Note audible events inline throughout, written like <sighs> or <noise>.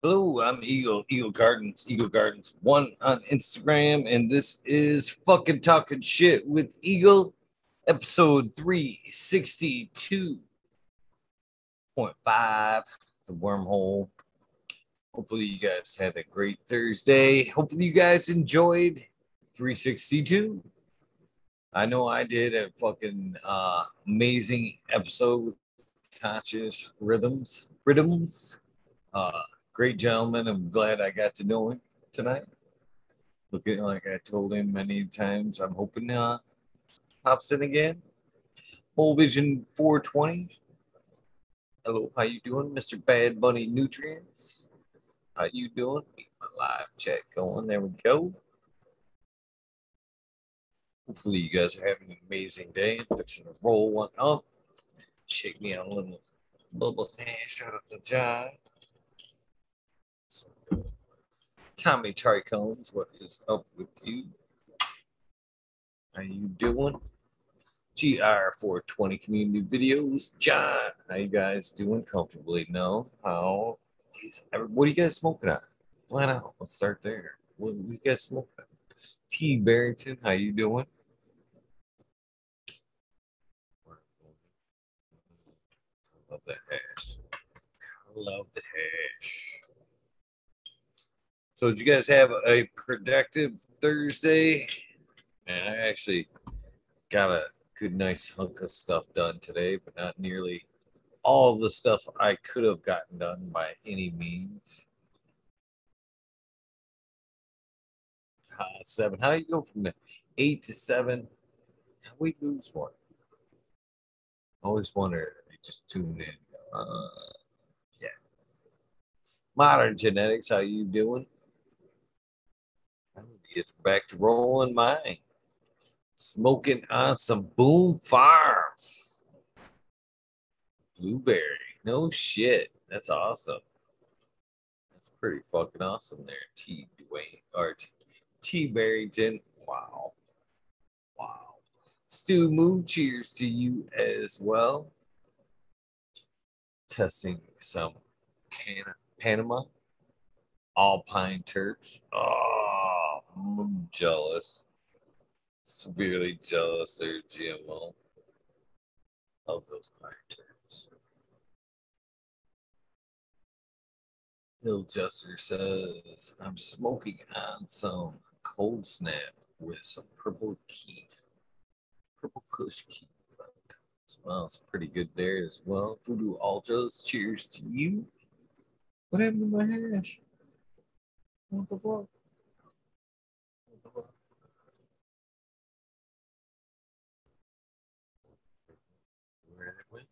Hello, I'm Eagle, Eagle Gardens, Eagle Gardens one on Instagram, and this is fucking talking shit with Eagle, episode 362.5. The wormhole. Hopefully, you guys had a great Thursday. Hopefully, you guys enjoyed 362. I know I did a fucking uh, amazing episode with conscious rhythms, rhythms. Uh, great gentleman. I'm glad I got to know him tonight. Looking like I told him many times, I'm hoping uh pops in again. Whole Vision 420. Hello, how you doing, Mr. Bad Bunny Nutrients? How you doing? Keep my live chat going. There we go. Hopefully you guys are having an amazing day. I'm fixing to roll one up. Shake me out a little bubble hash out of the jar. Tommy Tricones, what is up with you? How you doing? GR420 community videos. John, how you guys doing comfortably? No? How what are you guys smoking on? Flat out. Let's start there. What, what you guys smoking on? T Barrington, how you doing? Love the hash. Love the hash. So did you guys have a productive Thursday? And I actually got a good nice hunk of stuff done today, but not nearly all the stuff I could have gotten done by any means. Uh, seven. How you go from eight to seven? How we lose one? Always wonder. Just tune in. Uh, yeah. Modern genetics. How you doing? Get back to rolling mine. Smoking on some Boom Farms. Blueberry. No shit. That's awesome. That's pretty fucking awesome there. T Dwayne or T, T Barrington. Wow. Wow. Stu Moon, cheers to you as well. Testing some Pan- Panama Alpine Terps. Oh, I'm jealous. Severely jealous they're GMO. Love those terps. Hill Jester says, I'm smoking on some cold snap with some purple keef. Purple kush keef. Smells pretty good there as well. Voodoo Ultras, cheers to you. What happened to my hash? What the fuck? What the fuck? Where did it went?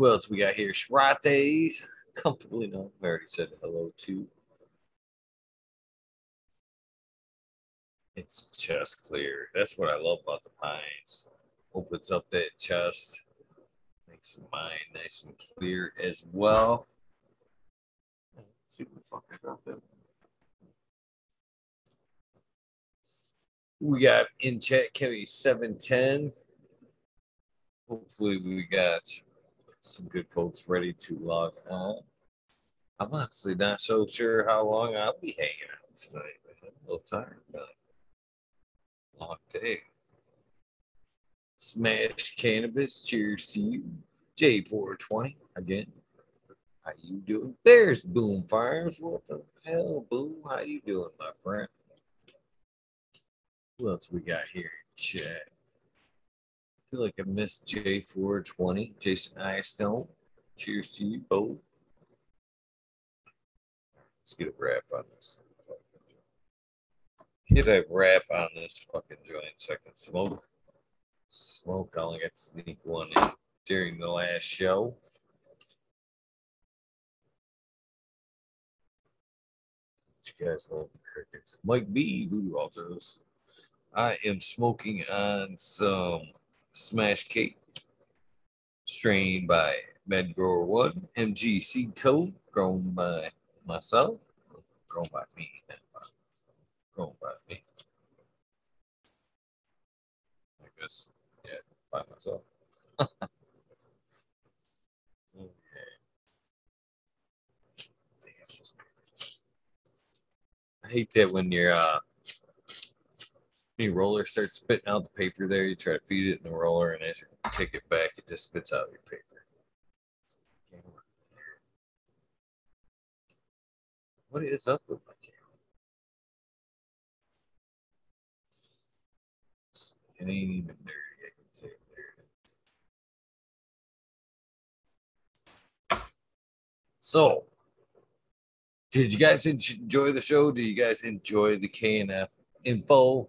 Who else we got here? Shrates. Comfortably known. I already said hello to. It's chest clear. That's what I love about the pines. Opens up that chest, makes mine nice and clear as well. Let's see what the fuck I got there. We got in chat Kelly 710. Hopefully, we got some good folks ready to log on. I'm honestly not so sure how long I'll be hanging out tonight. I'm a little tired, but long day. Smash Cannabis, cheers to you. J420 again. How you doing? There's Boom Farms. What the hell, Boom? How you doing, my friend? What else we got here chat? Feel like I missed J420. Jason Eyestone. Cheers to you both. Let's get a wrap on this. Get a wrap on this fucking joint so I can smoke. Smoke. I only got to sneak one in during the last show. You guys love the crickets. Mike B. Voodoo Altos. I am smoking on some Smash Cake, strained by Medgrower One, MG Seed Code, grown by myself, grown by me, grown by me. I guess, yeah, by myself. <laughs> okay. hate that when your uh roller starts spitting out the paper there, you try to feed it in the roller and as you take it back, it just spits out your paper. What is up with my camera? It ain't even dirty. I can see it there. So, did you guys enjoy the show? Do you guys enjoy the KNF info?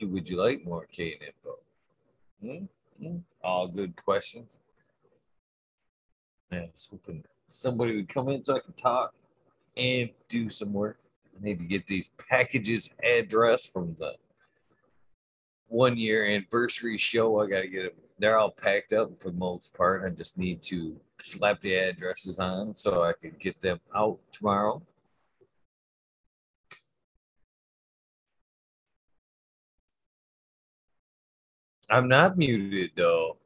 Would you like more K and info? Hmm? Hmm? All good questions. I was hoping somebody would come in so I could talk and do some work. I need to get these packages addressed from the one year anniversary show. I got to get them. They're all packed up for the most part. I just need to slap the addresses on so I can get them out tomorrow. I'm not muted though.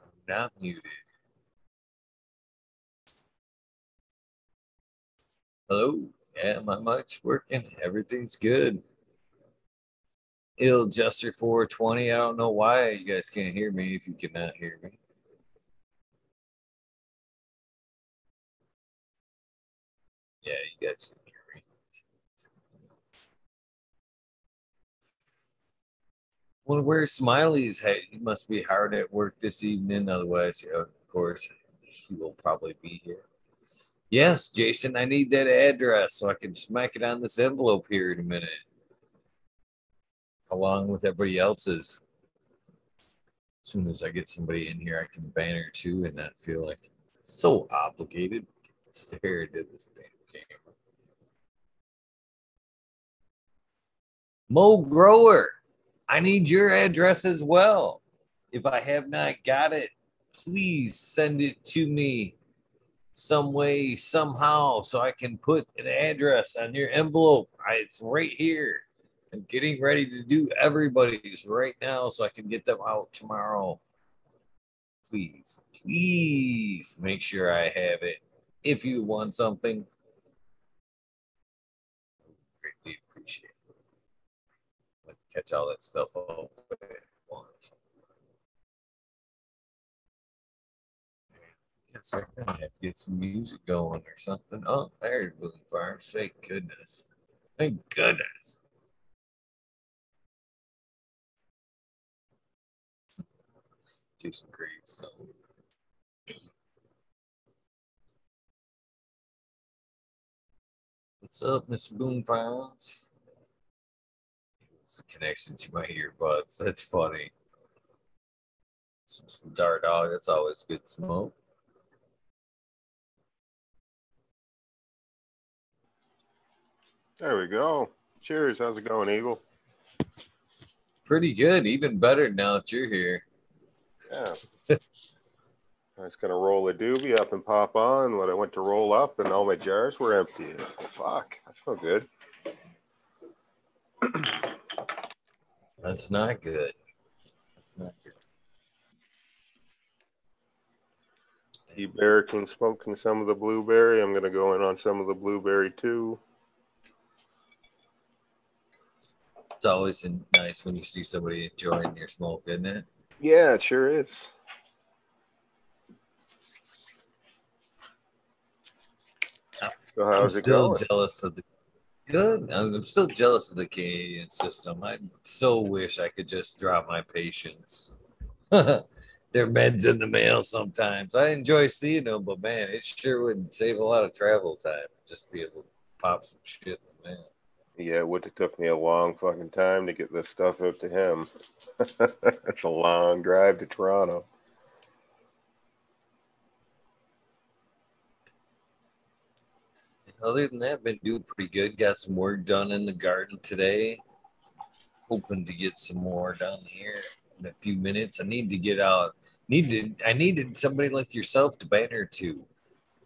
I'm not muted. Hello. Yeah, my mic's working. Everything's good. Ill Jester 420. I don't know why you guys can't hear me if you cannot hear me. Yeah, you guys where Smiley's head, he must be hard at work this evening. Otherwise, of course, he will probably be here. Yes, Jason, I need that address so I can smack it on this envelope here in a minute, along with everybody else's. As soon as I get somebody in here, I can banner too and not feel like so obligated to stare into this damn camera. Mo Grower, I need your address as well. If I have not got it, please send it to me some way, somehow, so I can put an address on your envelope. I, it's right here. I'm getting ready to do everybody's right now so I can get them out tomorrow. Please, please make sure I have it. If you want something, greatly appreciate it. Let's catch all that stuff up at once. I'm gonna have to get some music going or something. Oh, there's Boom Farm. Thank goodness. Thank goodness. Do some great stuff. What's up, Mr. Boom Farms? It's a connection to my earbuds. That's funny. Some Dart Dog, that's always good smoke. There we go. Cheers. How's it going, Eagle? Pretty good. Even better now that you're here. Yeah. <laughs> I was gonna roll a doobie up and pop on. When I went to roll up, and all my jars were empty. Fuck, that's no good. <clears throat> That's not good. That's not good. He Bear can smoking some of the blueberry. I'm gonna go in on some of the blueberry too. It's always nice when you see somebody enjoying your smoke, isn't it? Yeah, it sure is. So how's I'm it still going? jealous of the good. I'm still jealous of the Canadian system. I so wish I could just drop my patients. <laughs> Their meds in the mail sometimes. I enjoy seeing them, but man, it sure would save a lot of travel time just be able to pop some shit in the mail. Yeah, it would have took me a long fucking time to get this stuff up to him. <laughs> It's a long drive to Toronto. Other than that, been doing pretty good. Got some work done in the garden today. Hoping to get some more done here in a few minutes. I need to get out. Needed I needed somebody like yourself to banner to,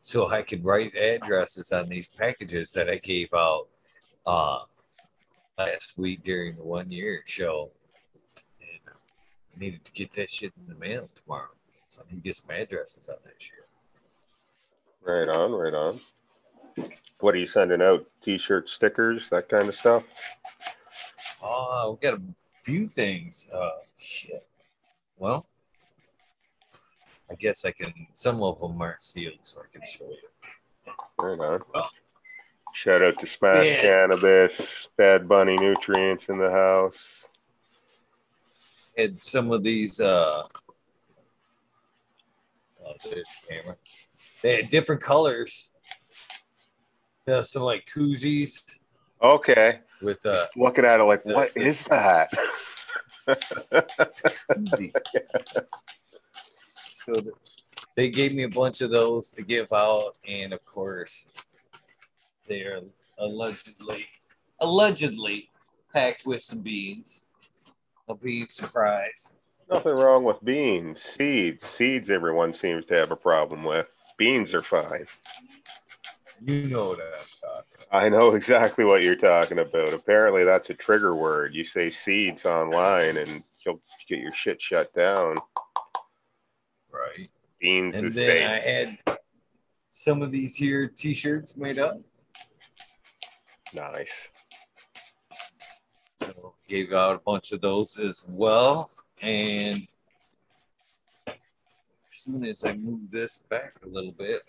so I could write addresses on these packages that I gave out uh, last week during the one year show. And I needed to get that shit in the mail tomorrow, so I need to get some addresses on that shit. Right on, right on. What are you sending out? T-shirt stickers, that kind of stuff. Oh, we got a few things. Uh, shit. Well, I guess I can. Some of them aren't sealed, so I can show you. Right on. Well, Shout out to Smash Yeah. Cannabis, Bad Bunny Nutrients in the house. And some of these. Uh, oh, there's the camera. They had different colors. Yeah, some like koozies Okay. with uh, Just looking at it like, the- what is that? <laughs> koozie. so th- they gave me a bunch of those to give out, and of course, they are allegedly allegedly packed with some beans. A bean surprise. Nothing wrong with beans. Seeds. Seeds everyone seems to have a problem with. Beans are fine. You know what I'm talking. I know exactly what you're talking about. Apparently that's a trigger word. You say seeds online and you'll get your shit shut down. Right. Beans And then safe. I had some of these here t-shirts made up. Nice. So gave out a bunch of those as well. And as soon as I move this back a little bit,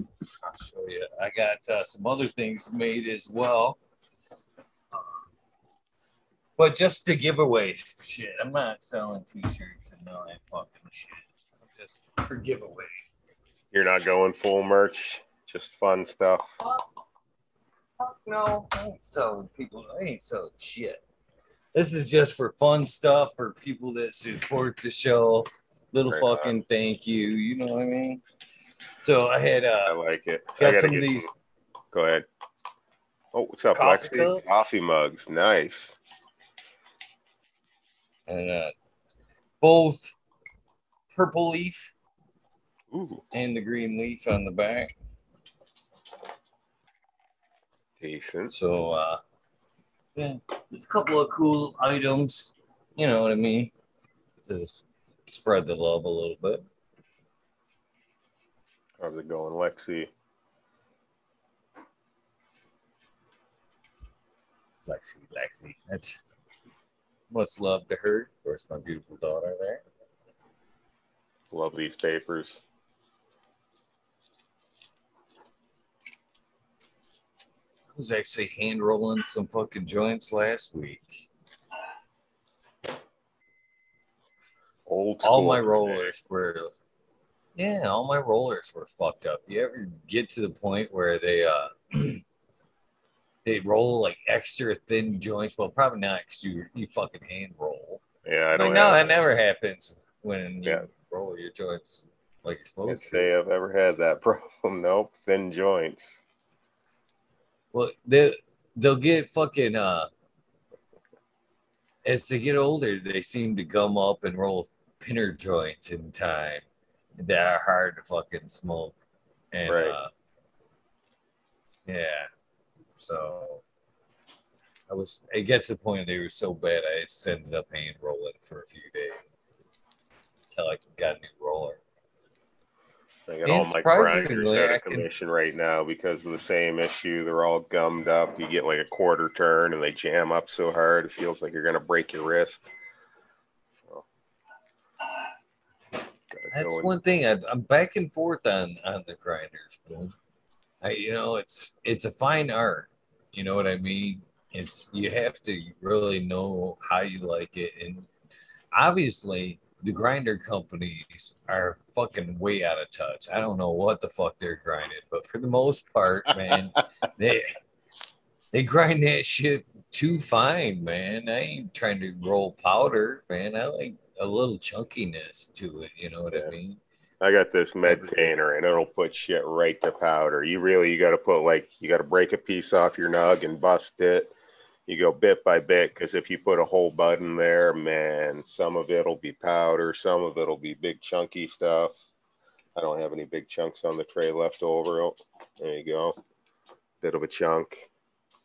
I'll show you. I got uh, some other things made as well. But just to give away shit. I'm not selling t-shirts and all that fucking shit. I'm just for giveaways. You're not going full merch, just fun stuff. Fuck no, I ain't selling people. I ain't selling shit. This is just for fun stuff for people that support the show. Little Right on. fucking thank you. You know what I mean? So I had I uh like it. I got some of these some- Go ahead. Oh, what's up, Coffee Lexi? cups? Coffee mugs. Nice. and uh both purple leaf Ooh, and the green leaf on the back. decent. So uh yeah, there's a couple of cool items. You know what I mean? Just spread the love a little bit. How's it going, Lexi? Lexi, Lexi. That's much love to her. Of course, my beautiful daughter there. Love these papers. I was actually hand rolling some fucking joints last week. Old All my rollers were, yeah, all my rollers were fucked up. You ever get to the point where they uh <clears throat> they roll like extra thin joints? Well, probably not because you you fucking hand roll. Yeah, I Like, don't no, that never happens when you Yeah. roll your joints like you're supposed to. say I've ever had that <laughs> problem. Nope, thin joints. Well, they they'll get fucking uh as they get older, they seem to gum up and roll pinner joints in time that are hard to fucking smoke. And Right. uh yeah. So I was it gets to the point they were so bad I just ended up hand rolling for a few days until I got a new roller. I got And all my grinders surprisingly, out I of can- commission right now because of the same issue. They're all gummed up. You get like a quarter turn and they jam up so hard it feels like you're gonna break your wrist. That's one thing I've, I'm back and forth on on the grinders. But I, you know, it's it's a fine art. You know what I mean? It's you have to really know how you like it, and obviously the grinder companies are fucking way out of touch. I don't know what the fuck they're grinding, but for the most part, <laughs> man, they they grind that shit too fine, man. I ain't trying to roll powder, man. I like a little chunkiness to it. You know what I mean? I got this medtainer and it'll put shit right to powder. You really you got to put like you got to break a piece off your nug and bust it. You go bit by bit because if you put a whole bud in there, man, some of it'll be powder, some of it'll be big chunky stuff. I don't have any big chunks on the tray left over. Oh, there you go, bit of a chunk,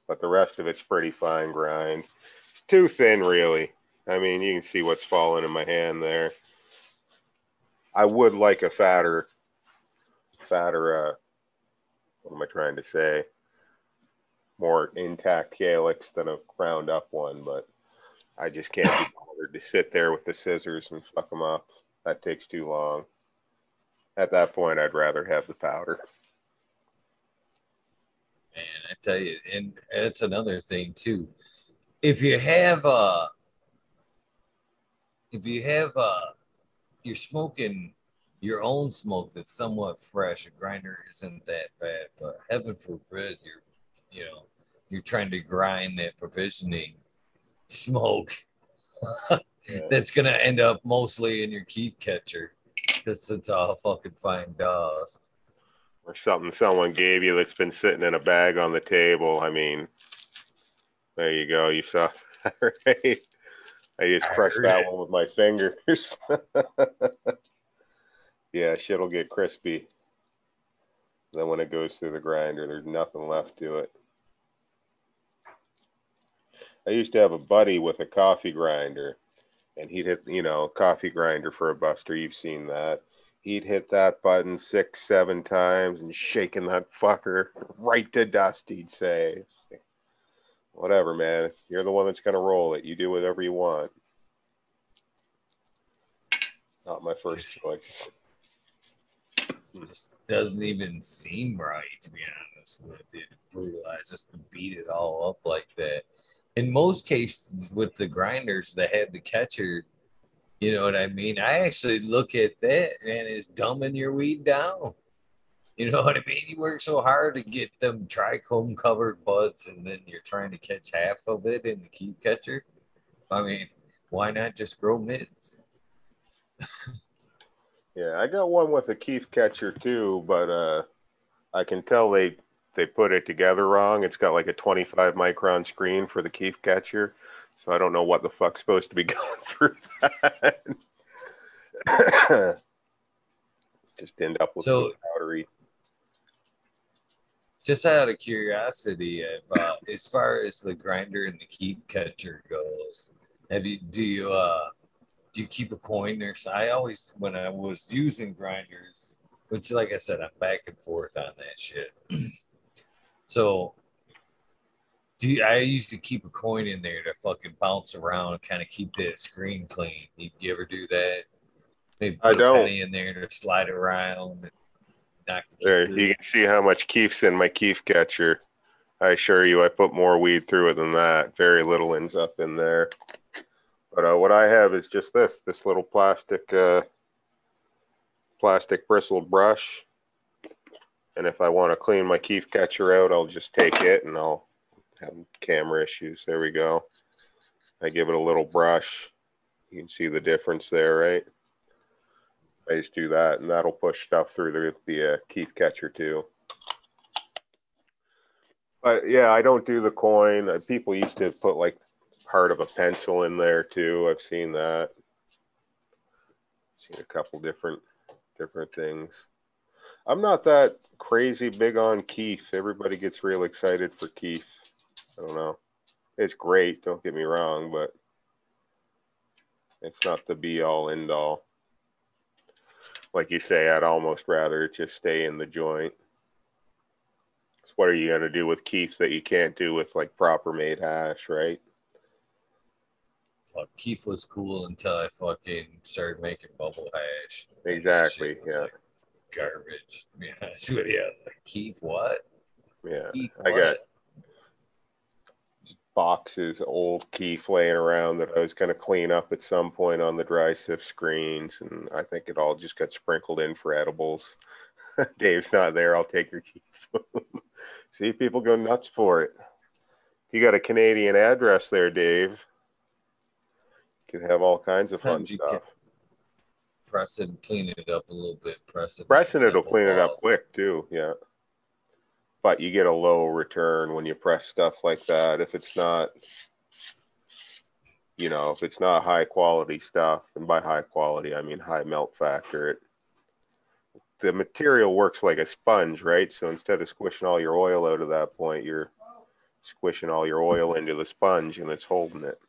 but the rest of it's pretty fine grind. It's too thin, really. I mean, you can see what's falling in my hand there. I would like a fatter, fatter uh, what am I trying to say? More intact calyx than a ground up one, but I just can't be bothered to sit there with the scissors and fuck them up. That takes too long. At that point, I'd rather have the powder. Man, I tell you, and it's another thing too. If you have uh if you have uh you're smoking your own smoke that's somewhat fresh, a grinder isn't that bad, but heaven forbid you're you know, you're trying to grind that provisioning smoke yeah. <laughs> that's gonna end up mostly in your keef catcher because it's all fucking fine dust or something someone gave you that's been sitting in a bag on the table. I mean, there you go. You saw <laughs> that, right? I just crushed that one with my fingers. <laughs> yeah, shit'll get crispy. Then when it goes through the grinder, there's nothing left to it. I used to have a buddy with a coffee grinder, and he'd hit, you know, coffee grinder for a buster. You've seen that he'd hit that button six, seven times and shaking that fucker right to dust, he'd say. Whatever, man. You're the one that's going to roll it. You do whatever you want. Not my first choice. Just doesn't even seem right, to be honest with it. Brutalize just to beat it all up like that. In most cases, with the grinders that have the catcher you know what I mean? I actually look at that and it's dumbing your weed down. You know what I mean? You work so hard to get them trichome covered buds, and then you're trying to catch half of it in the keef catcher. I mean, why not just grow mids? <laughs> yeah, I got one with a keef catcher too, but uh, I can tell they they put it together wrong. It's got like a 25 micron screen for the keef catcher, so I don't know what the fuck's supposed to be <laughs> going through that. <coughs> Just end up with so, powdery. Just out of curiosity, if, uh, as far as the grinder and the keef catcher goes, have you do you uh do you keep a coin there? So I always when I was using grinders, which like I said, I'm back and forth on that shit. <clears throat> so do you, I used to keep a coin in there to fucking bounce around and kind of keep that screen clean. You, you ever do that? Maybe put I don't. a penny in there to slide around. The there, you can see how much keef's in my keef catcher. I assure you, I put more weed through it than that. Very little ends up in there. But uh, what I have is just this, this little plastic, uh, plastic bristled brush. And if I want to clean my keef catcher out, I'll just take it and I'll have camera issues. There we go. I give it a little brush. You can see the difference there, right? Do that, and that'll push stuff through the, the uh, keef catcher too. But yeah, I don't do the coin. Uh, people used to put like part of a pencil in there too. I've seen that. Seen a couple different different things. I'm not that crazy big on keef. Everybody gets real excited for keef. I don't know. It's great, don't get me wrong, but it's not the be all end all. Like you say, I'd almost rather just stay in the joint. So what are you going to do with keef that you can't do with like proper made hash, right? Fuck, keef was cool until I fucking started making bubble hash. Exactly, yeah. Like garbage. <laughs> Yeah, yeah. Like, keef what? Yeah, keef I got boxes, old keef laying around that I was going to clean up at some point on the dry sift screens. And I think it all just got sprinkled in for edibles. <laughs> Dave's not there. I'll take your keef. <laughs> See, people go nuts for it. You got a Canadian address there, Dave. You can have all kinds of fun stuff. Press it and clean it up a little bit. Press it. Pressing it'll clean balls. it up quick too. Yeah but you get a low return when you press stuff like that. If it's not you know if it's not high quality stuff and by high quality i mean high melt factor it the material works like a sponge right? So instead of squishing all your oil out of that point you're squishing all your oil into the sponge and it's holding it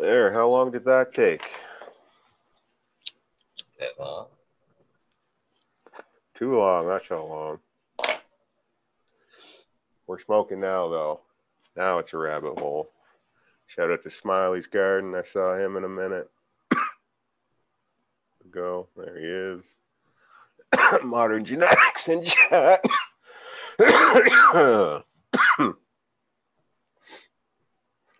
There, how long did that take? That long. Too long. That's how long. We're smoking now, though. Now it's a rabbit hole. Shout out to Smiley's Garden. I saw him in a minute. <coughs> Go. There he is. <coughs> Modern genetics in chat. <coughs>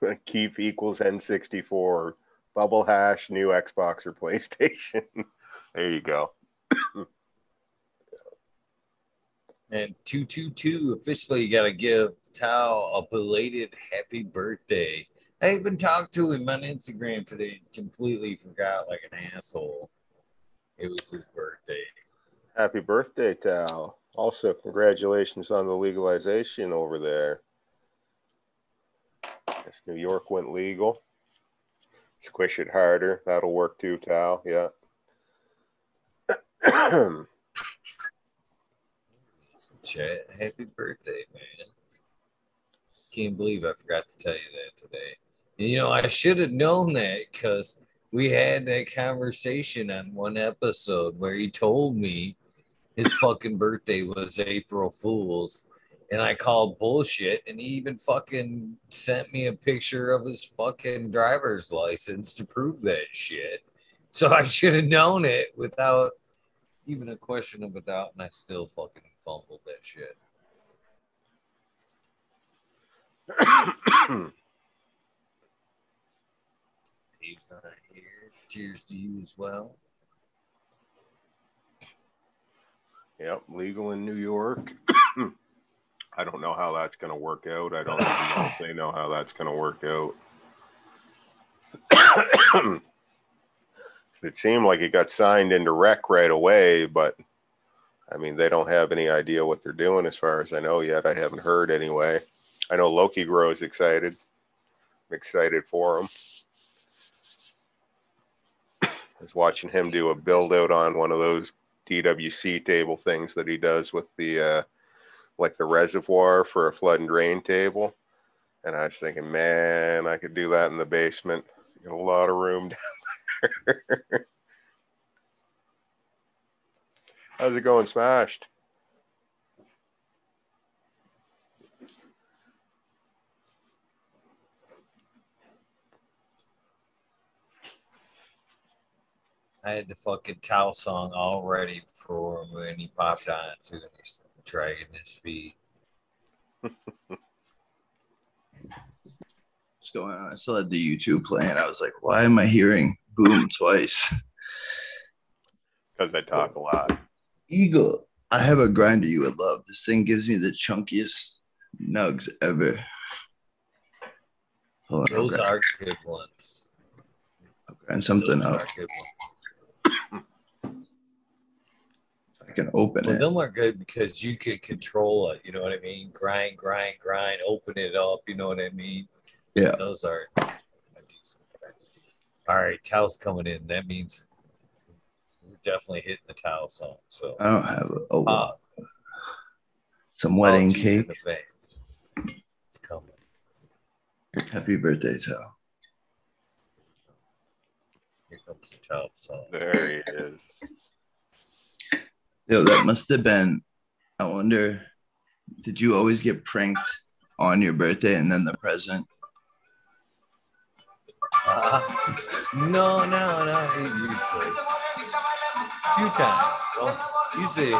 <laughs> Keef equals N64. Bubble hash, new Xbox or PlayStation. <laughs> there you go. <coughs> And 222 officially got to give Tao a belated happy birthday. I even talked to him on Instagram today. and Completely forgot like an asshole. It was his birthday. Happy birthday, Tal. Also, congratulations on the legalization over there. New York went legal. Squish it harder. That'll work too, Tal. Yeah. <clears throat> Chat, happy birthday, man. Can't believe I forgot to tell you that today. You know, I should have known that because we had that conversation on one episode where he told me his fucking birthday was April Fool's. And I called bullshit, and he even fucking sent me a picture of his fucking driver's license to prove that shit. So I should have known it without even a question of a doubt, and I still fucking fumbled that shit. <coughs> Steve's not here. Cheers to you as well. Yep, legal in New York. <coughs> <coughs> I don't know how that's going to work out. I don't know if they know how that's going to work out. it seemed like it got signed into rec right away, but I mean, they don't have any idea what they're doing as far as I know yet. I haven't heard anyway. I know Loki grows excited. I'm excited for him. I was watching him do a build out on one of those DWC table things that he does with the uh, like the reservoir for a flood and drain table. And I was thinking, man, I could do that in the basement. Got a lot of room <laughs> down there. How's it going, Smashed? I had the fucking towel song all ready for when he popped on he's dragging his feet. <laughs> What's going on? I still had the YouTube playing. I was like, why am I hearing boom twice? <laughs> Because I talk a lot. Eagle, I have a grinder you would love. This thing gives me the chunkiest nugs ever. Hold on, Those are good ones. I'll grind something Those up. are good ones. I can open Well, it. them are good because you could control it. You know what I mean? Grind, grind, grind. Open it up. You know what I mean? Yeah. Those are decent. All right, towel's coming in. That means we're definitely hitting the towel song. So I don't have a, a Uh, lot. Some wedding apologies cake. It's coming. Happy birthday, Tal. Here comes the towel song. There he is. Yo, that must have been. I wonder, did you always get pranked on your birthday and then the present? Uh, no, no, no. Usually, few times. Well, usually,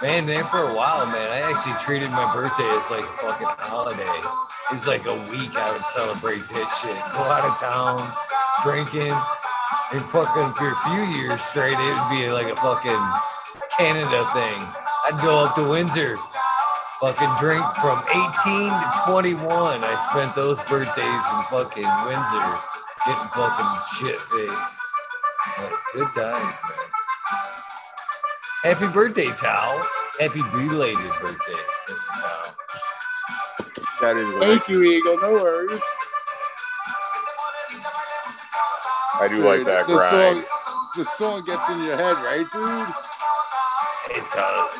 man, there for a while, man. I actually treated my birthday as like a fucking holiday. It was like a week I would celebrate this shit. Go out of town, drinking, and fucking for a few years straight, it would be like a fucking Canada thing. I'd go up to Windsor, fucking drink from 18 to 21. I spent those birthdays in fucking Windsor getting fucking shit faced. But good times, man. Happy birthday, Tal. Happy belated birthday, Mr. Tal. That is Thank you, Eagle. No worries. I do like that the grind. Song, the song gets in your head, right, dude? It does.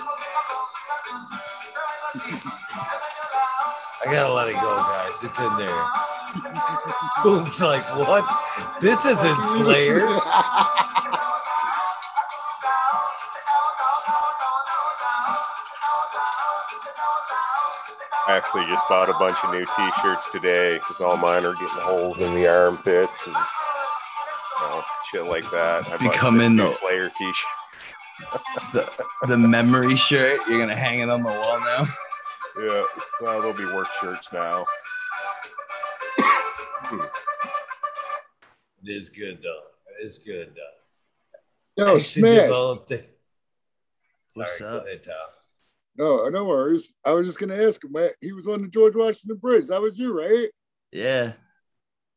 I gotta let it go, guys. It's in there. <laughs> Boom's like, what? This isn't Slayer. I actually just bought a bunch of new T-shirts today because all mine are getting holes in the armpits and you know, shit like that. I bought Becoming six the- player T-shirts. <laughs> The the memory shirt. You're gonna hang it on the wall now. Yeah, well, they'll be work shirts now. It is good though. It is good Yo, though. I should Smash. develop the- Sorry, What's go up? ahead, Tom. No, no worries. I was just gonna ask him. He was on the George Washington Bridge. That was you, right? Yeah.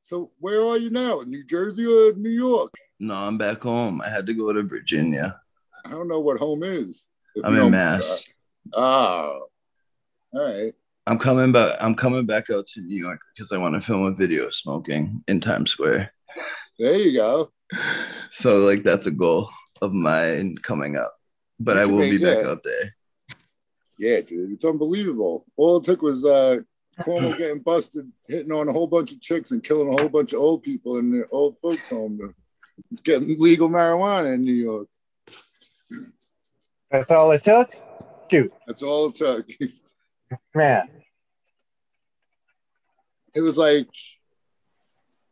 So where are you now? New Jersey or New York? No, I'm back home. I had to go to Virginia. I don't know what home is. I'm in Mass. Oh, all right. I'm coming back. I'm coming back out to New York because I want to film a video smoking in Times Square. There you go. <laughs> So like that's a goal of mine coming up. But I will be back that. out there. Yeah, dude, it's unbelievable. All it took was uh, Cuomo <laughs> getting busted, hitting on a whole bunch of chicks and killing a whole bunch of old people in the old folks' home to get legal marijuana in New York. That's all it took? Shoot, That's all it took. <laughs> man. it was like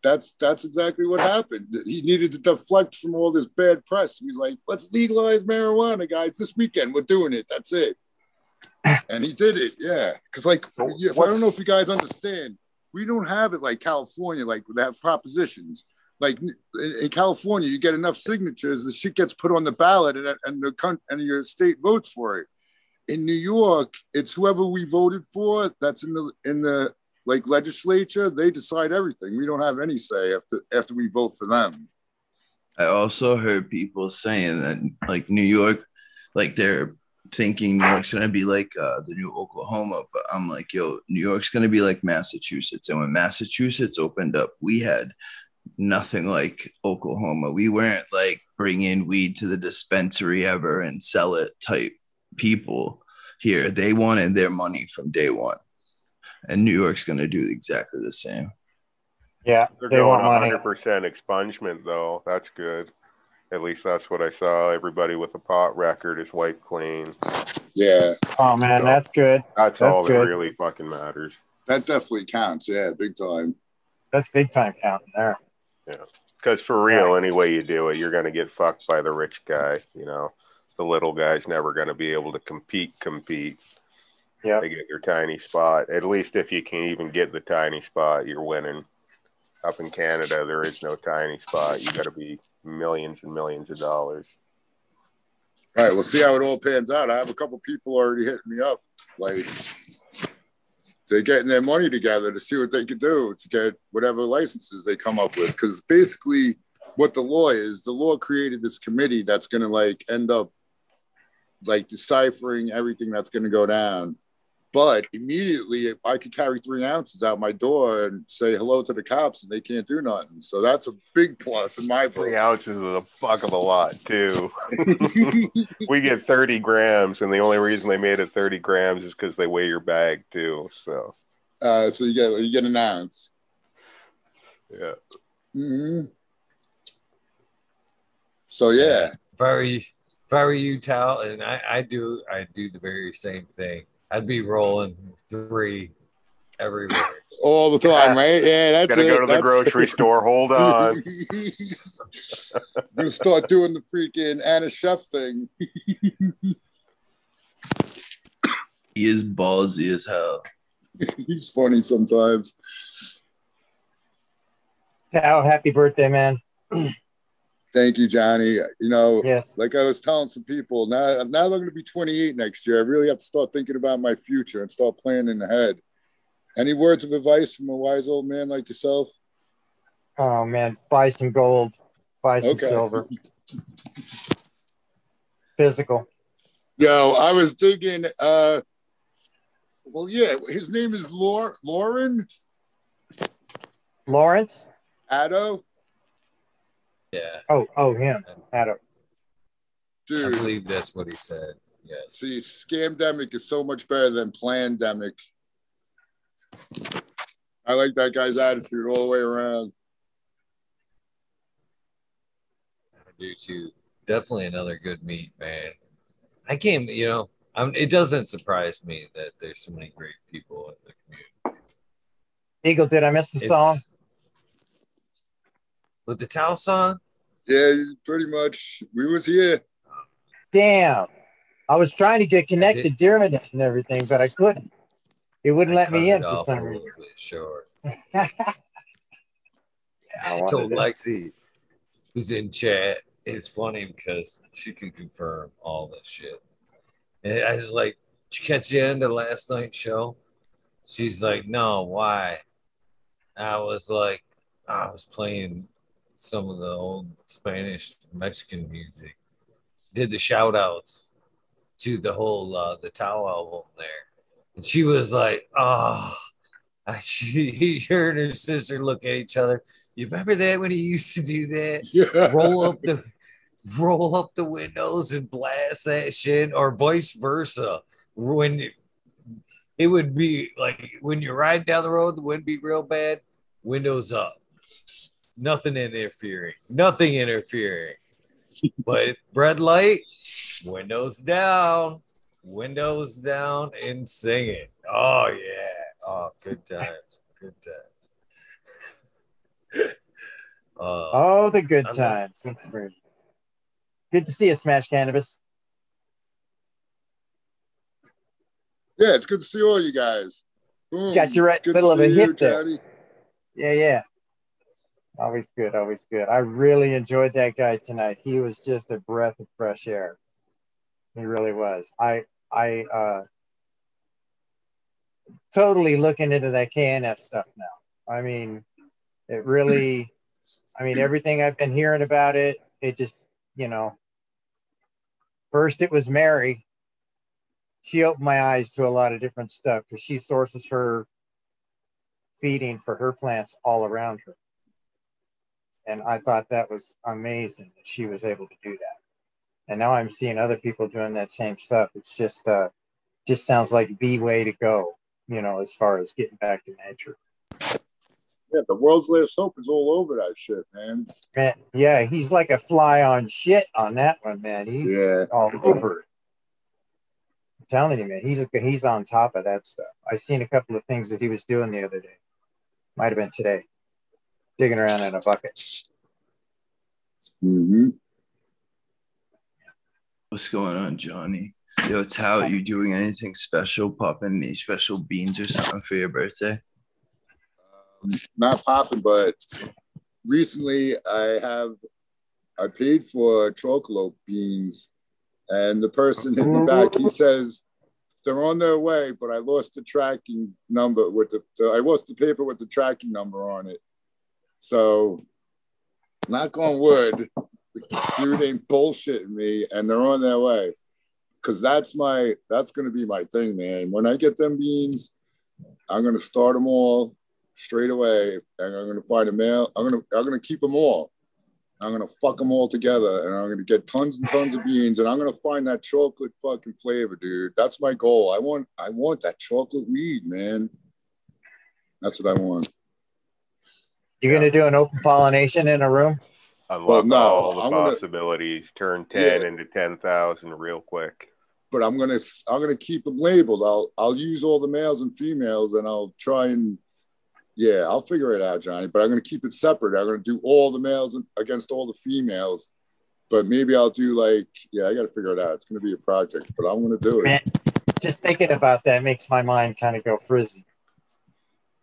that's that's exactly what happened. He needed to deflect from all this bad press. He's like, let's legalize marijuana, guys. This weekend we're doing it. That's it. And he did it, yeah. Because like, So I don't know if you guys understand, we don't have it like California, like they have propositions. Like in, in California, you get enough signatures, the shit gets put on the ballot, and and the and your state votes for it. In New York, it's whoever we voted for that's in the in the like legislature, they decide everything. We don't have any say after after we vote for them. I also heard people saying that like New York, like they're thinking New York's gonna be like uh, the new Oklahoma, but I'm like, yo, New York's gonna be like Massachusetts. And when Massachusetts opened up, we had nothing like Oklahoma. We weren't like bringing weed to the dispensary ever and sell it type people here. They wanted their money from day one. And New York's gonna do exactly the same. Yeah, They're they going want 100% expungement, though. That's good. At least that's what I saw. Everybody with a pot record is wiped clean. Yeah, Oh man, that's good. That's, That's all that really fucking matters. that definitely counts. Yeah, big time. That's big time counting there. Yeah, Because for real, any way you do it, you're going to get fucked by the rich guy. You know, the little guy's never going to be able to compete. Compete. Yep. They get your tiny spot. At least if you can even get the tiny spot, you're winning. Up in Canada, there is no tiny spot. You got to be millions and millions of dollars. All right, we'll see how it all pans out. I have a couple people already hitting me up, like they're getting their money together to see what they can do to get whatever licenses they come up with. Because basically, what the law is, the law created this committee that's going to like end up like deciphering everything that's going to go down. But immediately, I could carry three ounces out my door and say hello to the cops, and they can't do nothing. So that's a big plus in my book. Three ounces is a fuck of a lot, too. <laughs> we get 30 grams, and the only reason they made it 30 grams is because they weigh your bag, too. So, uh, so you get you get an ounce. yeah. hmm So yeah, If I were you, if I were you, Tal, and I, I do, I do the very same thing. I'd be rolling three everywhere. all the time, right? Yeah, that's Gotta it. go to the That's- grocery store. Hold <laughs> on. Gonna start doing the freaking Anna Chef thing. He is ballsy as hell. <laughs> He's funny sometimes. Tao, happy birthday, man. <clears throat> Thank you, Johnny. You know, Yes. like I was telling some people, now now I'm going to be 28 next year. I really have to start thinking about my future and start planning ahead. Any words of advice from a wise old man like yourself? Oh man, buy some gold, buy some Okay. silver. Physical. Yo, I was thinking. uh Well, yeah, his name is Laur- Lauren Lawrence? Addo. Yeah, Oh, oh, him. Adam. I believe that's what he said. Yes. see, scamdemic is so much better than plandemic. I like that guy's attitude all the way around. I do too. Definitely another good meet, man. I came, you know, I'm, it doesn't surprise me that there's so many great people in the community. Eagle, did I miss the song? It's- With the Tao song? Yeah, pretty much. We was here. Damn. I was trying to get connected during it and everything, but I couldn't. It wouldn't I let me in it for some reason. little bit short. <laughs> I I told to- Lexi, who's in chat, it's funny because she can confirm all this shit. And I was like, Did you catch the end of last night's show? She's like, No, why? I was like, I was playing some of the old Spanish Mexican music. Did the shout outs to the whole uh the Tao album there. And she was like, Oh, <laughs> she, her and her sister look at each other. You remember that when he used to do that? <laughs> Yeah. Roll up the roll up the windows and blast that shit, or vice versa. When it would be like when you're riding down the road, the wind be real bad, windows up. Nothing interfering. Nothing interfering. But red light, windows down, windows down, and singing. Oh yeah. Oh, good times. Good times. <laughs> Uh, Oh, the good I love- times. Good to see you, Smash Cannabis. Yeah, it's good to see all you guys. Boom. Got you right in Good the middle of a see you, hit there. Daddy. Yeah, yeah. Always good, always good. I really enjoyed that guy tonight. He was just a breath of fresh air. He really was. I I uh totally looking into that KNF stuff now. I mean, it really I mean everything I've been hearing about it, it just, you know, first it was Mary. She opened my eyes to a lot of different stuff because she sources her feeding for her plants all around her. And I thought that was amazing that she was able to do that. And now I'm seeing other people doing that same stuff. It's just uh just sounds like the way to go, you know, as far as getting back to nature. Yeah, the world's last hope is all over that shit, man. Man, yeah, he's like a fly on shit on that one, man. He's Yeah. all over it. I'm telling you, man, he's he's on top of that stuff. I seen a couple of things that he was doing the other day. Might have been today, digging around in a bucket. hmm What's going on, Johnny? Yo, Tao, you doing anything special? Popping any special beans or something for your birthday? Not popping, but recently I have I paid for chocolate beans, and the person in the back he <laughs> says they're on their way, but I lost the tracking number with the, the I lost the paper with the tracking number on it. So, knock on wood, the dude ain't bullshitting me, and they're on their way. Cause that's my that's gonna be my thing, man. When I get them beans, I'm gonna start them all straight away, and I'm gonna find a mail. I'm gonna I'm gonna keep them all. I'm gonna fuck them all together, and I'm gonna get tons and tons of beans, and I'm gonna find that chocolate fucking flavor, dude. That's my goal. I want I want that chocolate weed, man. That's what I want. You're gonna do an open pollination in a room? Unlock no, all the I'm gonna- possibilities. Turn ten Yeah. into ten thousand real quick. But I'm gonna I'm gonna keep them labeled. I'll I'll use all the males and females, and I'll try and yeah, I'll figure it out, Johnny. But I'm gonna keep it separate. I'm gonna do all the males against all the females. But maybe I'll do like yeah, I got to figure it out. It's gonna be a project, but I'm gonna do it. Man, just thinking about that makes my mind kind of go frizzy.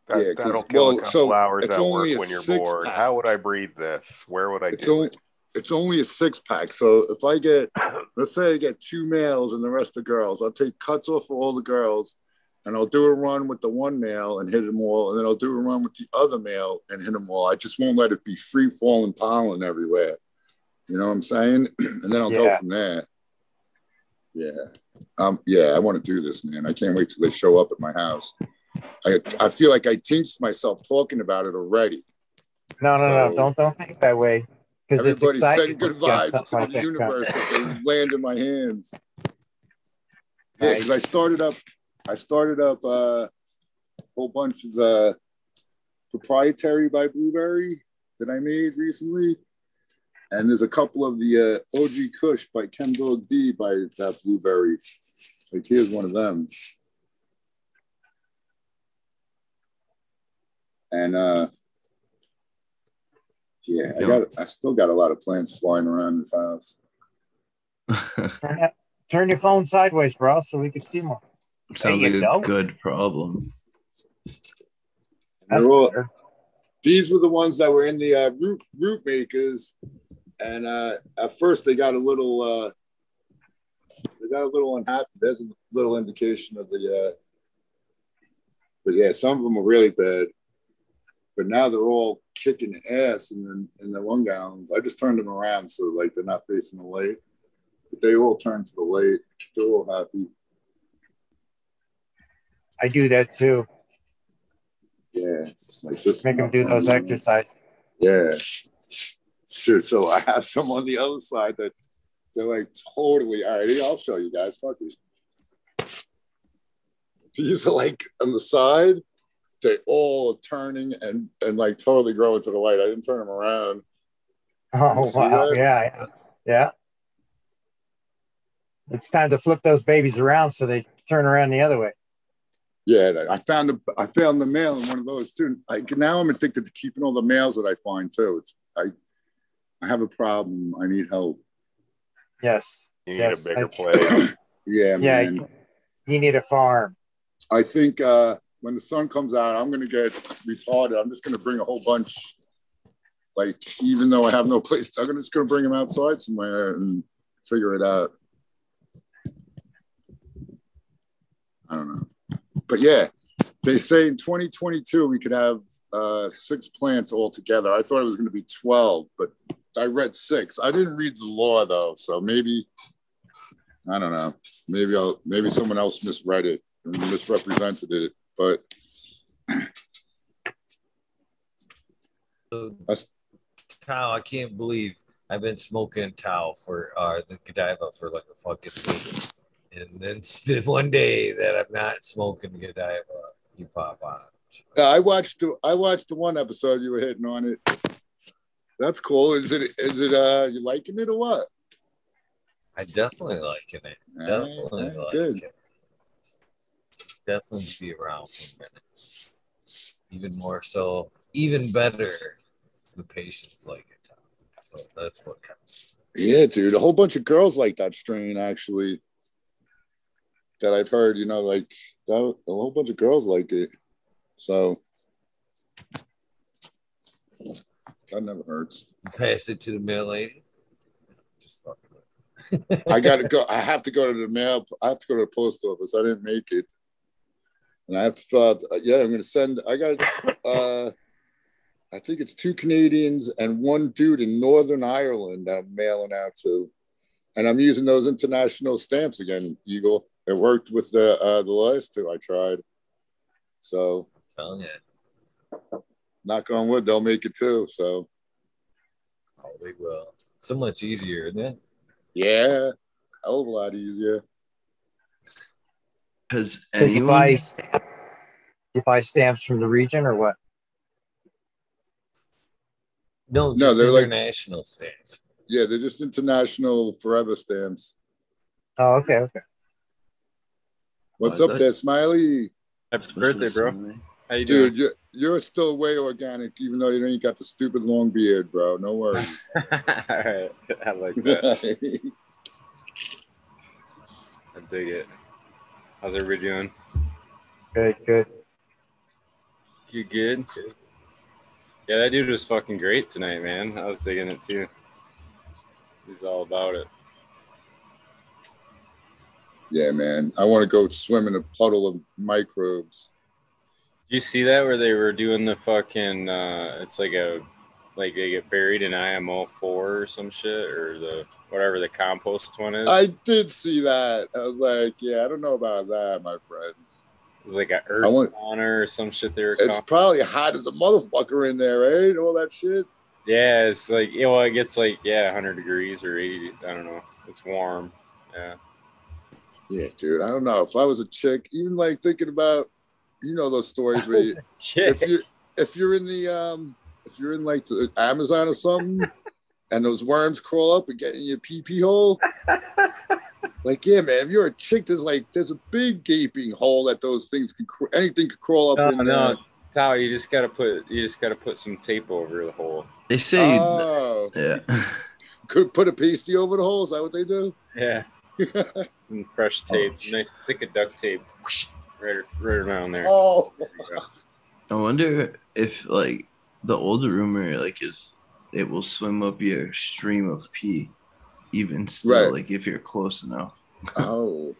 That, Yeah, that'll kill well, a couple so hours it's at only work a when you're bored. pack. How would I breathe this? Where would I It's do only it's only a six pack. So if I get <laughs> let's say I get two males and the rest are girls, I'll take cuts off of all the girls and I'll do a run with the one male and hit them all, and then I'll do a run with the other male and hit them all. I just won't let it be free falling pollen everywhere. You know what I'm saying? <clears throat> and then I'll go from there. Yeah. Um, yeah, I want to do this, man. I can't wait till they show up at my house. I I feel like I jinxed myself talking about it already. No, no, no, don't don't think that way. Because it's Everybody's sending good when you get vibes to the like that universe if they land in my hands. Yeah, because I started up, I started up uh, a whole bunch of the proprietary by Blueberry that I made recently. And there's a couple of the uh, OG Kush by Ken Dog D by that Blueberry. Like here's one of them. And uh yeah, I got I still got a lot of plants flying around this house. <laughs> Turn, it- turn your phone sideways, bro, so we can see more. Sounds you like a go. good problem. All- these were the ones that were in the uh, root root makers, and uh, at first they got a little uh, they got a little unhappy. There's a little indication of the, uh, but yeah, some of them are really bad. But now they're all kicking ass in the in the one gallons. I just turned them around so like they're not facing the light. But they all turn to the light. They're all happy. I do that too. Yeah, like this. Make them do those exercises. Yeah. Sure. So I have some on the other side that they're like totally all right. I'll show you guys. Fuck these. These are like on the side. They all are turning and and like totally growing to the light. I didn't turn them around. <laughs> Oh wow! that? Yeah, yeah, yeah. It's time to flip those babies around so they turn around the other way. Yeah, I found the I found the male in one of those too. Like now I'm addicted to keeping all the males that I find too. It's I I have a problem. I need help. Yes. You need yes. a bigger I- place. <coughs> Yeah, Yeah, man. you, you need a farm. I think uh, when the sun comes out, I'm gonna get retarded. I'm just gonna bring a whole bunch. Like even though I have no <laughs> place, I'm just gonna bring them outside somewhere and figure it out. I don't know, but yeah, they say in 2022 we could have uh, six plants all together. I thought it was gonna be 12, but I read six. I didn't read the law though, so maybe I don't know. Maybe I'll maybe someone else misread it and misrepresented it. But That's- Tao, I can't believe I've been smoking Tao for uh, the Godiva for like a fucking week. And then <laughs> still one day that I'm not smoking Godiva, you pop on. uh, I watched the I watched the one episode you were hitting on it. That's cool. Is it is it uh you liking it or what? I definitely liking it. Definitely right, like good. it. Definitely be around for a minute. Even more so, even better, the patients like it. So that's what counts. Yeah, dude. A whole bunch of girls like that strain actually. That I've heard, you know, like that, a whole bunch of girls like it. So that never hurts. Pass it to the mail lady. Just fucking. I gotta go. I have to go to the mail. I have to go to the post office. I didn't make it, and I have to fill out. Yeah, I'm gonna send. I got. <laughs> Uh, I think it's two Canadians and one dude in Northern Ireland that I'm mailing out to, and I'm using those international stamps again. Eagle. It worked with the uh, the last two I tried. So telling you. knock on wood, they'll make it too. So Oh, they will. So much easier, isn't it? yeah, hell of a lot easier. Has So you anyone? buy you buy stamps from the region or what? No, No, just they're like- international stamps. Yeah, they're just international forever stamps. Oh, okay, okay. What's I up there, Smiley? Happy birthday, bro. How you doing? Dude, you're, you're still way organic, even though you ain't got the stupid long beard, bro. No worries. <laughs> All right, <laughs> I like that. <laughs> I dig it. How's everybody doing? Good, good. You good? Yeah, that dude was fucking great tonight, man. I was digging it too. He's all about it. yeah, man. I want to go swim in a puddle of microbes. You see that where they were doing the fucking? uh It's like a, like they get buried in IMO four or some shit or the whatever the compost one is. I did see that. I was like, yeah, I don't know about that, my friends. It's like a earth want- sauna or some shit they were It's calling. probably hot as a motherfucker in there, right? All that shit. Yeah, it's like yeah, well, it gets like yeah, 100 degrees or 80. I don't know. It's warm. Yeah. Yeah, dude. I don't know. If I was a chick, even like thinking about, you know, those stories <laughs> where you, if you if you're in the um, if you're in like the Amazon or something, <laughs> and those worms crawl up and get in your pee pee hole. <laughs> Like, yeah, man, if you're a chick, there's like there's a big gaping hole that those things can cr- anything could crawl up No, in there. no, Tao, you just gotta put you just gotta put some tape over the hole. They say, Oh, yeah. <laughs> could put a pasty over the hole. Is that what they do? Yeah, some fresh oh, tape, nice stick of duct tape, right, right around there. oh, There. I wonder if like the older rumor like is it will swim up your stream of pee, even still Right. like if you're close enough. <laughs> oh,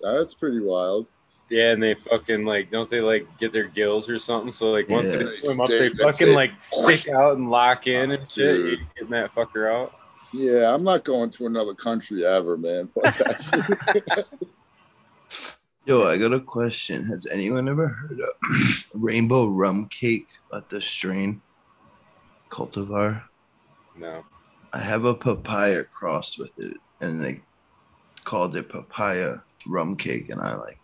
that's pretty wild. Yeah, and they fucking like don't they like get their gills or something? So like once Yeah. they swim up, they fucking it. like stick out and lock in and shit. Dude. You getting that fucker out? Yeah, I'm not going to another country ever, man. <laughs> Fuck that shit. Yo, I got a question. Has anyone ever heard of <clears throat> rainbow rum cake at the strain cultivar? No. I have a papaya crossed with it, and they called it papaya rum cake, and I like.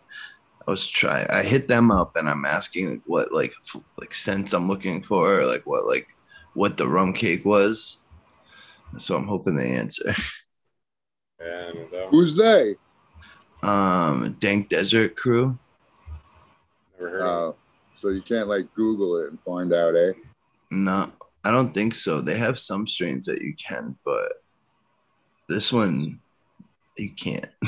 I was trying. I hit them up, and I'm asking like, what like f- like scents I'm looking for, or, like what like what the rum cake was. So I'm hoping they answer. Yeah, no doubt. Who's they? Um, Dank Desert Crew. Never heard of Uh, so you can't like Google it and find out, eh? No, I don't think so. They have some strains that you can, but this one you can't. <laughs>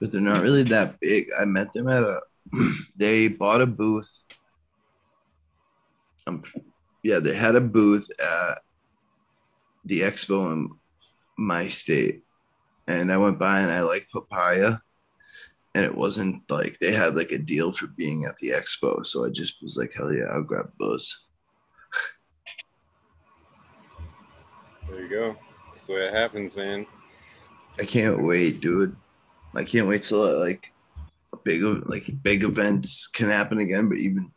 but they're not really that big. I met them at a. <clears throat> They bought a booth. Um, yeah, they had a booth at the expo in my state, and I went by and I like papaya and it wasn't like they had like a deal for being at the expo. So I just was like, hell yeah, I'll grab those. There you go. That's the way it happens, man. I can't wait, dude. I can't wait till like a big like big events can happen again. But even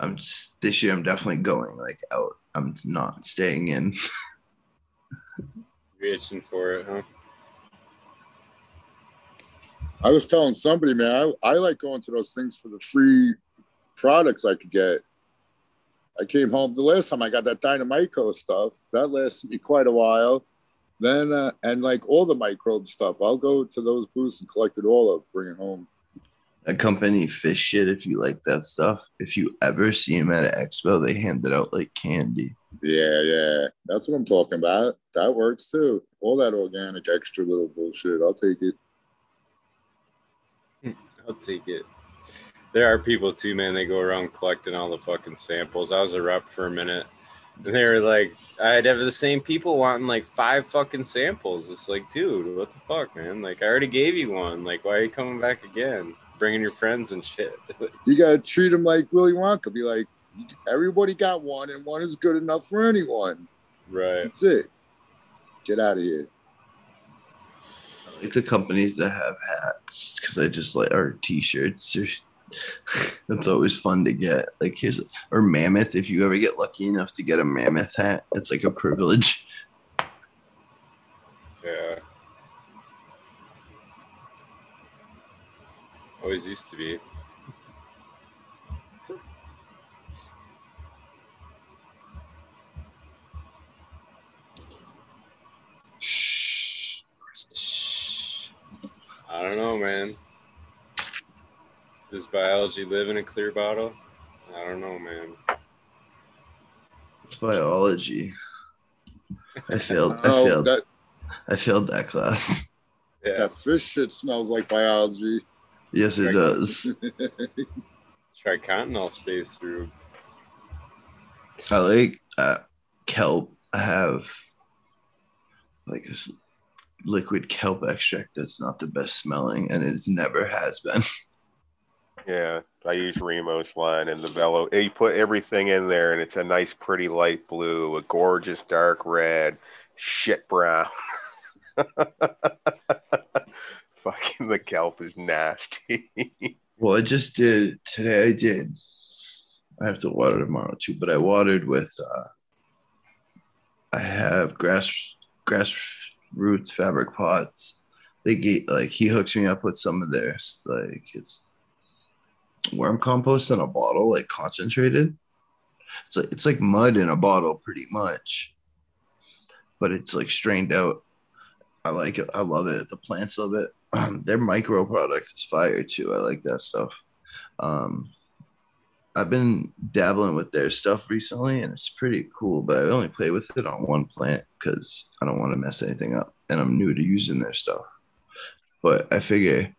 I'm just this year, I'm definitely going like out. I'm not staying in. <laughs> You're itching for it, huh? I was telling somebody, man, I, I like going to those things for the free products I could get. I came home the last time I got that Dynamicro stuff. That lasted me quite a while. Then uh, and like all the microbe stuff, I'll go to those booths and collect it all up, bring it home. Accompany fish shit if you like that stuff. If you ever see them at an expo, they hand it out like candy. Yeah, yeah, that's what I'm talking about. That works too. All that organic extra little bullshit, I'll take it. I'll take it. There are people too, man. They go around collecting all the fucking samples. I was a rep for a minute, and they were like, I'd have the same people wanting like five fucking samples. It's like, dude, what the fuck, man? Like, I already gave you one. Like, why are you coming back again? Bringing your friends and shit. <laughs> You gotta treat them like Willy Wonka. Be like, everybody got one, and one is good enough for anyone. right. That's it. Get out of here. Like the companies that have hats because I just like our t-shirts. Or, <laughs> that's always fun to get. Like here's or mammoth. If you ever get lucky enough to get a mammoth hat, it's like a privilege. Yeah. Always used to be. I don't know, man. Does biology live in a clear bottle? I don't know, man. It's biology. I failed. I Oh, failed. that I failed that class. Yeah. that fish shit smells like biology. Yes, it does. <laughs> Try continental space through. I like uh, kelp. I have like this liquid kelp extract that's not the best smelling, and it never has been. <laughs> Yeah, I use Remo's line and the Velo. You put everything in there, and it's a nice, pretty light blue, a gorgeous dark red, shit brown. <laughs> Fucking the kelp is nasty. <laughs> Well, I just did today. I did. I have to water tomorrow too, but I watered with. uh I have grass grass roots fabric pots. They get like he hooks me up with some of theirs. Like it's worm compost in a bottle, like concentrated. It's like it's like mud in a bottle, pretty much. But it's like strained out. I like it. I love it. The plants love it. Um, <clears throat> their micro product is fire too. I like that stuff. Um, I've been dabbling with their stuff recently, and it's pretty cool. But I only play with it on one plant because I don't want to mess anything up, and I'm new to using their stuff. But I figure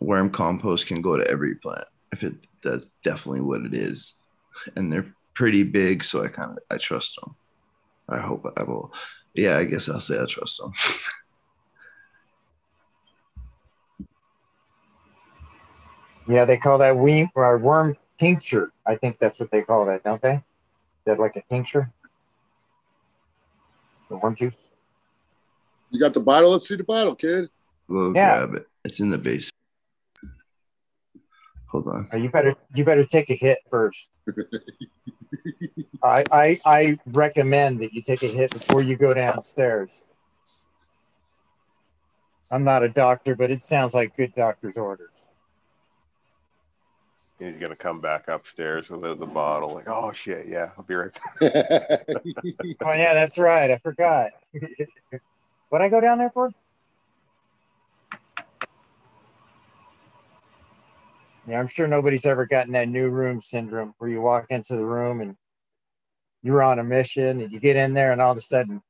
worm compost can go to every plant if it that's definitely what it is and they're pretty big so i kind of i trust them i hope i will yeah i guess i'll say i trust them <laughs> Yeah, they call that or worm tincture. I think that's what they call that, don't they? Is that like a tincture? The worm juice. You got the bottle? Let's see the bottle, kid. we'll Yeah. grab it it's in the base hold on Oh, you better you better take a hit first. <laughs> I, I I recommend that you take a hit before you go downstairs. I'm not a doctor, but it sounds like good doctor's orders. He's gonna come back upstairs with the, the bottle. Like, oh shit, yeah, I'll be right. Back. <laughs> Oh yeah, that's right. I forgot. <laughs> what I go down there for? Yeah, I'm sure nobody's ever gotten that new room syndrome where you walk into the room and you're on a mission and you get in there and all of a sudden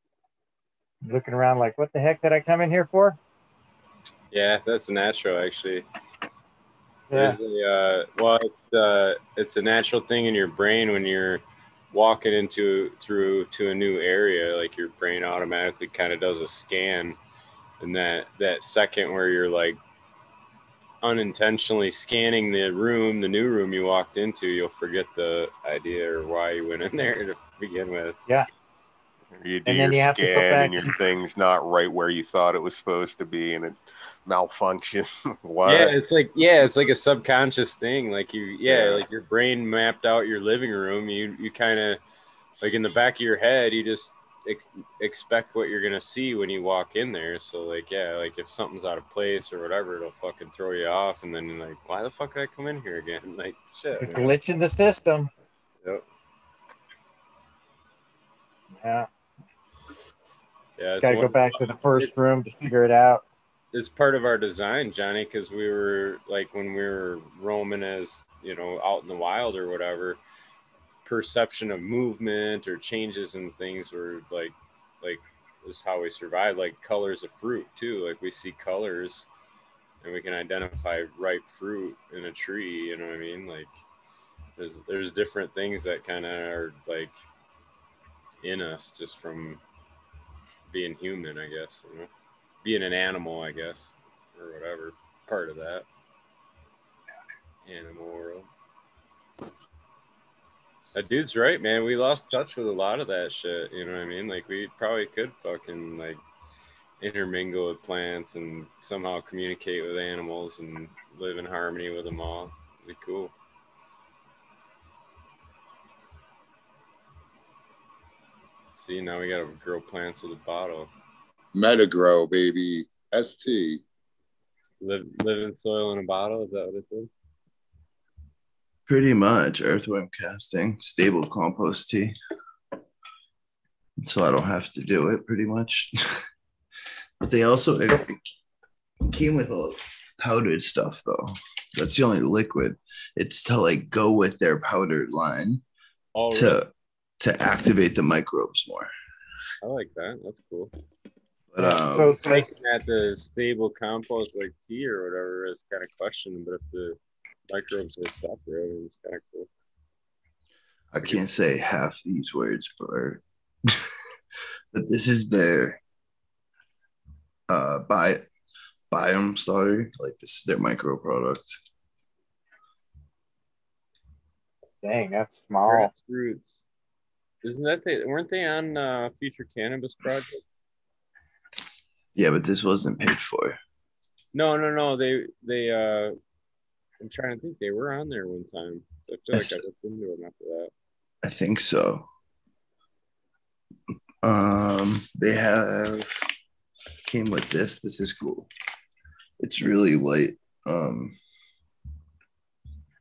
you're looking around like, what the heck did I come in here for? Yeah, that's natural actually. Yeah. A, uh, well, it's the it's a natural thing in your brain when you're walking into through to a new area. Like your brain automatically kind of does a scan, and that that second where you're like unintentionally scanning the room, the new room you walked into, you'll forget the idea or why you went in there to begin with. Yeah. You do And your then you have to go scan back and your thing's not right where you thought it was supposed to be, and it malfunctions. <laughs> what? Yeah, it's like yeah, it's like a subconscious thing. Like you, yeah, Yeah. like your brain mapped out your living room. You you kind of like in the back of your head, you just ex- expect what you're gonna see when you walk in there. So like yeah, like if something's out of place or whatever, it'll fucking throw you off, and then you're like, why the fuck did I come in here again? <laughs> Like shit. The man. glitch in the system. Yep. Yeah. Yeah, Gotta go back to the first room to figure it out. It's part of our design, Johnny, because we were like when we were roaming as you know out in the wild or whatever, perception of movement or changes in things were like like is how we survive. Like colors of fruit too. Like we see colors, and we can identify ripe fruit in a tree. You know what I mean? Like there's there's different things that kind of are like in us just from being human, I guess. You know being an animal, I guess, or whatever part of that animal world. That dude's right, man. We lost touch with a lot of that shit. You know what I mean? Like we probably could fucking like intermingle with plants and somehow communicate with animals and live in harmony with them all. It'd be cool. See, now we gotta grow plants with a bottle. Metagrow, baby. ST. Live live in soil in a bottle. Is that what it said? Pretty much earthworm casting, stable compost tea. So I don't have to do it pretty much. <laughs> but they also it came with a powdered stuff though. That's the only liquid. It's to like go with their powdered line Oh, really? to to activate the microbes more. I like that. That's cool. But um, so it's like Making that the stable compost like tea or whatever is kind of questioning, but if the microbes are separate, it's kind of cool. I can't say half these words, but <laughs> but this is their uh bi biome starter. Like this is their micro product. dang, that's small. Grassroots. Isn't that they weren't they on uh, Future Cannabis Project? Yeah, but this wasn't paid for. No, no, no. They they uh I'm trying to think they were on there one time. So I feel like I looked into them after that. I think so. Um, they have came with this. This is cool. It's really light. Um,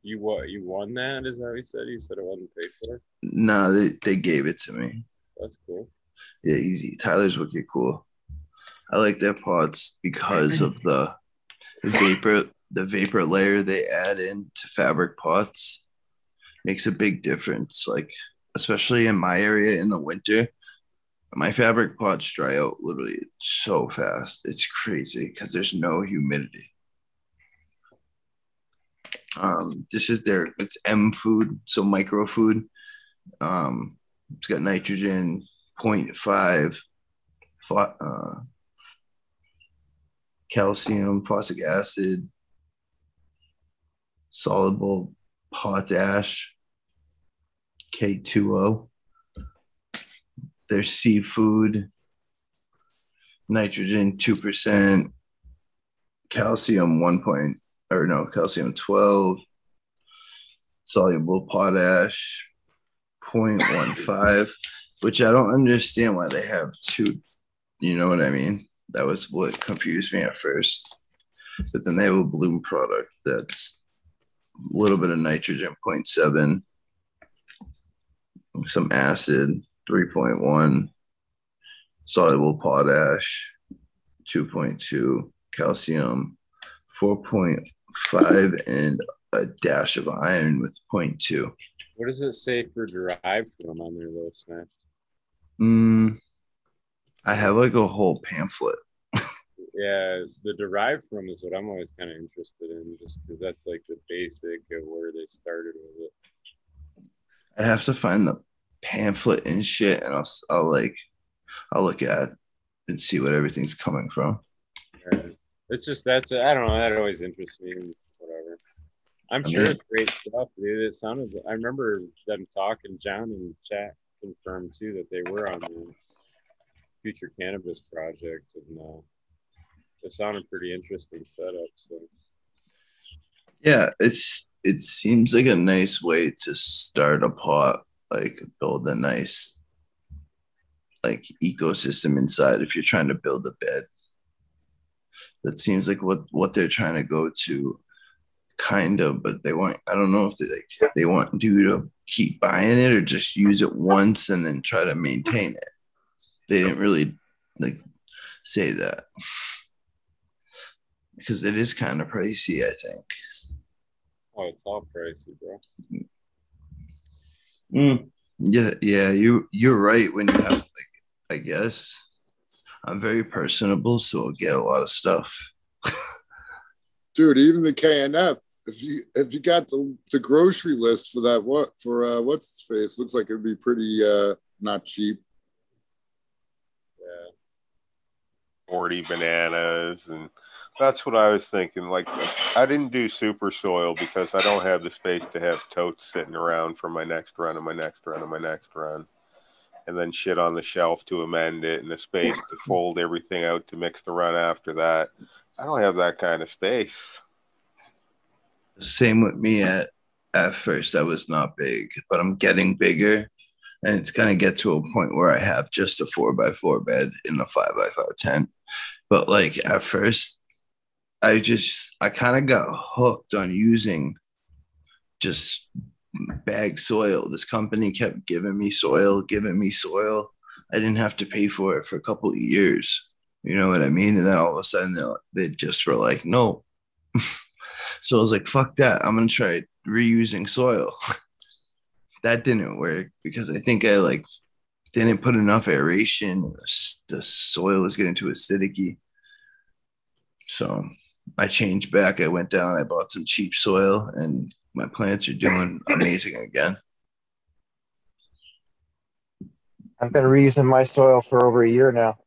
You what? You won that? Is that what you said? You said it wasn't paid for. Nah, they, they gave it to me. That's cool. Yeah, easy. Tyler's wicked cool. I like their pots because of the vapor, the vapor layer they add in to fabric pots makes a big difference. Like, especially in my area in the winter, my fabric pots dry out literally so fast. It's crazy because there's no humidity. Um, this is their it's M food, so micro food. Um, it's got nitrogen 0.5, uh, calcium, phosphoric acid, soluble potash, K2O. There's seafood, nitrogen 2%, calcium 1 point, or no, calcium 12, soluble potash 0.15, which I don't understand why they have two. You know what I mean? That was what confused me at first. But then they have a bloom product that's a little bit of nitrogen 0.7, some acid 3.1, soluble potash 2.2, calcium 4.5, and a dash of iron with 0.2. What does it say for derived from on there though, Smash? Mm, I have like a whole pamphlet. Yeah, the derived from is what I'm always kind of interested in, just because that's like the basic of where they started with it. I have to find the pamphlet and shit, and I'll, I'll like, I'll look at and see what everything's coming from. Right. It's just that's I don't know that always interests me. Whatever. I'm I sure mean- it's great stuff, dude. It sounded. I remember them talking. John and chat confirmed too that they were on the future cannabis project, and uh, it sounded pretty interesting setup. So Yeah, it's it seems like a nice way to start a pot, like build a nice like ecosystem inside if you're trying to build a bed. That seems like what what they're trying to go to, kind of, but they want I don't know if they like they want you to keep buying it or just use it once and then try to maintain it. They didn't really like say that because it is kind of pricey, I think. oh, it's all pricey, bro. Mm. Yeah, yeah, you you're right. When you have like, I guess I'm very personable, so I'll get a lot of stuff. <laughs> dude. Even the KNF. If you if you got the, the grocery list for that what for uh what's his face looks like it'd be pretty uh not cheap. Yeah. 40 bananas and that's what I was thinking. Like I didn't do super soil because I don't have the space to have totes sitting around for my next run and my next run and my next run. And then shit on the shelf to amend it and the space to fold everything out to mix the run after that. I don't have that kind of space. Same with me at at first. I was not big, but I'm getting bigger, and it's gonna get to a point where I have just a four by four bed in a five by five tent. But like at first, I just I kind of got hooked on using just bag soil. This company kept giving me soil, giving me soil. I didn't have to pay for it for a couple of years. You know what I mean? And then all of a sudden they they just were like, no. <laughs> so I was like, fuck that. I'm gonna try reusing soil. <laughs> that didn't work because I think I like didn't put enough aeration. The, the soil was getting too acidic. So I changed back. I went down. I bought some cheap soil, and my plants are doing amazing again. I've been reusing my soil for over a year now.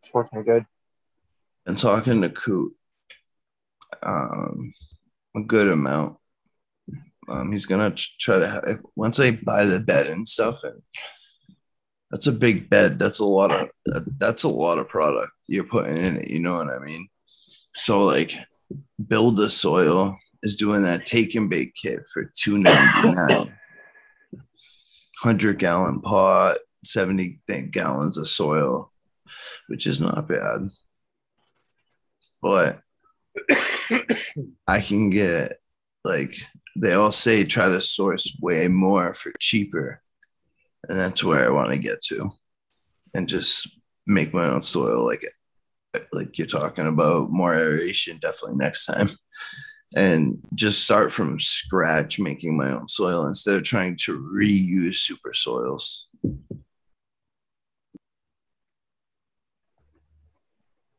It's working good. And talking to Coot um, a good amount. Um, he's gonna tr- try to have once I buy the bed and stuff, and that's a big bed. That's a lot of that's a lot of product you're putting in it. You know what I mean? So like, build the soil is doing that take and bake kit for two ninety nine. <laughs> Hundred gallon pot, seventy gallons of soil, which is not bad. But <coughs> I can get like they all say try to source way more for cheaper. And that's where I want to get to. And just make my own soil like like you're talking about more aeration definitely next time and just start from scratch making my own soil instead of trying to reuse super soils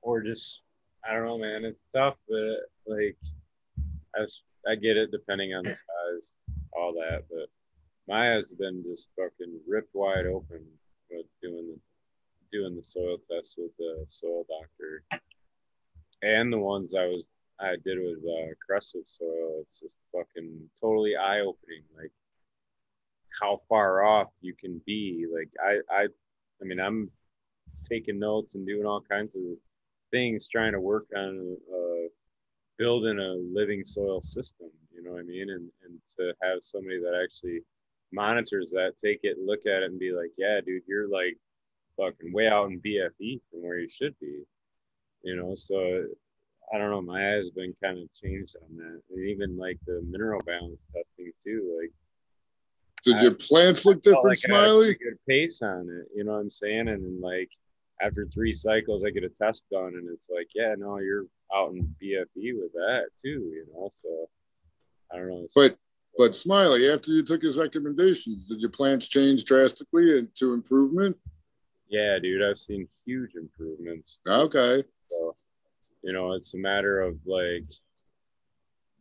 or just I don't know, man. It's tough, but like I was, I get it depending on the size, all that. But my has been just fucking ripped wide open with doing the doing the soil test with the soil doctor, and the ones I was I did with uh, Crescent soil. It's just fucking totally eye opening. Like how far off you can be. Like I I I mean I'm taking notes and doing all kinds of things trying to work on uh, building a living soil system. You know what I mean? And and to have somebody that actually monitors that, take it, look at it, and be like, yeah, dude, you're like fucking way out in BFE from where you should be. You know, so I don't know. My eyes have been kind of changed on that, and even like the mineral balance testing too. Like, did your plants look different, like Smiley? good pace on it. You know what I'm saying? And like after three cycles, I get a test done, and it's like, yeah, no, you're out in BFE with that too. You know, so I don't know. But but Smiley, after you took his recommendations, did your plants change drastically into improvement? Yeah, dude, I've seen huge improvements. Okay. So, you know, it's a matter of like,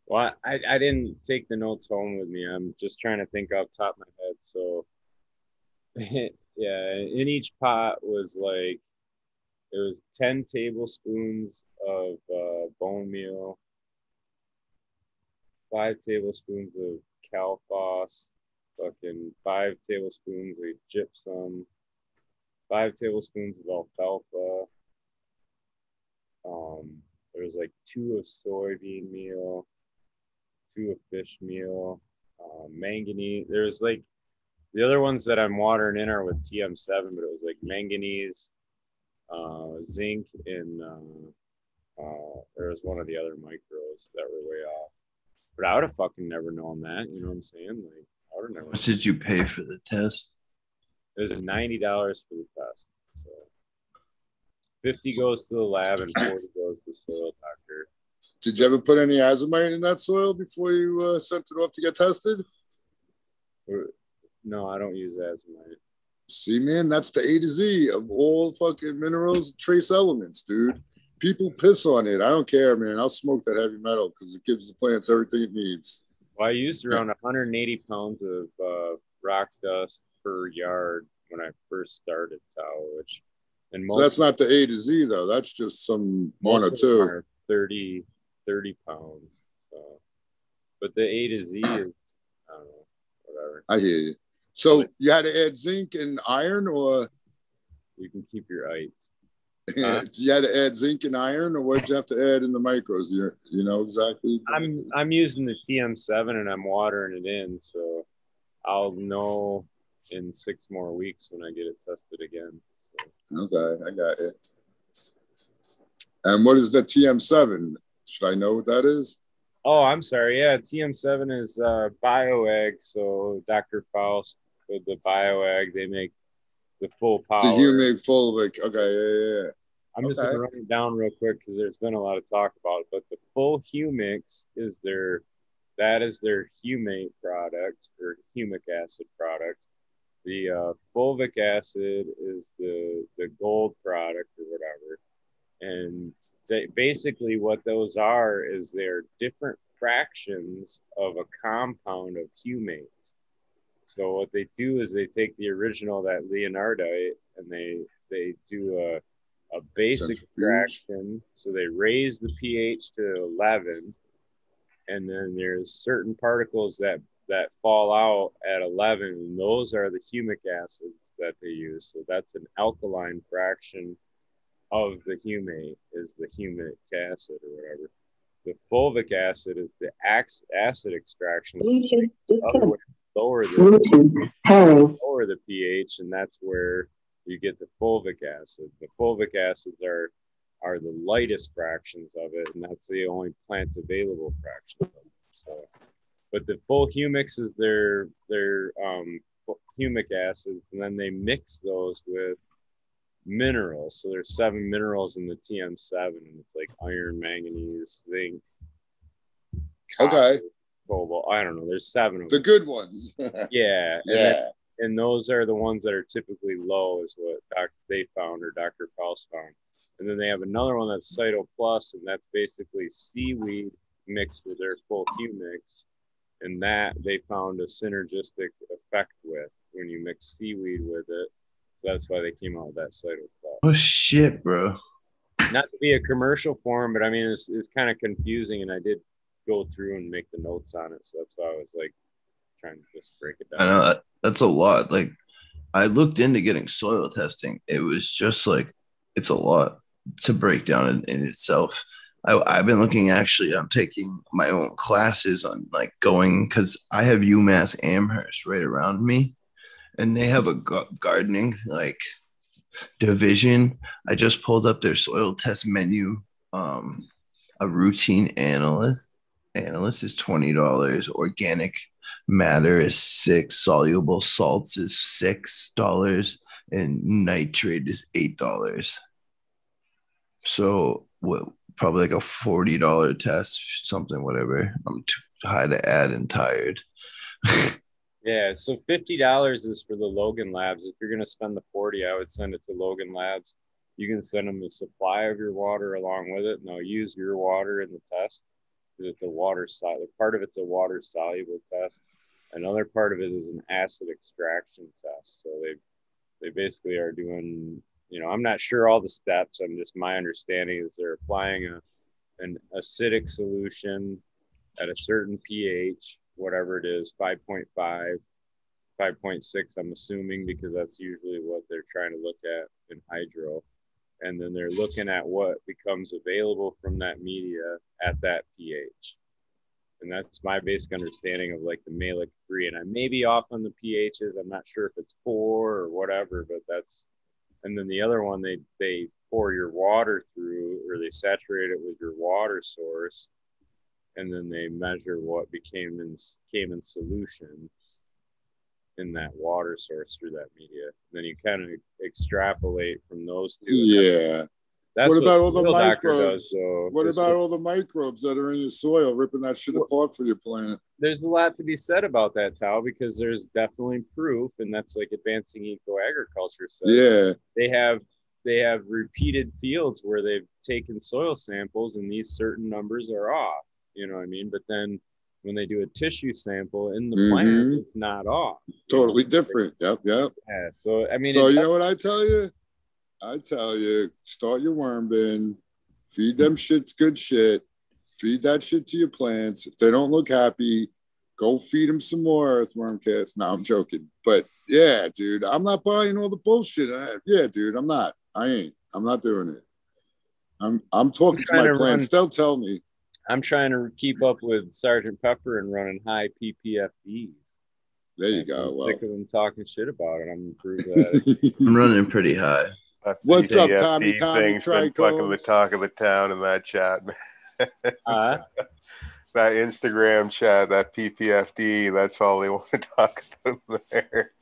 well, I, I didn't take the notes home with me. I'm just trying to think off top of my head. So, <laughs> yeah, in each pot was like, it was 10 tablespoons of uh, bone meal, five tablespoons of Calphos, fucking five tablespoons of gypsum, five tablespoons of alfalfa. Um, there was like two of soybean meal, two of fish meal, uh, manganese. There's like the other ones that I'm watering in are with TM7, but it was like manganese, uh, zinc, and uh, uh, there was one of the other micros that were way off. But I would have fucking never known that. You know what I'm saying? Like, I would have never. What did you pay for the test? It was ninety dollars for the test. So fifty goes to the lab and forty goes to the soil doctor. Did you ever put any azomite in that soil before you uh, sent it off to get tested? No, I don't use azomite. See, man, that's the A to Z of all fucking minerals, trace elements, dude. People piss on it. I don't care, man. I'll smoke that heavy metal because it gives the plants everything it needs. Well, I used around 180 pounds of uh, rock dust per yard when I first started Tao, which and most that's not the A to Z though. That's just some one or two. 30, 30 pounds. So, but the A to Z is I don't know, whatever. I hear you. So you had to add zinc and iron, or you can keep your ites. <laughs> Huh? you had to add zinc and iron, or what'd you have to add in the micros? You you know exactly, exactly. I'm I'm using the TM7 and I'm watering it in, so I'll know in six more weeks when I get it tested again. So. Okay, I got it. And what is the TM7? Should I know what that is? Oh, I'm sorry. Yeah, TM7 is uh, BioAg. So Dr. Faust with the bioag. They make the full power. The humic full of. Okay, yeah, yeah. I'm okay. just gonna run it down real quick because there's been a lot of talk about it. But the full humix is their that is their humate product or humic acid product. The uh, fulvic acid is the the gold product or whatever. And they, basically, what those are is they're different fractions of a compound of humate. So what they do is they take the original that leonardite and they they do a a basic fraction. So they raise the pH to 11, and then there's certain particles that that fall out at 11, and those are the humic acids that they use. So that's an alkaline fraction of the humate is the humic acid or whatever. The fulvic acid is the acid extraction. So lower the lower the pH, and that's where you get the fulvic acid. The fulvic acids are are the lightest fractions of it, and that's the only plant available fraction of it. So, but the full humics is their their um, humic acids, and then they mix those with minerals. So there's seven minerals in the TM7, and it's like iron, manganese, zinc, Okay. Cobalt. I don't know. There's seven of them. The them. good ones. <laughs> Yeah, and then- yeah. and those are the ones that are typically low, is what doc, they found or Dr. Faust found. And then they have another one that's Cyto Plus, and that's basically seaweed mixed with their full humics. And that they found a synergistic effect with when you mix seaweed with it. So that's why they came out with that Cyto Plus. Oh shit, bro. Not to be a commercial form, but I mean, it's, it's kind of confusing. And I did go through and make the notes on it. So that's why I was like trying to just break it down. I know that, that's a lot. Like I looked into getting soil testing. It was just like it's a lot to break down in, in itself. I, I've been looking actually. I'm taking my own classes on like going because I have UMass Amherst right around me, and they have a gardening like division. I just pulled up their soil test menu. Um, a routine analyst analyst is twenty dollars. Organic matter is six soluble salts is six dollars and nitrate is eight dollars so what probably like a forty dollar test something whatever i'm too high to add and tired <laughs> Yeah, so fifty dollars is for the Logan Labs. If you're gonna spend the forty, I would send it to Logan Labs. You can send them a supply of your water along with it, and they'll use your water in the test because it's a water soluble. Part of it's a water soluble test. Another part of it is an acid extraction test. So they they basically are doing. You know, I'm not sure all the steps. I'm just my understanding is they're applying a an acidic solution at a certain pH, whatever it is, 5.5, 5.6, I'm assuming, because that's usually what they're trying to look at in hydro. And then they're looking at what becomes available from that media at that pH. And that's my basic understanding of like the Mehlich 3. And I may be off on the pHs. I'm not sure if it's four or whatever, but that's, and then the other one, they, they pour your water through or they saturate it with your water source and then they measure what became in came in solution in that water source through that media. Then you kind of extrapolate from those two. Yeah. That's What about all the microbes? does. What about all the microbes that are in the soil, ripping that shit apart for your plant? There's a lot to be said about that, Tal, because there's definitely proof, and that's like advancing eco agriculture says. Yeah. They have they have repeated fields where they've taken soil samples and these certain numbers are off. You know what I mean? But then when they do a tissue sample in the plant, Mhm. it's not off. Totally different. Yep. Yep. Yeah. So I mean, so you know what I tell you? I tell you, start your worm bin, feed them shits good shit, feed that shit to your plants. If they don't look happy, go feed them some more earthworm kits. No, I'm joking, but yeah, dude, I'm not buying all the bullshit. Uh, yeah, dude, I'm not. I ain't. I'm not doing it. I'm I'm talking to my plants. run- They'll tell me. I'm trying to keep up with Sergeant Pepper and running high PPFDs. There you go. I'm Well, sick of them talking shit about it. I'm gonna <laughs> that. i'm running pretty high That What's up, Tommy? Tommy thing's been fucking the talk of the town in that chat. uh, <laughs> that Instagram chat, that PPFD, that's all they want to talk about there.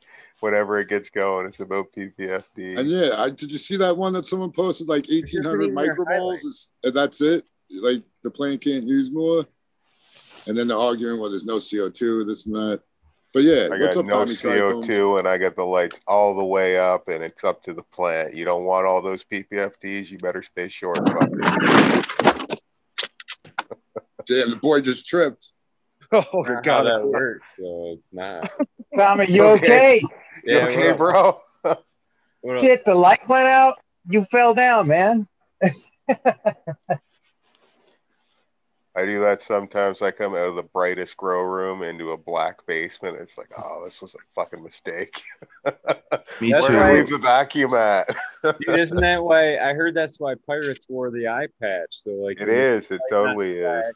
Whenever it gets going, it's about PPFD. And yeah, I, did you see that one that someone posted like 1800 even micromoles? Is, and that's it? Like the plant can't use more? And then they're arguing, well, there's no CO2, this and that. But yeah, I what's got up, no Tommy Trichomes? CO2 and I got the lights all the way up and it's up to the plant. You don't want all those PPFDs, you better stay short. <laughs> Damn, the boy just tripped. <laughs> Oh not how god, that works. So it's not. <laughs> Tommy, you Okay. okay? You okay, bro? What up? Shit, the light went out. You fell down, man. I do that sometimes. I come out of the brightest grow room into a black basement. It's like, oh, this was a fucking mistake. <laughs> me That's too Where right. do we leave the vacuum at? <laughs> Dude, isn't that why I heard that's why pirates wore the eye patch? So like it when they is. It totally is.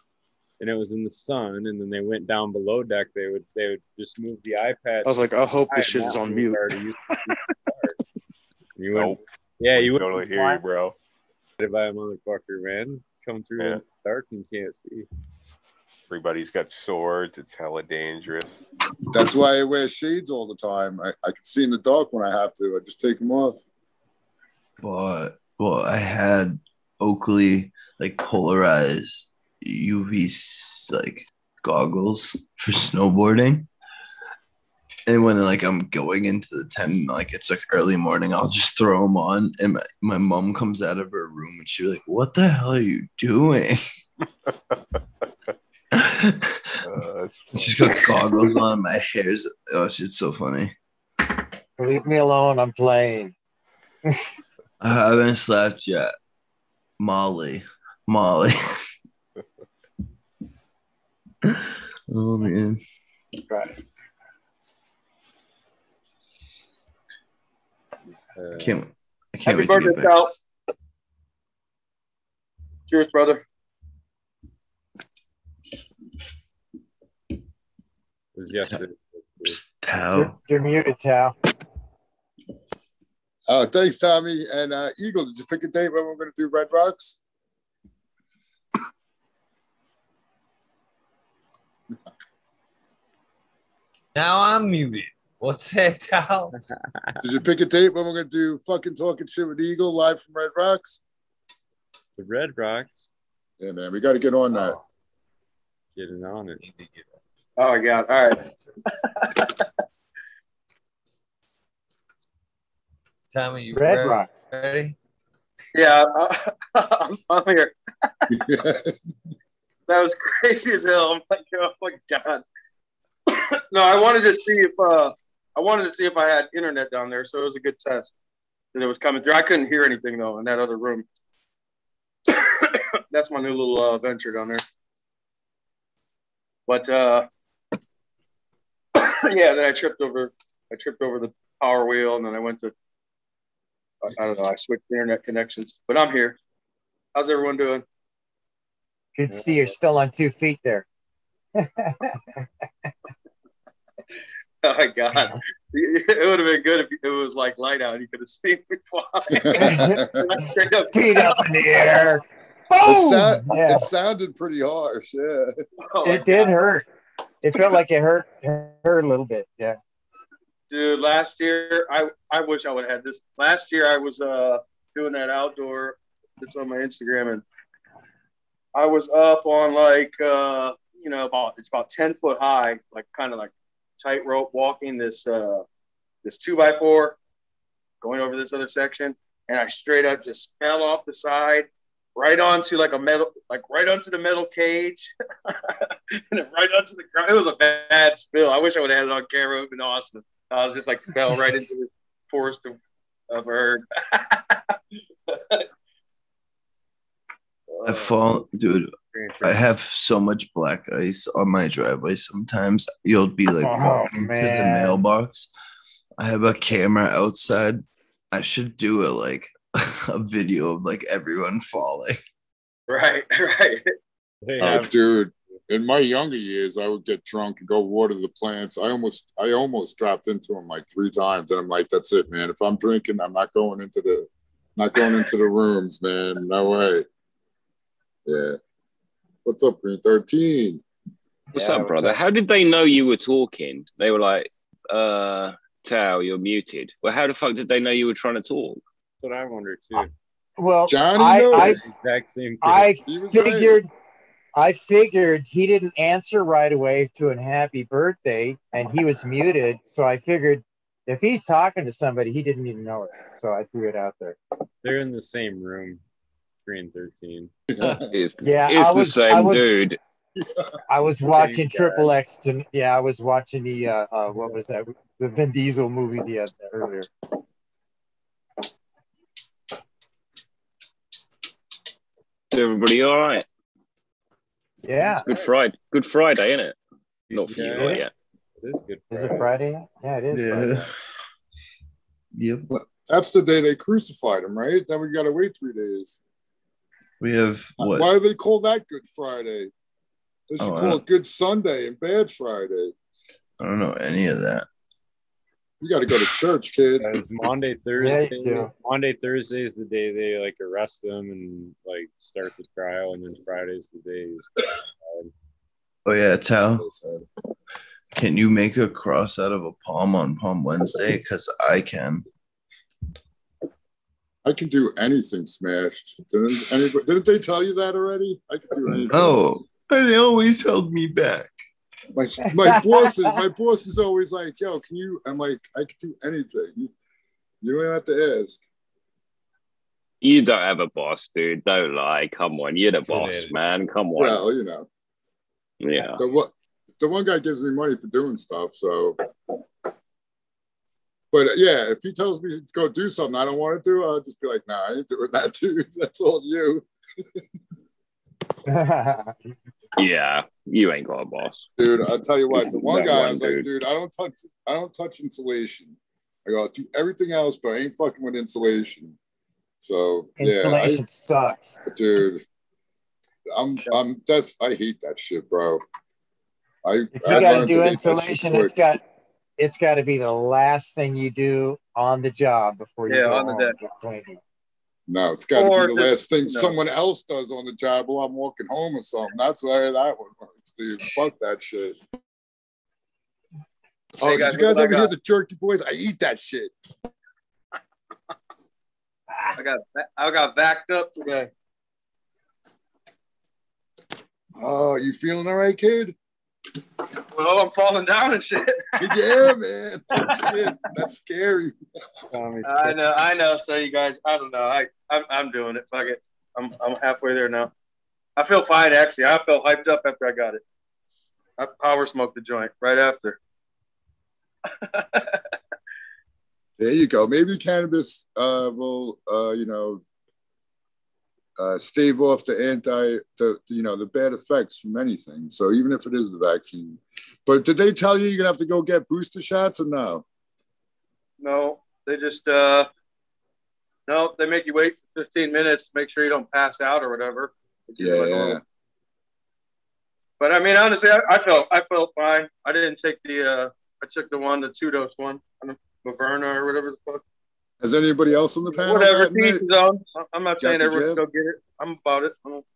and it was in the sun, and then they went down below deck. They would they would just move the eye patch. I was like, I hope this shit is on mute. we already used <laughs> to use the card. You wouldn't- Nope. yeah, you would totally hear you, bro. by a motherfucker, man. Come through Yeah. in the dark and can't see. Everybody's got swords. It's hella dangerous. That's why I wear shades all the time. I, I can see in the dark when I have to. I just take them off. But well, I had Oakley like polarized UV like goggles for snowboarding. And when like I'm going into the tent, like it's like early morning, I'll just throw them on. And my, my mom comes out of her room and she's like, "What the hell are you doing?" <laughs> Uh, She's got goggles on. My hair's oh, it's so funny. Leave me alone. I'm playing. <laughs> I haven't slept yet. Molly, Molly. <laughs> oh man. Right. I can't. I can't Happy wait to birthday, get back. Cal. Cheers, brother. was yesterday. You're, Tao. you're muted, Tal. Uh, thanks, Tommy. And uh, Eagle, did you pick a date when we're going to do Red Rocks? Now I'm muted. What's that, Tal? <laughs> Did you pick a date when we're going to do fucking talking shit with Eagle live from Red Rocks? The Red Rocks Yeah, man, we got to get on that. getting on it. Need to get up. Oh my god. All right. <laughs> Tommy, you Red ready? Rocks. ready? Yeah, I'm, I'm <laughs> here. That was crazy as hell. I'm like, oh my god. <coughs> no, I wanted to see if uh I wanted to see if I had internet down there, so it was a good test. that it was coming through. I couldn't hear anything though in that other room. <coughs> That's my new little uh, venture down there. But uh <coughs> yeah, then I tripped over I tripped over the power wheel and then I went to I, I don't know, I switched internet connections. But I'm here. How's everyone doing? Good to see you're still on two feet there. <laughs> Oh my god. <laughs> It would have been good if it was like light out. You could have seen me fly. <laughs> Straight up. feet up in the air. It, Boom! sa- yeah, it sounded pretty harsh. Yeah. Oh my it did God. hurt. It felt like it hurt hurt a little bit. Yeah. Dude, last year I I wish I would have had this. Last year I was uh doing that outdoor that's on my Instagram and I was up on like uh you know about it's about 10 foot high, like kind of like tightrope walking this uh this two by four going over this other section and I straight up just fell off the side right onto like a metal like right onto the metal cage <laughs> and right onto the ground. It was a bad spill. I wish I would have had it on camera. It would have been awesome. I was just like fell right into this forest of, of herb. <laughs> I fall, dude. I have so much black ice on my driveway. Sometimes you'll be like Oh, walking to the mailbox. I have a camera outside. I should do a like <laughs> a video of like everyone falling. right, <laughs> right. They Oh, dude. In my younger years, I would get drunk and go water the plants. I almost, I almost dropped into them like three times, and I'm like, "That's it, man. If I'm drinking, I'm not going into the, not going into the rooms, man. No way." Yeah. What's up, Green Thirteen? What's Yeah, up, brother? How did they know you were talking? They were like, uh, Tao, you're muted. Well, how the fuck did they know you were trying to talk? That's what I wonder too. Well, Johnny I, knows. I Exact same thing. I He was right. figured I figured he didn't answer right away to an happy birthday and he was muted. So I figured if he's talking to somebody, he didn't even know it. So I threw it out there. They're in the same room. Three and thirteen. <laughs> It's, Yeah, it's I the was- same <laughs> I was- dude. I was watching guy. Triple X. To, yeah, I was watching the uh, uh, what was that? The Vin Diesel movie the uh, earlier. Everybody all right? Yeah, It's Good Friday. Good Friday, isn't it? Not for you, Yeah. yet. It is good. is it Friday? yet? Yeah, it is. Friday. Yeah. Yep. That's the day they crucified him, right? Then we got to wait three days. We have what? Why do they call that Good Friday? They should Oh, call it Good Sunday and Bad Friday. I don't know any of that. You got to go to church, kid. That was Monday, <laughs> Thursday. you do. Monday, Thursday is the day they like arrest them and like start the trial, and then Friday's the day. Oh yeah, Tal. Can you make a cross out of a palm on Palm Wednesday? Because I can. I can do anything smashed. Didn't anybody? Didn't they tell you that already? I can do anything. Oh, they always held me back. my my boss is my boss is always like, "Yo, can you?" I'm like, "I can do anything. You, you don't have to ask." You don't have a boss, dude. Don't lie. Come on, you're the That's boss, man. Come on. Well, you know, yeah. the what the one guy gives me money for doing stuff, so. But uh, yeah, if he tells me to go do something I don't want to do, I'll just be like, "Nah, I ain't doing that, <laughs> dude. That's all you, <laughs> Yeah. You ain't got a boss. dude." I'll tell you what. The one That guy, I one was like, dude. "Dude, I don't touch, I don't touch insulation. I go I'll do everything else, but I ain't fucking with insulation." So yeah, I, sucks. dude. I'm I'm that's I hate that shit, bro. I If you I got to do insulation, that shit installation, it's quick. got it's got to be the last thing you do on the job before you Yeah, go on the home deck. and get cleaned. No, it's got to be the just, last thing you know. someone else does on the job while I'm walking home or something. That's why that one works, dude. Fuck that shit. Oh, guys, did you guys I ever hear the Jerky Boys? I eat that shit. I got I got backed up today. Oh, you feeling all right, kid? Well, I'm falling down and shit. <laughs> yeah, man. Shit, that's scary. I know, I know. So you guys, I don't know. I I'm, I'm doing it. Fuck it. I'm I'm halfway there now. I feel fine actually. I felt hyped up after I got it. I power smoked the joint right after. <laughs> There you go. Maybe cannabis uh, will, uh, you know, uh, stave off the anti, the you know, the bad effects from anything. So even if it is the vaccine, but did they tell you you're gonna have to go get booster shots or no? No, they just uh no, they make you wait for 15 minutes to make sure you don't pass out or whatever. Yeah, yeah. But I mean, honestly, I, I felt I felt fine. I didn't take the uh I took the one, the two dose one, Moderna or whatever the fuck. Has anybody else on the panel? Whatever, gotten to each it? his own. I- I'm not saying the everyone jab? should go get it. I'm about it. I don't-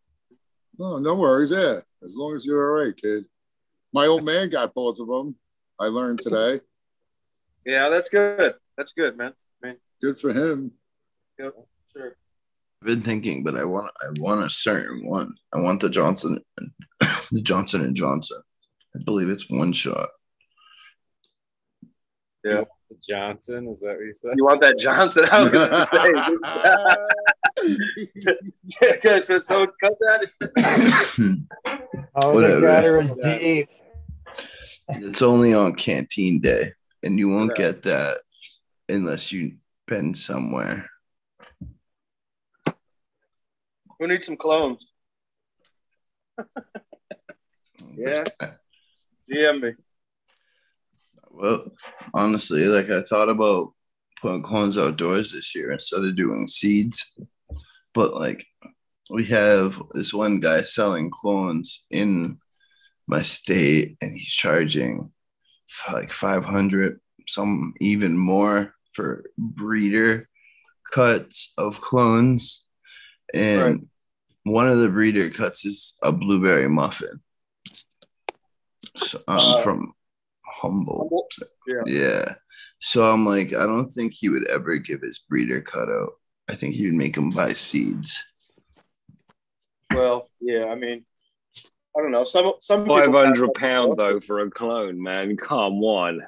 No, no worries. Yeah, as long as you're all right, kid. My old man got both of them. I learned today. <laughs> Yeah, that's good. That's good, man. man. Good for him. Yep, sure. I've been thinking, but I want I want a certain one. I want the Johnson <coughs> the Johnson and Johnson. I believe it's one shot. Johnson. Is that what you said? You want that Johnson? <laughs> I was gonna <laughs> say, <laughs> good. so cut that. Oh, Whatever. the gutter is deep. it's only on canteen day, and you won't Yeah. get that unless you've been somewhere. Who needs some clones? Yeah. DM me. Well, honestly, like I thought about putting clones outdoors this year instead of doing seeds, but like we have this one guy selling clones in my state, and he's charging like five hundred, some even more for breeder cuts of clones, and Right. one of the breeder cuts is a blueberry muffin. So, um, Uh, from Humboldt. Yeah. Yeah. So I'm like, I don't think he would ever give his breeder cutout. I think he would make him buy seeds. Well, yeah. I mean, I don't know. Some some people Five have- hundred pound though for a clone, man. Come on.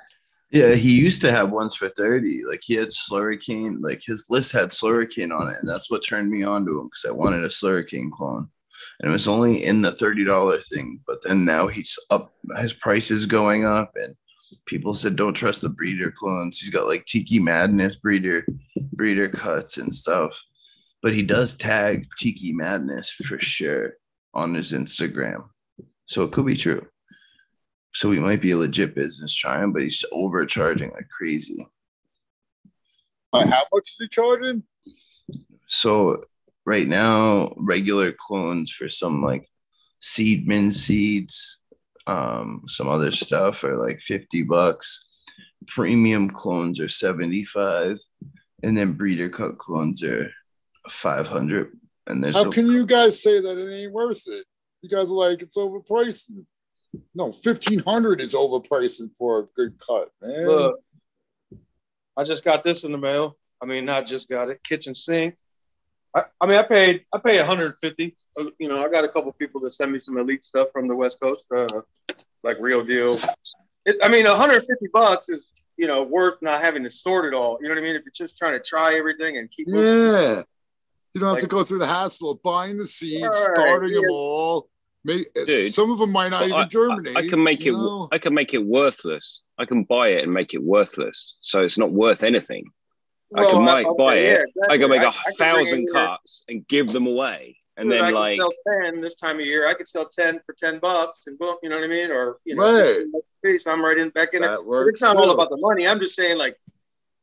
Yeah, he used to have ones for 30. Like he had Slurricane, like his list had Slurricane on it. And that's what turned me on to him because I wanted a Slurricane clone. And it was only in the $30 thing. But then now he's up, his price is going up. And people said, don't trust the breeder clones. He's got like Tiki Madness breeder, breeder cuts and stuff. But he does tag Tiki Madness for sure on his Instagram. So it could be true. So he might be a legit business trying, but he's overcharging like crazy. Uh, how much is he charging? So right now, regular clones for some like seedman seeds, um, some other stuff are like 50 bucks. premium clones are 75 and then breeder cut clones are 500 and there's How can you guys say that it ain't worth it? You guys are like it's overpriced. No, fifteen hundred is overpricing for a good cut, man. Look, I just got this in the mail. I mean, not just got it. Kitchen sink. I, I mean, I paid I pay 150. Uh, You know, I got a couple people that send me some elite stuff from the West Coast, uh, like real deal. It, I mean, 150 bucks is you know worth not having to sort it all. You know what I mean? If you're just trying to try everything and keep moving. Yeah. You don't have to go through the hassle of buying the seeds, Right, starting them all. Maybe, Dude, some of them might not even I- germinate. I, I can make it. know? I can make it worthless. I can buy it and make it worthless, so it's not worth anything. I can Well, might okay, buy it. yeah, I can make a I can bring thousand in here- cuts and give them away, and Dude, I then could like sell ten this time of year. I could sell ten for ten bucks, and boom, you know what I mean? Or you know, Right. 15 bucks a piece. I'm right in back in it. That But works. It's not all about the money. I'm just saying, like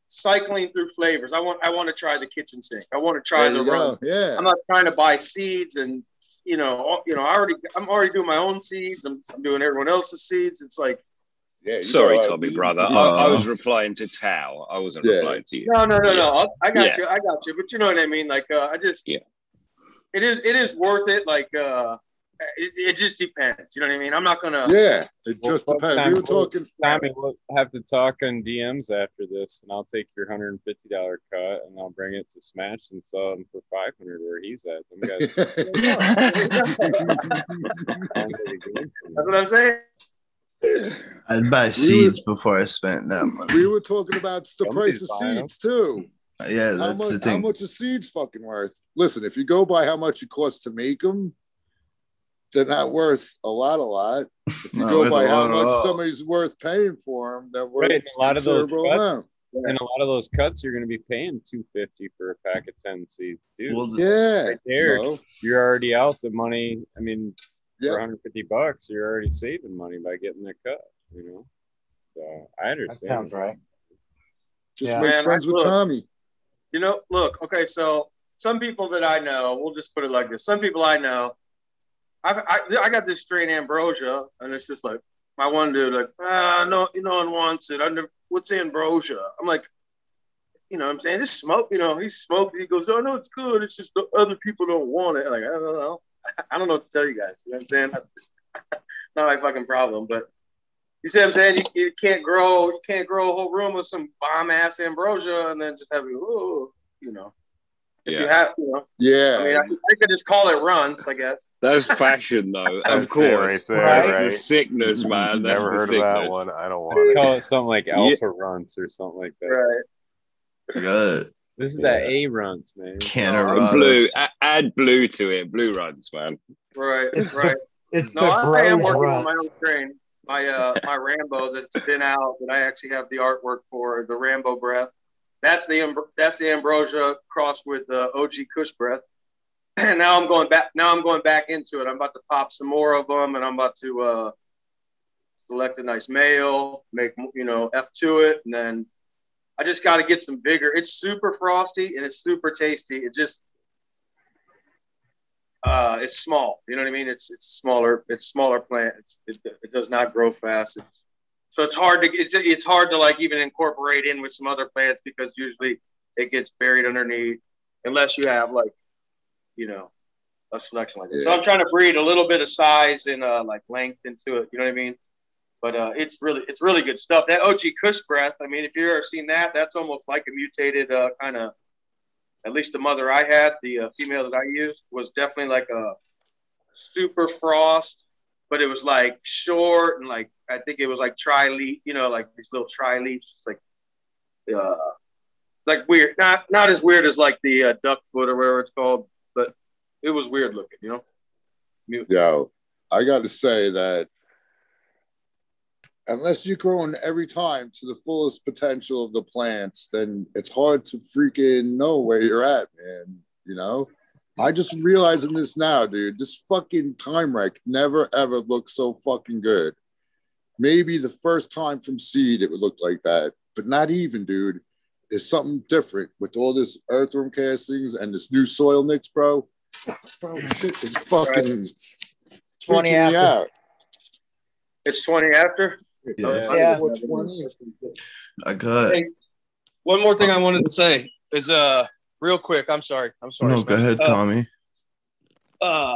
cycling through flavors. I want, I want to try the kitchen sink. I want to try There the you run. Yeah. I'm not trying to buy seeds and you know, you know, I already, I'm already doing my own seeds. I'm, I'm doing everyone else's seeds. It's like, yeah sorry, gotta- Tommy, brother. I, I was replying to Tao. I wasn't Yeah. replying to you. no, no, no, no. I'll- I got Yeah. you. I got you. But you know what I mean? Like, uh, I just, Yeah. it is, it is worth it. Like, uh, it, it just depends. You know what I mean? I'm not gonna. Yeah, it Well, just depends. time We were for- talking. Tommy, we'll have to talk on DMs after this, and I'll take your hundred and fifty dollar cut, and I'll bring it to Smash and sell them for five hundred where he's at. Them guys sound really <laughs> good. <laughs> That's what I'm saying. I'd buy We seeds before I spent that money. we were talking about the Somebody's price of buying 'em. seeds too. Yeah, How that's much? the How much is seeds fucking worth? Listen, if you go by how much it costs to make them, they're not worth a lot. A lot. If you go by how much somebody's worth paying for them, they're worth Right, a lot of those cuts- amount. And a lot of those cuts, you're going to be paying two fifty for a pack of ten seeds, dude. Well, Yeah. Right there. So, you're already out the money. I mean, Yeah. for 150 bucks, you're already saving money by getting that cut. You know, so I understand. That understand. sounds right. just Yeah. make Man, friends I- with look. Tommy. You know, look, okay, so some people that I know, we'll just put it like this. Some people I know, I've, I, I got this strain ambrosia, and it's just like my one dude, like, ah, no, you no one wants it. I never, what's ambrosia? I'm like, you know what I'm saying? Just smoke, you know, he smoked. He goes, oh, no, it's good. It's just the other people don't want it. Like, I don't know. I don't know what to tell you guys. You know what I'm saying? <laughs> Not my fucking problem, but you see what I'm saying? You, you can't grow, you can't grow a whole room with some bomb ass ambrosia and then just have it, oh, you know. If you Yeah. have, you know, Yeah. I mean, I, I could just call it runs, I guess. <laughs> That's fashion, though. of course, it right there, That's right? the sickness, man. That's Never the heard sickness. of that one. I don't want it. Call it something like Yeah. alpha runts or something like that. Right. Good. This is that A runs, man. Can Oh, of blue, add blue to it. Blue runs, man. Right. It's right. It's No, the I am bros working on runs. my own strain. My uh my Rambo that's been out that I actually have the artwork for the Rambo breath. That's the that's the ambrosia crossed with the OG Kush breath. And <clears throat> now I'm going back. Now I'm going back into it. I'm about to pop some more of them, and I'm about to uh, select a nice male, make you know F to it, and then I just got to get some bigger. It's super frosty and it's super tasty. It just uh, it's small. You know what I mean? It's it's smaller. It's smaller plant. It's, it, it does not grow fast. It's, so it's hard to it's it's hard to like even incorporate in with some other plants because usually it gets buried underneath unless you have like you know a selection like this. So I'm trying to breed a little bit of size and uh, like length into it. You know what I mean? But uh, it's really it's really good stuff. That OG Kush breath. I mean, if you've ever seen that, that's almost like a mutated uh, kind of. At least the mother I had, the uh, female that I used, was definitely like a super frost, but it was like short and like I think it was like tri leaf, you know, like these little tri leaves, like uh, like weird, not not as weird as like the uh, duck foot or whatever it's called, but it was weird looking, you know. Yo, I got to say that unless you're growing every time to the fullest potential of the plants, then it's hard to freaking know where you're at, man. You know, I just realizing this now, dude. This fucking time wreck never ever looked so fucking good. Maybe the first time from seed it would look like that, but not even, dude. There's something different with all this earthworm castings and this new soil mix, bro. Bro, shit is fucking 20 freaking me after. out. It's twenty after. Yeah. Yeah. I got Hey, One more thing I wanted to say is uh real quick. I'm sorry. I'm sorry. no. Go ahead, Uh, Tommy. uh,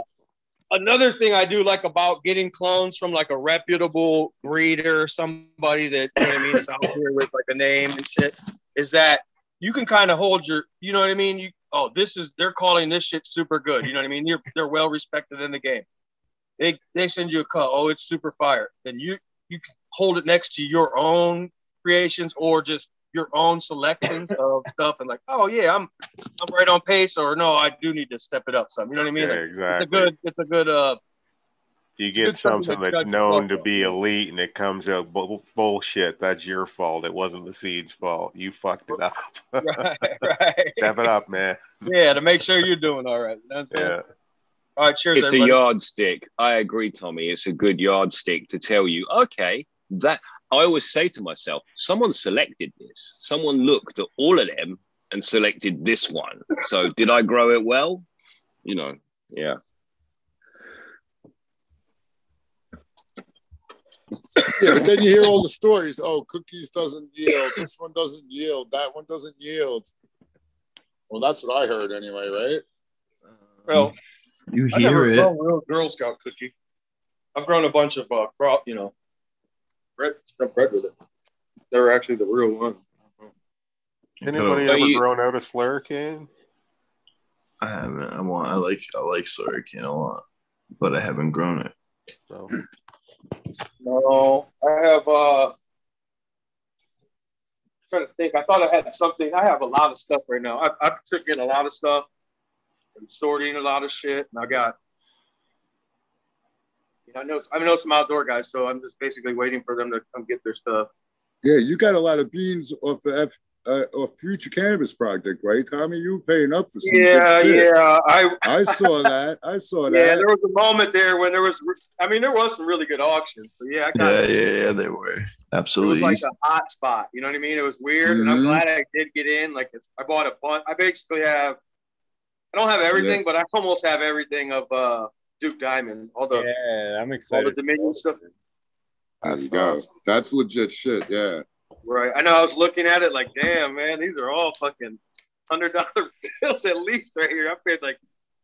another thing I do like about getting clones from like a reputable breeder, somebody that you know what I mean is out here with like a name and shit, is that you can kind of hold your, you know what I mean? You oh, this is they're calling this shit super good. You know what I mean? You're they're well respected in the game. They they send you a cut. Oh, it's super fire. Then you you can hold it next to your own creations or just your own selections <laughs> of stuff and like, oh yeah, I'm I'm right on pace, or no, I do need to step it up some. You know what I mean? Yeah, Like, it's a good it's a good uh you get something something that's known to be elite and it comes out bull- bullshit. That's your fault. It wasn't the seed's fault. You fucked it up. <laughs> right right Step it up, man. <laughs> yeah to make sure you're doing all right. You know what Yeah. All right, cheers, It's a yardstick. I agree, Tommy. It's a good yardstick to tell you, okay, that I always say to myself, someone selected this. Someone looked at all of them and selected this one. So did I grow it well? You know, yeah. Yeah, but then you hear all the stories. Oh, cookies doesn't yield. This one doesn't yield. That one doesn't yield. Well, that's what I heard anyway, right? Well, You I never hear it? grown real Girl Scout cookie. I've grown a bunch of uh, crop, you know, bread, stuff bread with it. They're actually the real one. Anybody So ever you- grown out a slurricane? I haven't. I want. I like. I like Slurricane a lot, but I haven't grown it. No. No, I have. uh I'm Trying to think. I thought I had something. I have a lot of stuff right now. I, I took in a lot of stuff. I'm sorting a lot of shit, and I got. You know, I know I know some outdoor guys, so I'm just basically waiting for them to come get their stuff. Yeah, you got a lot of beans off the F, uh, off Future Cannabis Project, right, Tommy? You were paying up for some good Yeah, shit. yeah. I I <laughs> saw that. I saw that. yeah. There was a moment there when there was. I mean, there was some really good auctions. So yeah, I got. Yeah, some- yeah, yeah. They were It was absolutely. like a hot spot. You know what I mean? It was weird, and I'm Mhm. glad I did get in. Like it's, I bought a bunch. I basically have. I don't have everything, but I almost have everything of uh, Duke Diamond. All the Yeah, I'm excited. all the excited. Dominion stuff. There you go. That's legit shit. Yeah. Right. I know. I was looking at it like, damn, man, these are all fucking hundred dollar <laughs> bills at least right here. I paid like,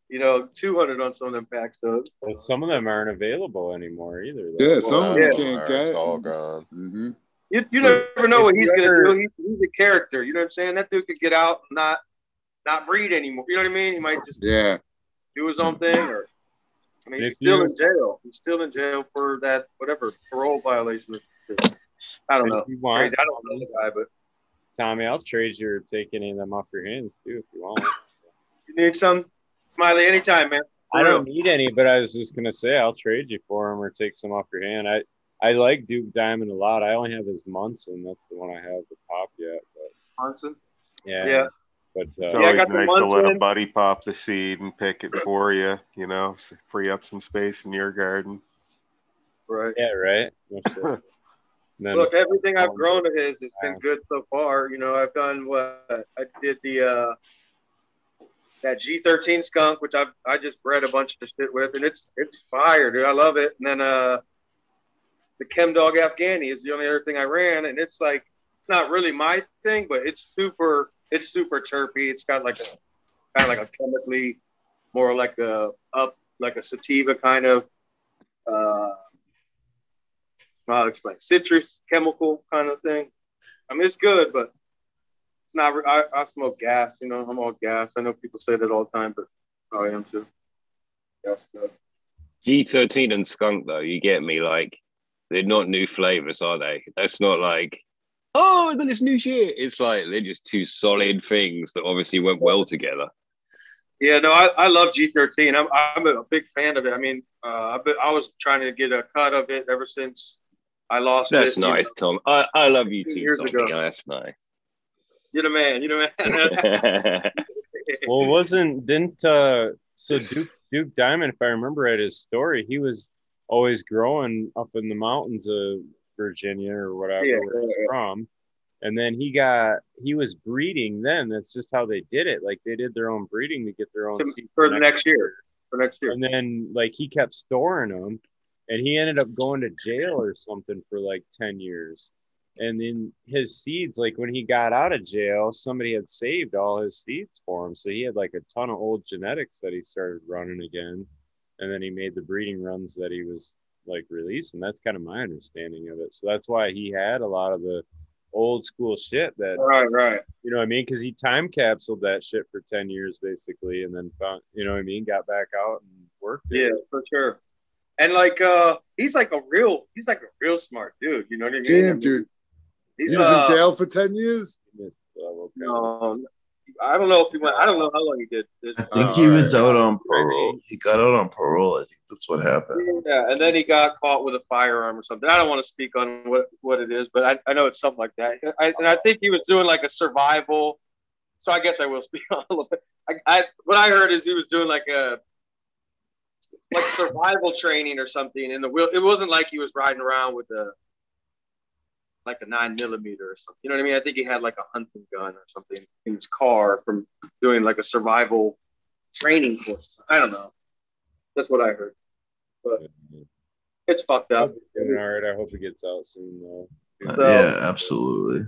you know, two hundred on some of them packs though. Well, some of them aren't available anymore either. though. Yeah, some of yeah. them can't get. It's all gone. hmm You, you never know what he's you gonna do. He's, he's a character. You know what I'm saying? That dude could get out and not not breed anymore. You know what I mean? He might just Yeah. do his own thing or I mean he's still you- in jail. He's still in jail for that whatever parole violation. I don't know. If you want, Crazy. I don't know the guy, but Tommy, I'll trade you or take any of them off your hands too if you want. you need some Smiley anytime, man. For I don't need any, but I was just gonna say I'll trade you for them or take some off your hand. I I like Duke Diamond a lot. I only have his Munson. That's the one I have the pop yet, but Munson. yeah. Yeah. But It's uh, Yeah, I always got the nice to let a buddy pop the seed and pick it for you, you know, free up some space in your garden. Right. yeah, right. <laughs> No shit. And then Look, it's- everything I've grown of his has been good so far. You know, I've done what I did the uh that G13 skunk, which I've I just bred a bunch of shit with, and it's it's fire, dude. I love it. And then uh the Chem Dog Afghani is the only other thing I ran, and it's like it's not really my thing, but it's super it's super terpy. It's got like a kind of like a chemically more like a up like a sativa kind of uh I'll explain. Citrus chemical kind of thing. I mean, it's good, but it's not. I, I smoke gas. You know, I'm all gas. I know people say that all the time, but I am too. Gas good. G13 and skunk though, you get me. Like they're not new flavors, are they? That's not like oh, and then it's new shit. It's like they're just two solid things that obviously went well together. Yeah, no, I, I love G13. I'm I'm a big fan of it. I mean, uh, I've been, I was trying to get a cut of it ever since I lost That's it. you nice, Tom. I, I love you too, years ago. That's nice. You're the man. You're the man. <laughs> well, wasn't didn't uh so Duke Duke Diamond, if I remember right, his story, he was always growing up in the mountains of Virginia or whatever Yeah, where he's yeah, from. And then he got he was breeding then. That's just how they did it. Like they did their own breeding to get their own To- for the next year. For next year. And then like he kept storing them. and he ended up going to jail or something for like 10 years and then his seeds like when he got out of jail somebody had saved all his seeds for him so he had like a ton of old genetics that he started running again and then he made the breeding runs that he was like release and that's kind of my understanding of it so that's why he had a lot of the old school shit that Right, right. you know what I mean? Because he time capsuled that shit for 10 years basically and then found, you know what I mean? Got back out and worked it. Yeah, for sure. And like uh he's like a real he's like a real smart dude, you know what I mean? Damn, dude. He's He was uh, in jail for 10 years? Missed level, no, I don't know if he went I don't know how long he did this. I think Oh, he was alright. out on parole. He got out on parole. I think that's what happened. Yeah, and then he got caught with a firearm or something. I don't want to speak on what, what it is, but I, I know it's something like that. I, and I think he was doing like a survival. So I guess I will speak <laughs> on a little bit. I, I what I heard is he was doing like a like survival training or something in the wheel. It wasn't like he was riding around with a like a nine millimeter or something. You know what I mean? I think he had like a hunting gun or something in his car from doing like a survival training course. I don't know. That's what I heard. But it's fucked up. Doing all right. I hope he gets out soon though. So- yeah, absolutely.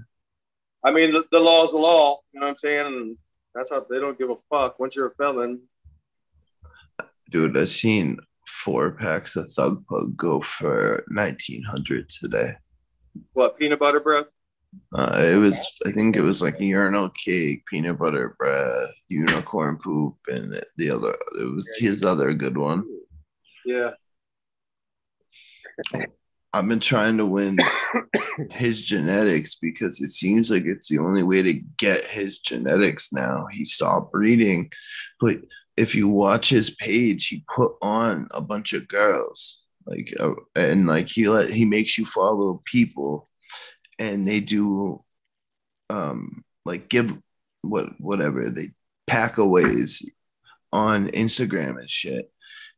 I mean, the, the law's the law. You know what I'm saying? And that's how they don't give a fuck. Once you're a felon, Dude, I've seen four packs of Thug Pug go for 1900 today. What peanut butter breath? Uh, it was, I think it was like urinal cake, peanut butter breath, unicorn poop, and the other, it was his other good one. Yeah, I've been trying to win his genetics because it seems like it's the only way to get his genetics now. He stopped breeding, but if you watch his page, he put on a bunch of girls, like, uh, and like he let he makes you follow people, and they do, um, like give what whatever they pack aways on Instagram and shit,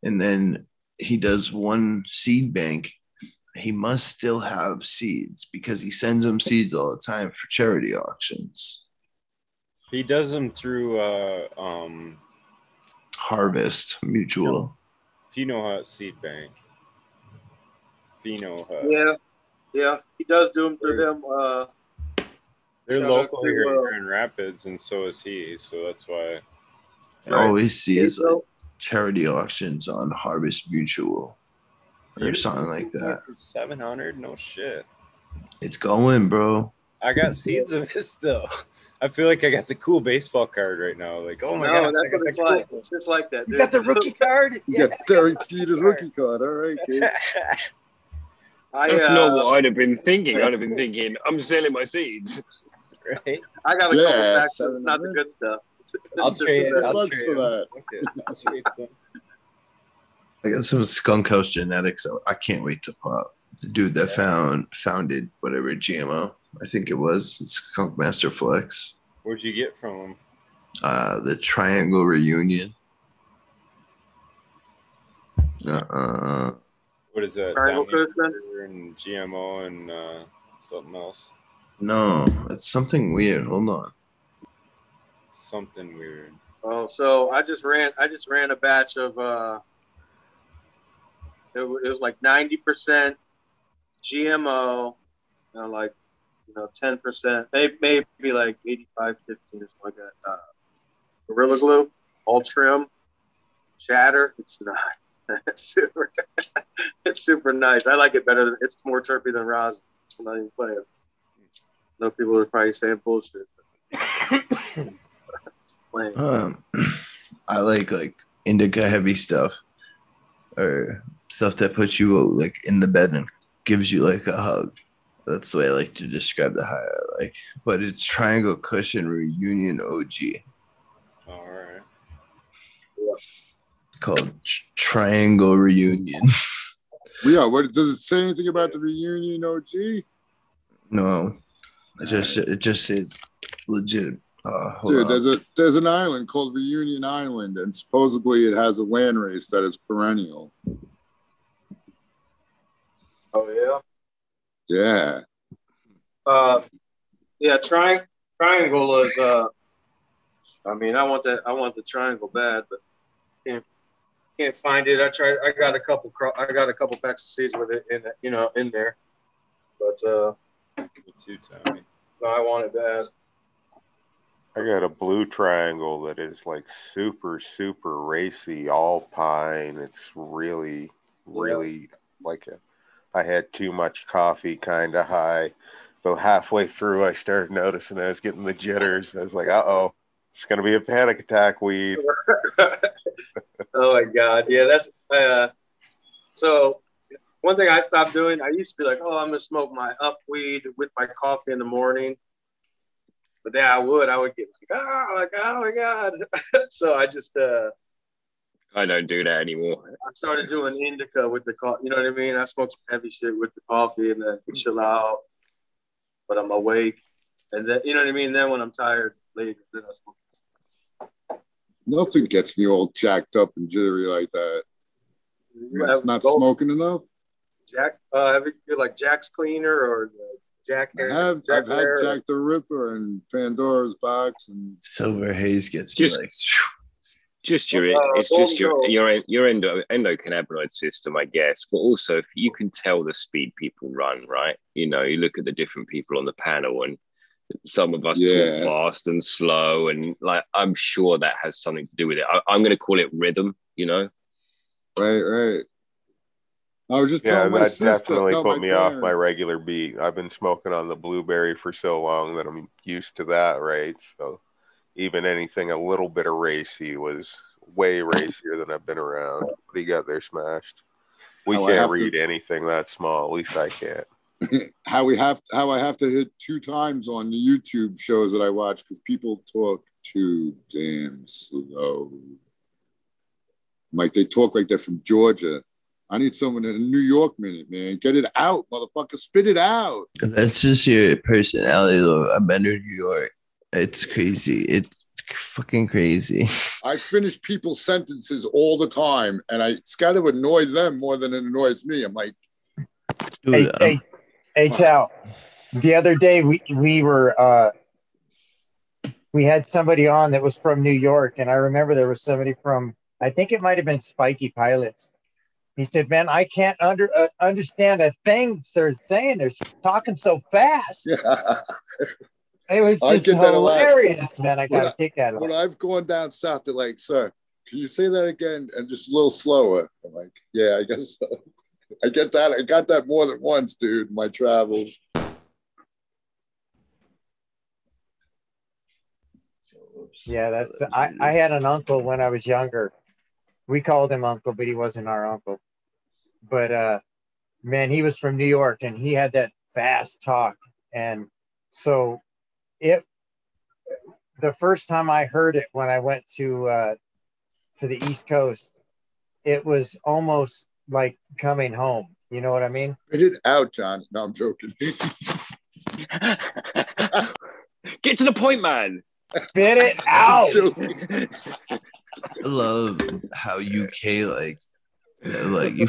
and then he does one seed bank he must still have seeds because he sends them seeds all the time for charity auctions. He does them through uh um Harvest Mutual. if you know how Seed Bank. Pheno Hut. yeah, yeah. He does do them through them. Uh, They're local to, here in uh, Grand Rapids, and so is he. So that's why. I always see his like, charity auctions on Harvest Mutual or something like that. Seven hundred, no shit. It's going, bro. I got seeds of it still. <laughs> I feel like I got the cool baseball card right now. Like, oh my no, god, I what it's cool- like. It's just like that. You got the rookie card? You got Derek Jeter's rookie card. All right, kid. <laughs> I, That's uh, not what I'd have been thinking. I'd have been thinking, I'm selling my seeds. right? I got a Yeah, couple packs, seven not the good stuff. I'll trade. I'll trade for that. I'll some. Got some skunk house genetics. I can't wait to pop. The dude that found founded whatever GMO, I think it was Skunk Master Flex. Where'd you get from them? Uh, the Triangle Reunion. Uh, Uh uh, What is that? Triangle Downey Cushion? Burger and GMO and uh, something else. no, it's something weird. Hold on. Something weird. Oh, so I just ran. I just ran a batch of. uh It, it was like ninety percent GMO, and like you know ten percent, maybe maybe like 85, 15 or something like that. Uh, Gorilla Glue, all trim, shatter. It's nice. It's <laughs> super. it's super nice. I like it better. Than, it's more terpy than rosin. I'm not even playing. No people are probably saying bullshit. <laughs> Um, I like like indica heavy stuff, or stuff that puts you like in the bed and gives you like a hug. That's the way I like to describe the high I like. But it's Triangle Cushion Reunion OG All right. Called Triangle Reunion. <laughs> Yeah, what does it say anything about the reunion OG? no, it just it just says legit. Uh, Dude, on. there's a there's an island called Reunion Island, and supposedly it has a land race that is perennial. Oh yeah. Yeah. Uh, yeah, tri- triangle is. Uh, I mean, I want that. I want the triangle bad, but can't can't find it. I tried. I got a couple. I got a couple packs of seeds with it in, the, you know, in there. But uh, Me too, Tommy. no, I wanted that. I got a blue triangle that is like super, super racy, all pine. It's really, really like a, I had too much coffee, kind of high. But halfway through, I started noticing I was getting the jitters. I was like, uh oh, it's going to be a panic attack weed. <laughs> oh my god, yeah, that's uh. So one thing I stopped doing, I used to be like, oh, I'm gonna smoke my up weed with my coffee in the morning. But then I would, I would get like, oh, like, oh my god. <laughs> so I just uh, I don't do that anymore. I started doing indica with the coffee. You know what I mean? I smoke some heavy shit with the coffee and then chill out. But I'm awake, and then you know what I mean. Then when I'm tired, late, then I smoke. Nothing gets me all jacked up and jittery like that. It's not smoking enough. Jack, uh, have you you like Jack's Cleaner or Jack? I have. Jack I've had Jack the Ripper and Pandora's Box and Silver haze gets me Just- like Just your, Uh, it's just your Golden your your endo, endocannabinoid system, I guess. But also, if you can tell the speed people run, right? You know, you look at the different people on the panel, and some of us Yeah. talk fast and slow, and like I'm sure that has something to do with it. I, I'm going to call it rhythm. You know, right, right. I was just Yeah, telling my that sister. definitely no, put my me off my regular beat. I've been smoking on the blueberry for so long that I'm used to that, right? So even anything a little bit of racy was way racier than I've been around. What do you got there, smashed? We Oh, can't to- read anything that small. At least I can't. <laughs> how we have how I have to hit two times on the YouTube shows that I watch because people talk too damn slow. Like they talk like they're from Georgia. I need someone in a New York minute, man. Get it out, motherfucker. Spit it out. That's just your personality, though. I'm been to New York. It's crazy. It's fucking crazy. <laughs> I finish people's sentences all the time, and I it's got to annoy them more than it annoys me. I'm like, Dude, Hey, I'm- hey, hey, Chow. The other day we we were uh, we had somebody on that was from New York, and I remember there was somebody from I think it might have been Spiky Pilots. He said, "Man, I can't under uh, understand a thing they're saying. They're talking so fast. yeah. <laughs> It was just get that a lot. hilarious, man. I got When a kick out of it. when. I've gone down south, they're like, sir, can you say that again and just a little slower? I'm like, yeah, I guess so. <laughs> I get that. I got that more than once, dude, my travels. Yeah, that's I, I had an uncle when I was younger. We called him uncle, but he wasn't our uncle. But uh man, he was from New York and he had that fast talk. And so it the first time I heard it when I went to uh to the East Coast, it was almost like coming home. You know what I mean? Spit it out, John. No, I'm joking. <laughs> get to the point, man. Spit it <laughs> out. joking. I love how UK like like you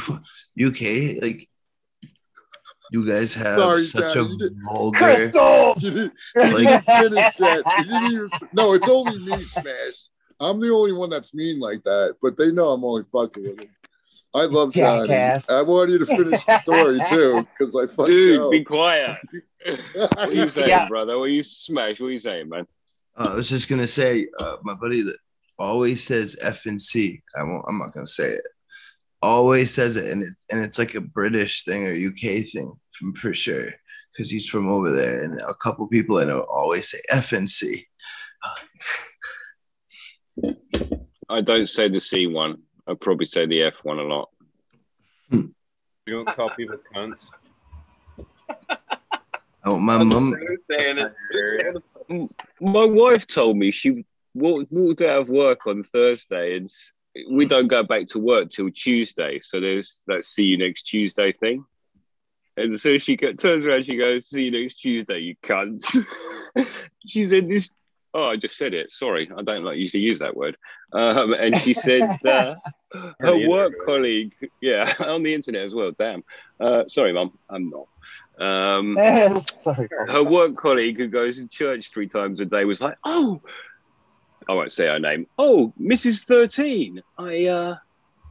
UK like you guys have Sorry, such Johnny, a vulgar Crystal. You didn't, <laughs> you finish that. You didn't even, no, it's only me, Smash. I'm the only one that's mean like that, but they know I'm only fucking with them. I love Johnny. Jackass. I want you to finish the story <laughs> too, because I fucked Dude, you be quiet. <laughs> What are you up. saying, Yeah. brother? What are you smash? What are you saying, man? Uh, I was just gonna say, uh, my buddy that always says F and C. I won't. I'm not gonna say it. Always says it, and it's and it's like a British thing or UK thing from, for sure, because he's from over there. And a couple people I know always say F and C. I don't say the C one. I probably say the F one a lot. Hmm. You don't call people cunts. <laughs> Oh, my mom. saying it. My wife told me she walked, walked out of work on Thursday, and we hmm. don't go back to work till Tuesday. So there's that "see you next Tuesday" thing. And so she turns around, she goes, "See you next Tuesday, you cunt." <laughs> she said this. Oh, I just said it. Sorry, I don't like usually use that word. Um, and she said <laughs> uh, her work internet. colleague, yeah, <laughs> on the internet as well. Damn. Uh, sorry, mum, I'm not. Um, <laughs> Sorry. her work colleague who goes to church three times a day was like, "Oh, I won't say her name. Oh, Mrs. Thirteen, I uh,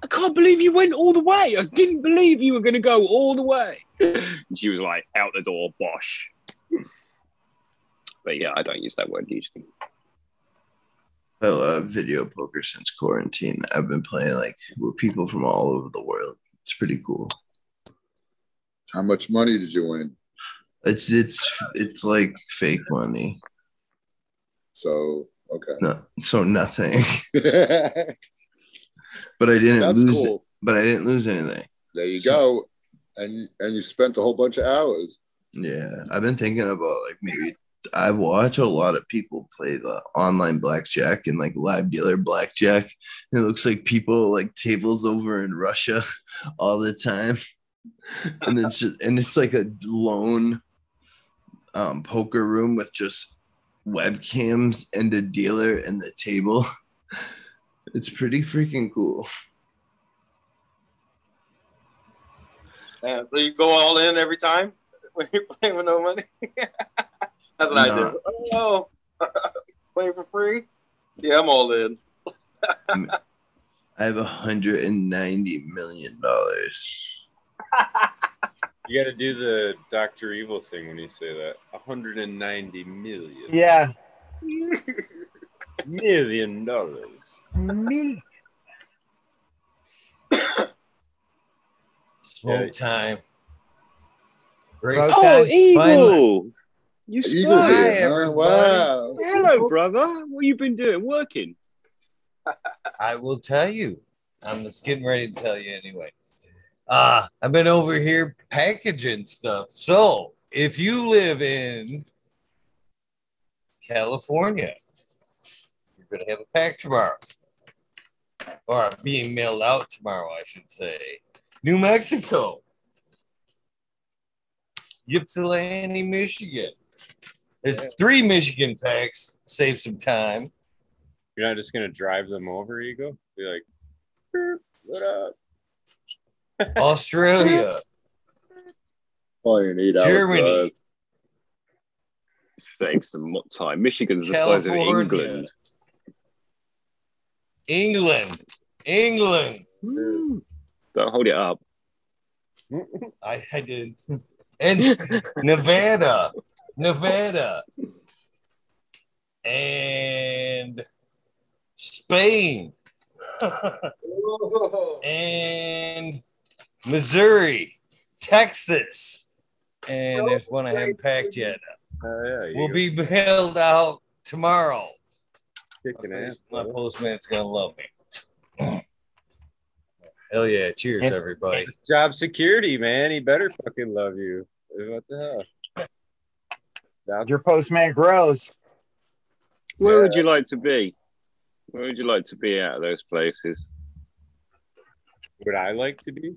I can't believe you went all the way. I didn't believe you were going to go all the way. And she was like, out the door, bosh. But yeah, I don't use that word usually. I love video poker since quarantine. I've been playing like with people from all over the world. It's pretty cool. How much money did you win? It's it's it's like fake money. So okay. No, so nothing. <laughs> <laughs> but I didn't That's lose. cool. But I didn't lose anything. There you go. And and you spent a whole bunch of hours. Yeah, I've been thinking about like maybe I watch a lot of people play the online blackjack and like live dealer blackjack. And it looks like people like tables over in Russia <laughs> all the time. And it's just and it's like a lone um, poker room with just webcams and a dealer and the table. <laughs> It's pretty freaking cool. Uh, so you go all in every time <laughs> when you're playing with no money. That's what I Nah. do. Oh, <laughs> playing for free? Yeah, I'm all in. <laughs> I have hundred and ninety million dollars. You got to do the Doctor Evil thing when you say that. 190 million. Yeah. Million dollars. Me. Smoke time. Great. Bro, Oh, Okay. Eagle! You Eagles spy. here, huh? Wow. Hello, brother. What you been doing? Working? I will tell you. I'm just getting ready to tell you anyway. Uh, I've been over here packaging stuff. So if you live in California, you're going to have a pack tomorrow. Or being mailed out tomorrow, I should say. New Mexico, Ypsilanti, Michigan. There's three Michigan packs. Save some time. You're not just going to drive them over, Eagle? Be like, "Beep, what up? <laughs> Australia, Probably an eight hour Germany, drive. Save some time. Michigan's the size of England. England, England. Hmm. Don't hold it up. I, I did. And Nevada, Nevada, and Spain, <laughs> and Missouri, Texas, and there's one I haven't packed yet. Oh, yeah. Will be mailed out tomorrow. kicking ass. My postman's gonna love me. Hell yeah! Cheers, everybody. It's job security, man. He better fucking love you. What the hell? Job Your postman grows. Where would you like to be? Where would you like to be out of those places? would I like to be?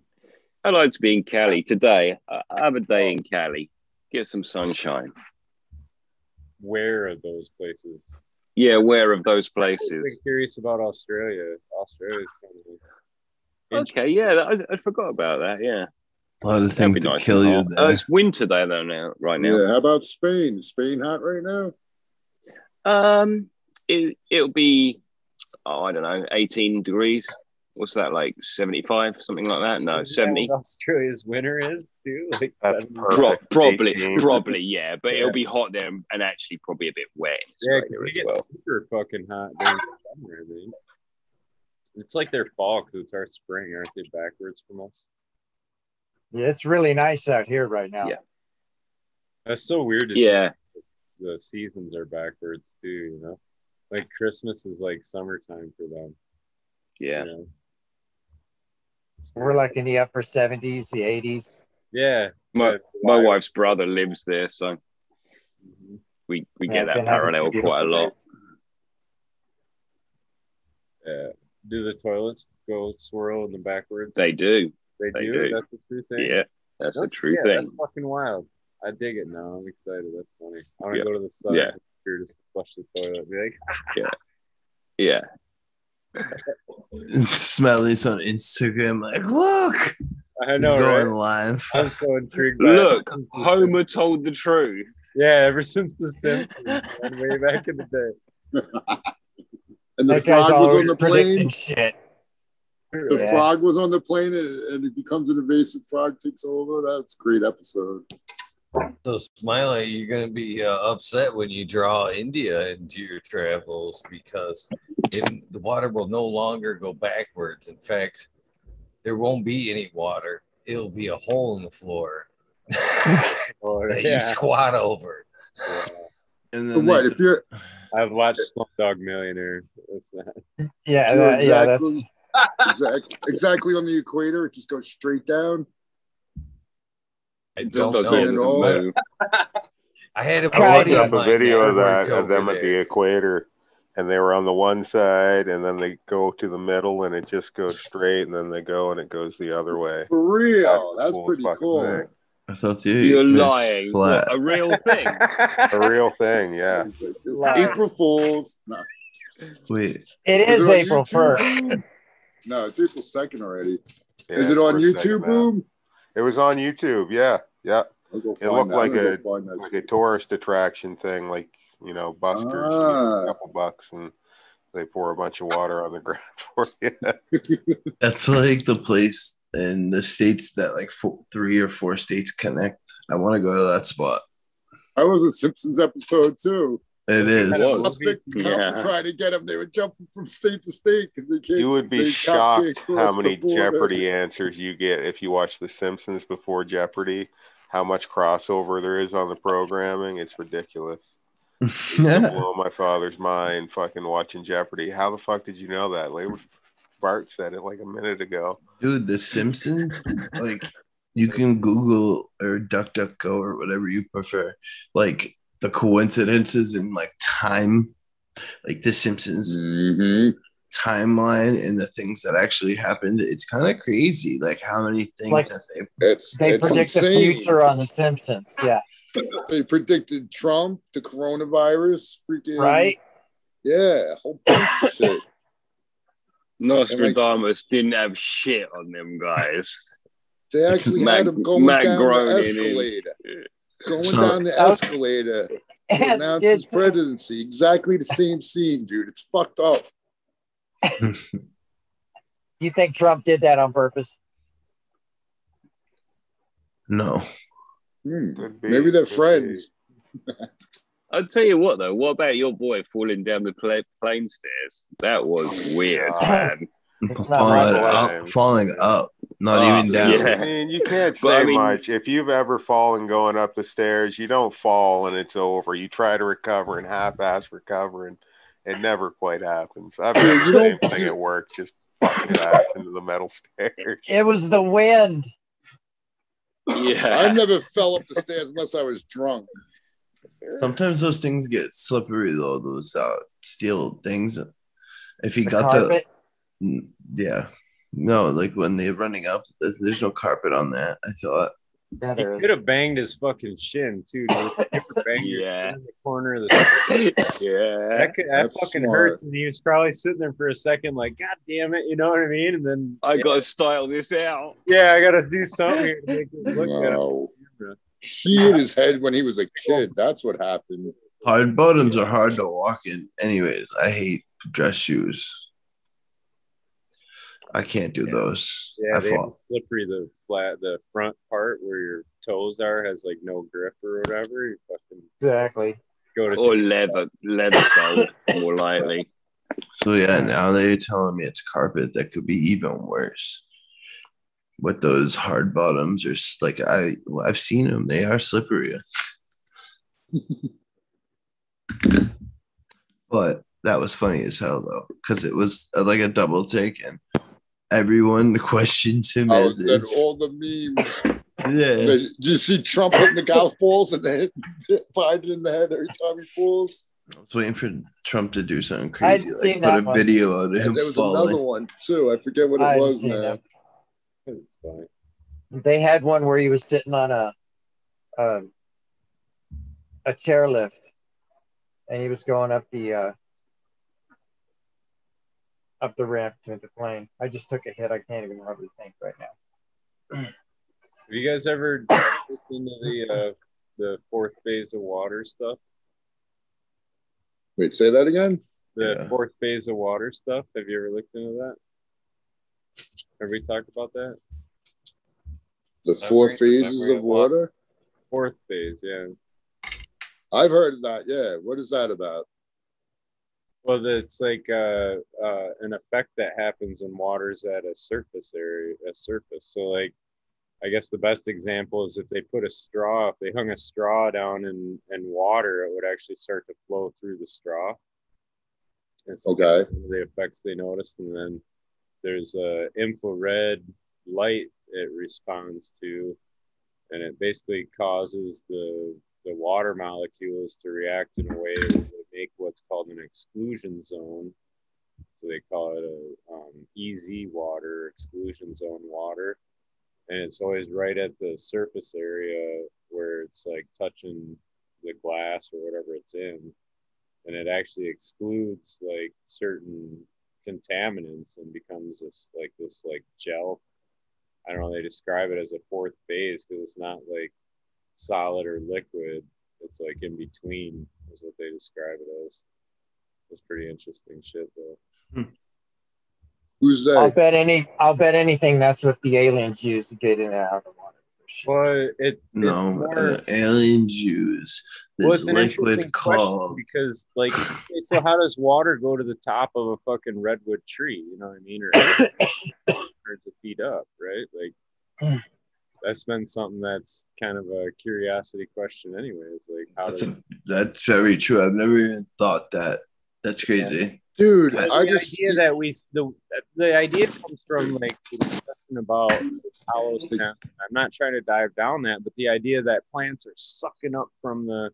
I'd like to be in Cali today. I I have a day in Cali. Get some sunshine. Where are those places? Yeah, where of those I'm places? curious about Australia. Australia's kind of Okay, yeah, I, I forgot about that. Yeah, A lot of things to nice. kill you there. Uh, it's winter there though now, right now. Yeah. How about Spain? Spain hot right now? Um, it it'll be, oh, I don't know, eighteen degrees. What's that like? Seventy-five, something like that? No, Isn't that seventy. what Australia's winter is too. Like That's perfect. Pro- probably, 18. probably, yeah. But Yeah. it'll be hot there and actually probably a bit wet in Yeah, 'cause Australia we as get well. super fucking hot during the summer. I think it's like their fall because it's our spring, aren't they? Backwards from us. Yeah, it's really nice out here right now. Yeah. That's so weird. Yeah, the seasons are backwards too. You know, like Christmas is like summertime for them. yeah. You know? We're like in the upper 70s, the 80s. yeah. My yeah, my wife's brother lives there, so Mhm. we we Yeah, get I've that been parallel quite a lot. Yeah. Do the toilets go swirl in the backwards? They do. They, they do. do. That's the true thing. Yeah, that's the That's- true yeah, thing. That's fucking wild. I dig it now. I'm excited. That's funny. I want to Yeah. go to the sun Yeah. here just to flush the toilet. and Be like, ah! Yeah, <laughs> Smelly's on Instagram, like, look, I he's know, going right? live. I'm so intrigued. by look, Ever Homer told the truth. Yeah, ever since the Simpsons, way back in the day. <laughs> And the That frog was on the plane. shit. The Yeah. frog was on the plane and, and it becomes an invasive frog takes over. That's a great episode. So, Smiley, you're going to be uh, upset when you draw India into your travels because it, the water will no longer go backwards. In fact, there won't be any water. It'll be a hole in the floor <laughs> Oh, that yeah. you squat over. And then what if you're I've watched Slumdog Millionaire. That's not. Yeah, if you're yeah, that's exactly exactly on the equator, it just goes straight down? I Just don't doesn't At all. move. I had a I looked to- of up a video of that of them over at the equator, and they were on the one side, and then they go to the middle, and it just goes straight, and then they go, and it goes the other way. For real. the That's coolest pretty cool. thing. I thought the You're lying. What, a real thing. A real thing, yeah. It's like, Liar. April Fools. No. Wait, it Is is April first. Boom? No, it's April 2nd already. Yeah, Is it on YouTube. Boom? It was on YouTube, yeah, yeah. It looked that. like a go find that like a tourist attraction thing, like you know, Buster's, Ah. a couple bucks, and they pour a bunch of water on the <laughs> ground for you. <laughs> that's like the place in the states that like four, three or four states connect. I want to go to that spot. That was a Simpsons episode too. It is. Whoa. Cops they- Yeah. trying to get them. They were jumping from state to state because they can't. You would be they- cops can't shocked how many. Jeopardy answers you get if you watch The Simpsons before Jeopardy. How much crossover there is on the programming? It's ridiculous. It yeah. <laughs> blow my father's mind fucking watching Jeopardy. How the fuck did you know that? Like Bart said it like a minute ago. Dude, The Simpsons, like you can Google or DuckDuckGo or whatever you prefer, like the coincidences in like time, like The Simpsons Mhm. timeline and the things that actually happened. It's kind of crazy, like how many things Like- that they. It's They it's predict the future on The Simpsons. Yeah, They predicted Trump, the coronavirus, freaking right. Yeah, a whole bunch of <laughs> shit. Nostradamus didn't have shit on them guys. They actually Matt- had him going Matt down Groening the escalator, going So- down the escalator to announce his it's- presidency. Exactly the same scene, dude. It's fucked up. <laughs> you think Trump did that on purpose? No, Hmm. Maybe they're friends. <laughs> I'll tell you what, though. What about your boy falling down the pla- plane stairs? That was weird, <laughs> man. Falling right. up, falling up, not Uh, even down. yeah. I mean, you can't say I mean- much. If you've ever fallen going up the stairs, you don't fall and it's over. You try to recover and half-ass recover, and it never quite happens. I've done You the same don't- thing at work, just fucking ass into the metal stairs. It was the wind. Yeah, I never fell up the stairs unless I was drunk. Sometimes those things get slippery though. Those uh, steel things. If you The got carpet. the, Mm, yeah, no, like when they're running up, there's, there's no carpet on that. I thought. Yeah, He there could have banged his fucking shin too. Dude. You <laughs> ever your Yeah. shin in the corner of the <laughs> yeah. that, could, that fucking smart. hurts, and he was probably sitting there for a second, like, God damn it, you know what I mean? And then I got to style this out. yeah, I gotta do something here to make this look good. No. He hit his head when he was a kid. That's what happened. Hard bottoms are hard to walk in. Anyways, I hate dress shoes. I can't do Yeah. those. Yeah, I they have slippery. The flat, the front part where your toes are has like no grip or whatever. You fucking Exactly. go to Or leather, leather sole, more likely. <laughs> So yeah, now that you're telling me it's carpet, that could be even worse. With those hard bottoms, or s- like I, I've seen them. They are slippery. <laughs> but that was funny as hell though, because it was uh, like a double take, and everyone <laughs> questions him Oh, as then is. all the memes. Yeah, Did you see Trump hitting the golf balls and then hit <laughs> Biden in the head every time he falls? I was waiting for Trump to do something I'd crazy, like seen put that a one. video of him And there was falling. another one too. I forget what it I've was seen now. It's funny. They had one where he was sitting on a a, a chairlift, and he was going up the uh, up the ramp to the plane. I just took a hit. I can't even hardly think right now. Have you guys ever looked into the uh, the fourth phase of water stuff? Wait, say that again? The Yeah. fourth phase of water stuff. Have you ever looked into that? Have we talked about that? The Memory- four phases of of water. water. Fourth phase, yeah. I've heard of that. Yeah. What is that about? Well, it's like uh, uh, an effect that happens when water's at a surface area, a surface. So, like, I guess the best example is if they put a straw, if they hung a straw down in, in water, it would actually start to flow through the straw. It's Okay. the effects they noticed. And then there's a infrared light it responds to, and it basically causes the the water molecules to react in a way make what's called an exclusion zone. So they call it a um, EZ water, exclusion zone water, and it's always right at the surface area where it's like touching the glass or whatever it's in, and it actually excludes like certain contaminants and becomes this like this like gel. I don't know. They describe it as a fourth phase because it's not like solid or liquid. It's like in between is what they describe it as. It's pretty interesting shit though. Who's that? I'll bet any. I'll bet anything. That's what the aliens use to get in and out of the water. Well, it No, it's more, uh, aliens use well, it's an liquid interesting question called. because like <laughs> okay, so how does water go to the top of a fucking redwood tree? You know what I mean? Or <coughs> hundreds of feet up, right? Like that's been something that's kind of a curiosity question anyways. Like how That's does a, that's very true. I've never even thought that. That's crazy. Dude, But I the just idea that we the the idea comes from like the discussion about hollow stem. I'm not trying to dive down that, but the idea that plants are sucking up from the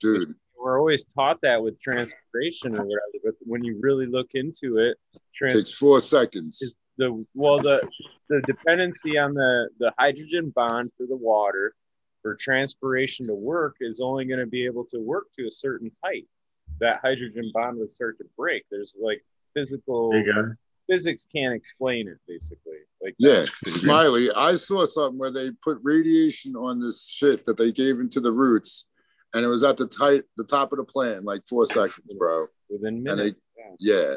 dude. we're always taught that with transpiration or whatever, but when you really look into it, trans Takes four seconds. is the well the the dependency on the the hydrogen bond for the water for transpiration to work is only going to be able to work to a certain height. That hydrogen bond would start to break. There's like physical There you go. physics can't explain it basically. Like Yeah. Smiley. I saw something where they put radiation on this shit that they gave into the roots, and it was at the tight the top of the plant, like four seconds, bro. within minutes. they, yeah,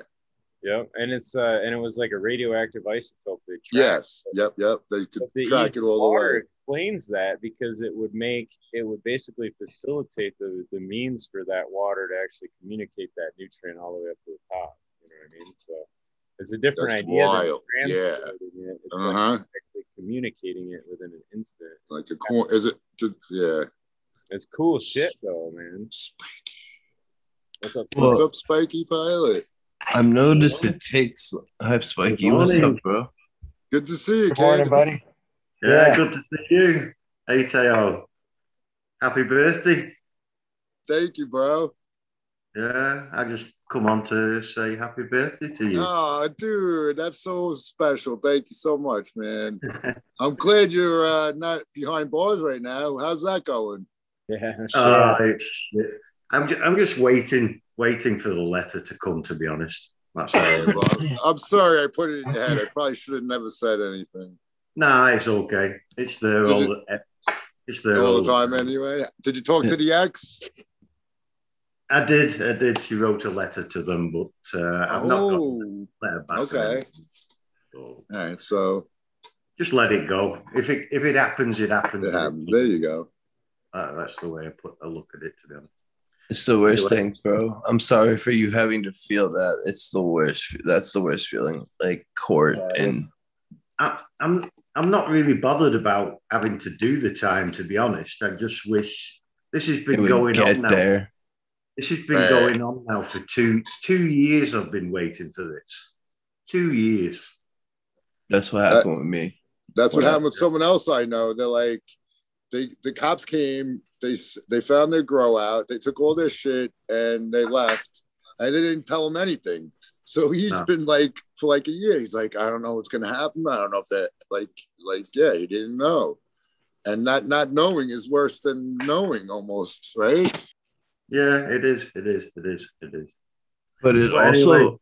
Yep. And it's uh and it was like a radioactive isotope. Yes, yep, yep. They could the track easy it all the way. explains that because it would make it would basically facilitate the the means for that water to actually communicate that nutrient all the way up to the top. You know what I mean? So it's a different That's idea wild. than Yeah. it. It's Uh like actually communicating it within an instant. Like a corn. Is it? to- yeah. It's cool shit though, man. Spiky. What's up? What's up, Spiky Pilot? I've noticed it takes. Hi, Spiky. Good What's up, bro? Good to see you, Good morning, kid. buddy. Yeah, Yeah. good to see you. ATO. Happy birthday. Thank you, bro. Yeah, I just come on to say happy birthday to you. Oh, dude, that's so special. Thank you so much, man. <laughs> I'm glad you're uh, not behind bars right now. How's that going? Yeah, shit. Oh, it's shit. I'm, ju- I'm just waiting, waiting for the letter to come, to be honest. That's all. Well, <laughs> I'm sorry I put it in your head. I probably should have never said anything. no, it's okay. It's there Did all you- the, it's there All the time, anyway. Did you talk to the ex? I did, I did. She wrote a letter to them, but uh, I've not got Oh, letter back. okay. So all right. So just let it go. If it if it happens, it happens. it happens. There you go. Uh, that's the way I put I look at it. To be honest. It's the worst Anyway. thing, bro. I'm sorry for you having to feel that. It's the worst. That's the worst feeling. Like court and I, I'm I'm not really bothered about having to do the time. To be honest, I just wish this has been going on now. there. This has been Right. going on now for two two years. I've been waiting for this. Two years. That's what happened with me. That's what What happened with someone else I know. They're like, they the cops came. They they found their grow out. They took all their shit and they left. And they didn't tell him anything. So he's No. been like for like a year. He's like, I don't know what's gonna happen. I don't know if that like like yeah, he didn't know. And not not knowing is worse than knowing almost, right? Yeah, it is. It is. It is. It is. But it Well, also anyway,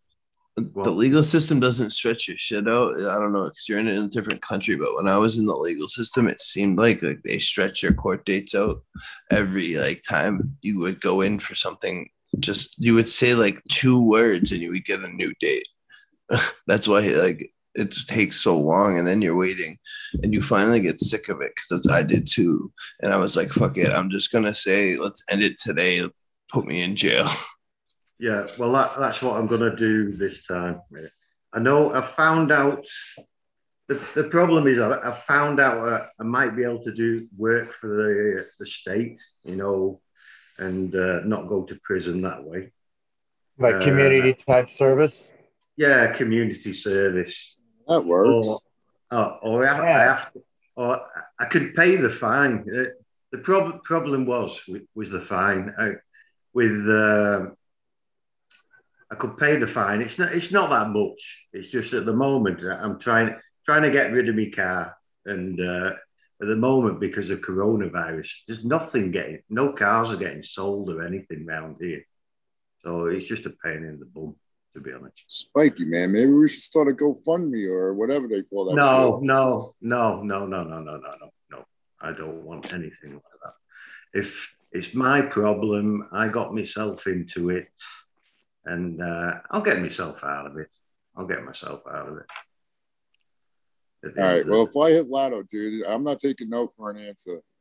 the legal system doesn't stretch your shit out. I don't know because you're in a different country. But when I was in the legal system, it seemed like like they stretch your court dates out every like time you would go in for something. Just you would say like two words and you would get a new date. <laughs> That's why like it takes so long and then you're waiting and you finally get sick of it because I did too. And I was like, fuck it. I'm just gonna say let's end it today. Put me in jail. <laughs> Yeah, well, that, that's what I'm going to do this time. I know I found out the, the problem is I, I found out uh, I might be able to do work for the, the state, you know, and uh, not go to prison that way. Like Uh, community type service. Yeah, community service. That works. Or, uh, or I, I have to, or I could pay the fine. Uh, the problem problem was with, was the fine. I, with um I could pay the fine. It's not it's not that much. It's just at the moment I'm trying trying to get rid of my car, and uh, at the moment because of coronavirus, there's nothing getting no cars are getting sold or anything around here. So it's just a pain in the bum, to be honest. Spiky, man. Maybe we should start a GoFundMe or whatever they call that. No, no, no, no, no, no, no, no, no, no. I don't want anything like that. If it's my problem, I got myself into it, and uh, I'll get myself out of it. I'll get myself out of it. At the All end right. of Well, if I hit Lotto, dude, I'm not taking no for an answer. <laughs>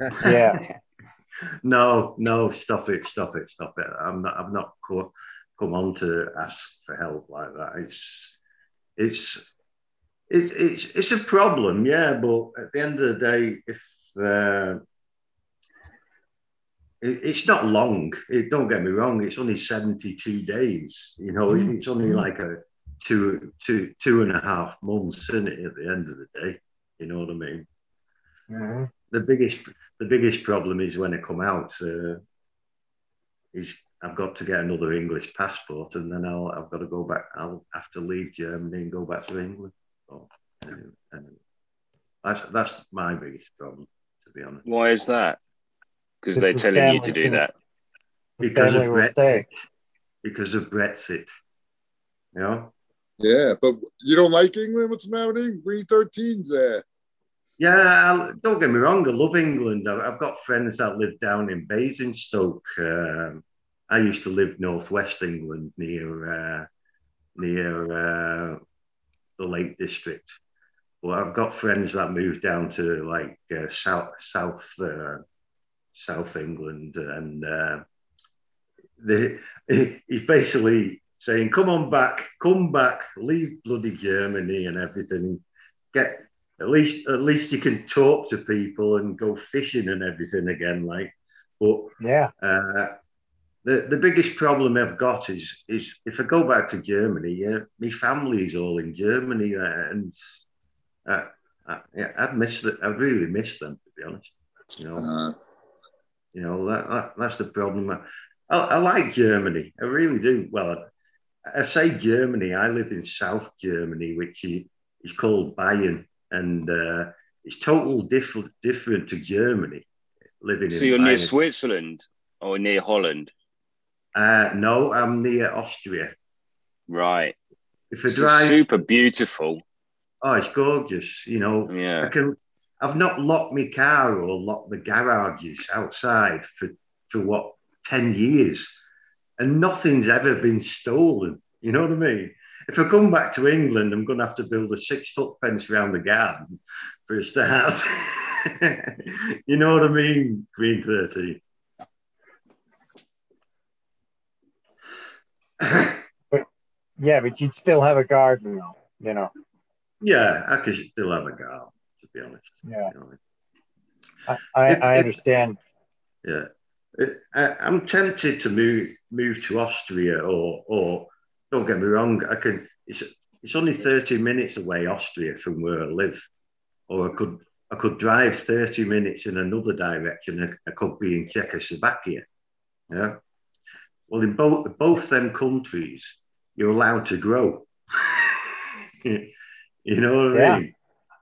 <laughs> Yeah. <laughs> no, no, stop it, stop it, stop it. I'm not. I'm not co- come on to ask for help like that. It's, it's, it's, it's, it's a problem, yeah. But at the end of the day, if uh, it, it's not long, it, don't get me wrong. It's only seventy-two days. You know, Mm-hmm. it's only like a two, two, two and a half months, isn't it? At the end of the day, you know what I mean Mhm. the biggest the biggest problem is when I come out uh, is I've got to get another English passport and then I'll I've got to go back I'll have to leave Germany and go back to England. So, and, and that's that's my biggest problem to be honest. Why is that? Because they're is telling you to do that. Because of family Brexit. stay. Because of Brexit. You know? Yeah, but you don't like England? What's the matter with England? Green 13's there. Yeah, I, don't get me wrong. I love England. I've, I've got friends that live down in Basingstoke. Um, I used to live northwest England near uh, near uh, the Lake District. Well, I've got friends that moved down to like uh, south south uh, South England, and uh, the, he's basically saying, "Come on back, come back, leave bloody Germany and everything, get." At least, at least you can talk to people and go fishing and everything again. Like, but Yeah. uh, the the biggest problem I've got is is if I go back to Germany, yeah, my family is all in Germany, uh, and uh, I, yeah, I'd miss it. I'd really miss them, to be honest. You know, Uh, you know that, that that's the problem. I, I like Germany, I really do. Well, I, I say Germany. I live in South Germany, which is, called Bayern, and uh, it's total different different to Germany. Living So you're near Switzerland or near Holland, Uh, no, I'm near Austria. right? If I It's drive, super beautiful. oh, it's gorgeous. You know, yeah. I can. I've not locked my car or locked the garages outside for for what ten years, and nothing's ever been stolen. You know what I mean? If I come back to England, I'm going to have to build a six foot fence around the garden for a start. <laughs> you know what I mean? Green thirteen. Yeah, but you'd still have a garden, though, you know. yeah, I could still have a garden. Be honest. Yeah. You know, I, I, I understand. Yeah, It- I, I'm tempted to move move to Austria, or or don't get me wrong, I can. It's it's only thirty minutes away, Austria, from where I live, or I could I could drive thirty minutes in another direction. I, I could be in Czechoslovakia. Yeah. Well, in both both them countries, you're allowed to grow. <laughs> you know what I mean?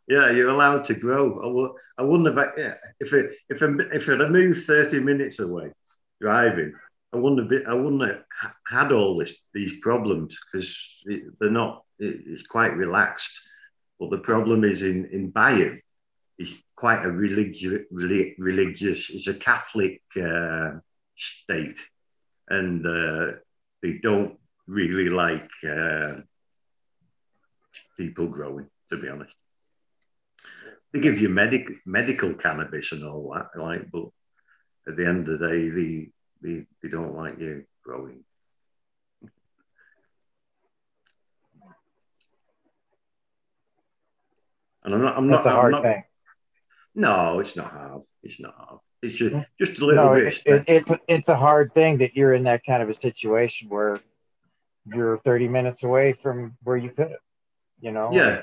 Yeah, you're allowed to grow. I, wouldn't have. Yeah, if it if I, if I'd have moved thirty minutes away driving, I wouldn't have been. I wouldn't have had all this these problems because they're not. It, it's quite relaxed. But the problem is in in Bayern, it's quite a religious religious. It's a Catholic uh, state, and uh, they don't really like. Uh, people growing. To be honest, they give you medic medical cannabis and all that, like, but at the end of the day, they they, they don't like you growing. And I'm not. I'm That's not. a hard not, thing. No, it's not hard. It's not hard. It's just, mm-hmm. just a little No, bit. it, it, it's it's a hard thing that you're in that kind of a situation where you're 30 minutes away from where you could have, you know, yeah,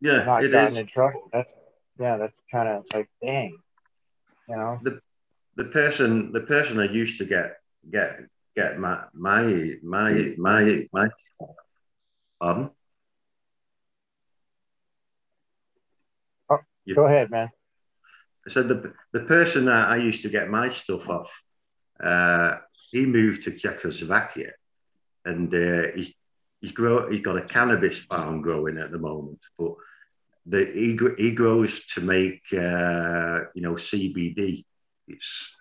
yeah, not it gotten is. in trouble. That's yeah, that's kind of like dang, you know. the the person the person I used to get get get my my my my my pardon? You- Go ahead, man. I said the the person that I used to get my stuff off, uh, he moved to Czechoslovakia, and uh, he's he's grow he's got a cannabis farm growing at the moment, but the he grows to make uh, you know CBD. It's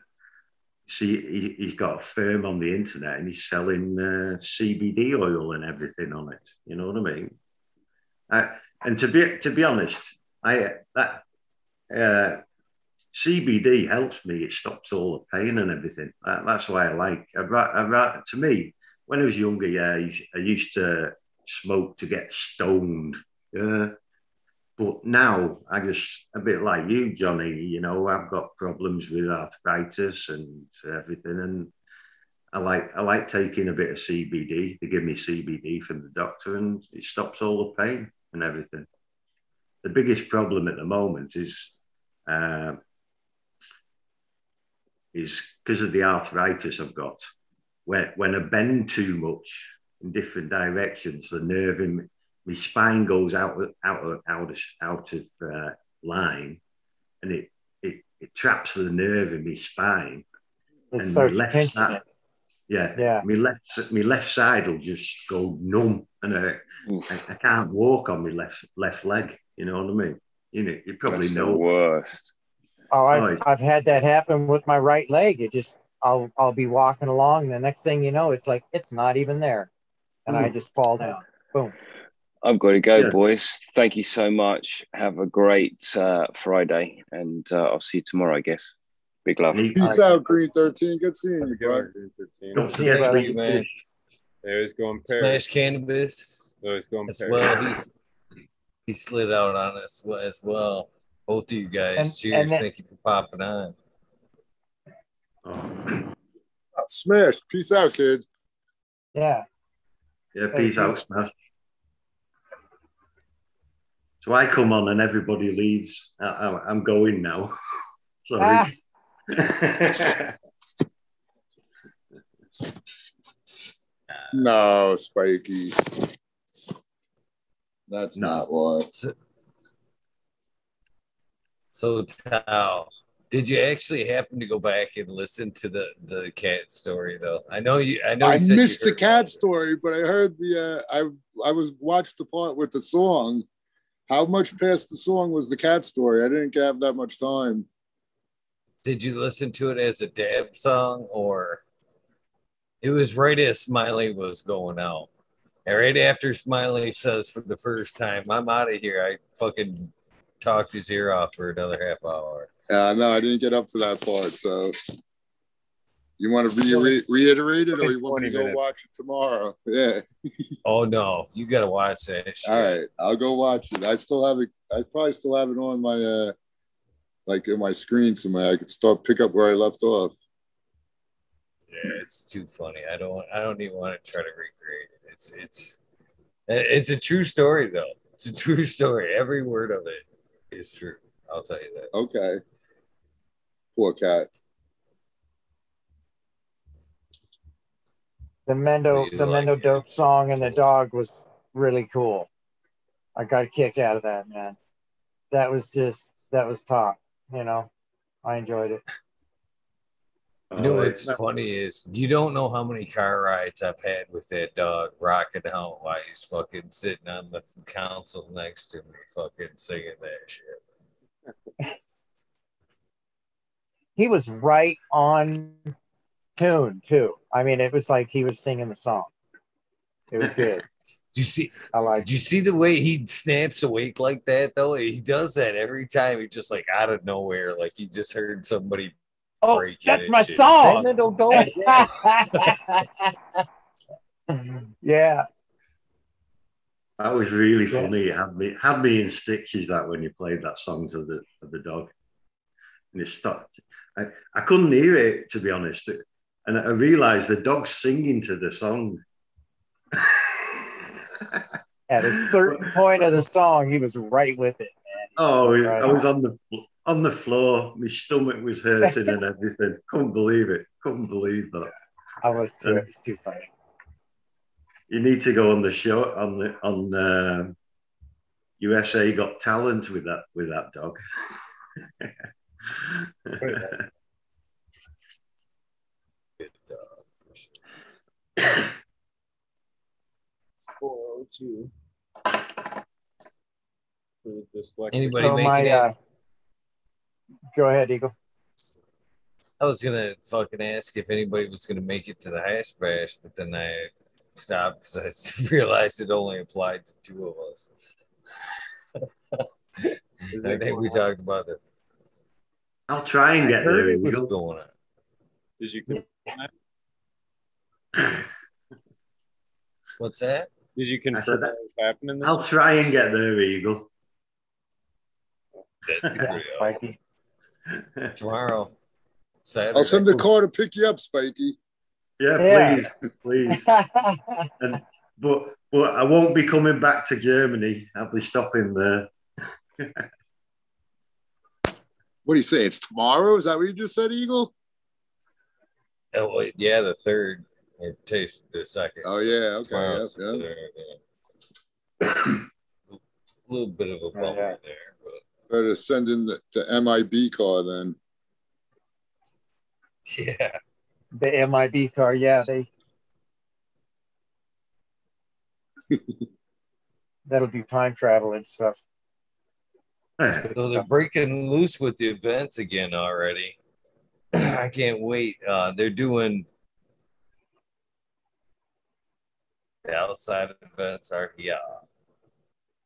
see he, he's got a firm on the internet and he's selling uh, CBD oil and everything on it. You know what I mean? Uh, and to be to be honest, I that uh, CBD helps me. It stops all the pain and everything. That, that's why I like. I'd, I'd to me, when I was younger, yeah, I used, I used to smoke to get stoned. Yeah. But now I just a bit like you, Johnny. You know, I've got problems with arthritis and everything, and I like I like taking a bit of CBD. They give me CBD from the doctor, and it stops all the pain and everything. The biggest problem at the moment is uh, is because of the arthritis I've got. When when I bend too much in different directions, the nerve in my spine goes out of- out of, out of, out of uh, line, and it, it it traps the nerve in my spine. It and starts my left pinching side, it. yeah, Yeah. my left my left side will just go numb, and I, I, I can't walk on my left left leg. You know what I mean? You know, you probably That's the know. worst. Oh, I've, Right. I've had that happen with my right leg. It just I'll I'll be walking along. The next thing you know, it's like it's not even there, and I Mm. just fall down. Boom. I've got to go, Yeah. boys. Thank you so much. Have a great uh, Friday, and uh, I'll see you tomorrow, I guess. Big love. Peace out, Green 13. Good seeing you, good bud. one, Green 13. Don't Yeah, forget brother. man. fish. There's going Paris. Smash cannabis There's going as Paris. well. He's he slid out on us as well. Both of you guys. And- Cheers. and then- Thank you for popping on. Oh, Smash. Peace out, kid. Yeah. yeah, Thank peace you. out, Smash. So I come on and everybody leaves. I, I, I'm going now. <laughs> Sorry. Ah. <laughs> No, Spiky. That's No. not what. So, so Tao, did you actually happen to go back and listen to the the cat story though? I know you. I know I you said missed the cat story, but I heard the uh, I I was watched the part with the song. How much past the song was the cat story? I didn't have that much time. Did you listen to it as a dab song or? It was right as Smiley was going out. And right after Smiley says for the first time, I'm out of here. I fucking talked his ear off for another half hour. Uh, no, I didn't get up to that part. So, you want to re- reiterate it, or you want me to go minutes. watch it tomorrow? <laughs> Yeah. Oh no, you gotta watch it. shit. All right, I'll go watch it. I still have it. I probably still have it on my uh, like in my screen somewhere. I could start pick up where I left off. Yeah, it's too funny. I don't I don't even want to try to recreate it. It's it's it's a true story though. It's a true story. Every word of it is true. I'll tell you that. Okay. Poor cat. The Mendo the like Mendo it. dope song and the dog was really cool. I got a kick out of that, man. That was just that was top. You know, I enjoyed it. Uh, you know what's funny is you don't know how many car rides I've had with that dog rocking out while he's fucking sitting on the council next to me, fucking singing that shit. <laughs> He was right on tune too. I mean, it was like he was singing the song. It was good. <laughs> Do you see? I like. Do you see the way he snaps awake like that though? He does that every time. He just like out of nowhere, like he just heard somebody Oh, break that's my shit. song. Fernando Dope. <laughs> yeah. That was really Yeah. funny. It had me had me in stitches that when you played that song to the to the dog, and it stopped. I, I couldn't hear it to be honest, and I realised the dog's singing to the song. At a certain point of the song, he was right with it, oh, was I was on. on the on the floor. My stomach was hurting and everything. Couldn't believe it. Couldn't believe that. I was too. It's too funny. You need to go on the show on the on uh, USA Got Talent with that with that dog. Good dog. It's 402. For the dyslexic. Anybody So my, it? uh, go ahead, Eagle. I was gonna fucking ask if anybody was gonna make it to the hash bash, but then I stopped because I <laughs> realized it only applied to two of us. I think we on? talked about that. I'll try and get heard there. it was Eagle. going on. Did you What's that? Did you said confirm that- that was happening this I'll week? try and get there, Eagle. That'd be Yeah, pretty awesome. Spiky. Tomorrow, Saturday. I'll send a car to pick you up, Spiky. Yeah, Yeah. please, please. <laughs> And but but I won't be coming back to Germany. I'll be stopping there. What do you say? It's tomorrow? Is that what you just said, Eagle? Oh, yeah, the third. Or taste the second. Oh, yeah, okay, Tomorrow's yeah, the yeah. third, yeah. A little bit of a bummer yeah. there, but Better send in the, the MIB car then. <laughs> yeah. the MIB car, yeah, they <laughs> that'll do time travel and stuff. So they're breaking loose with the events again already. <coughs> I can't wait. Uh, they're doing the outside events are yeah.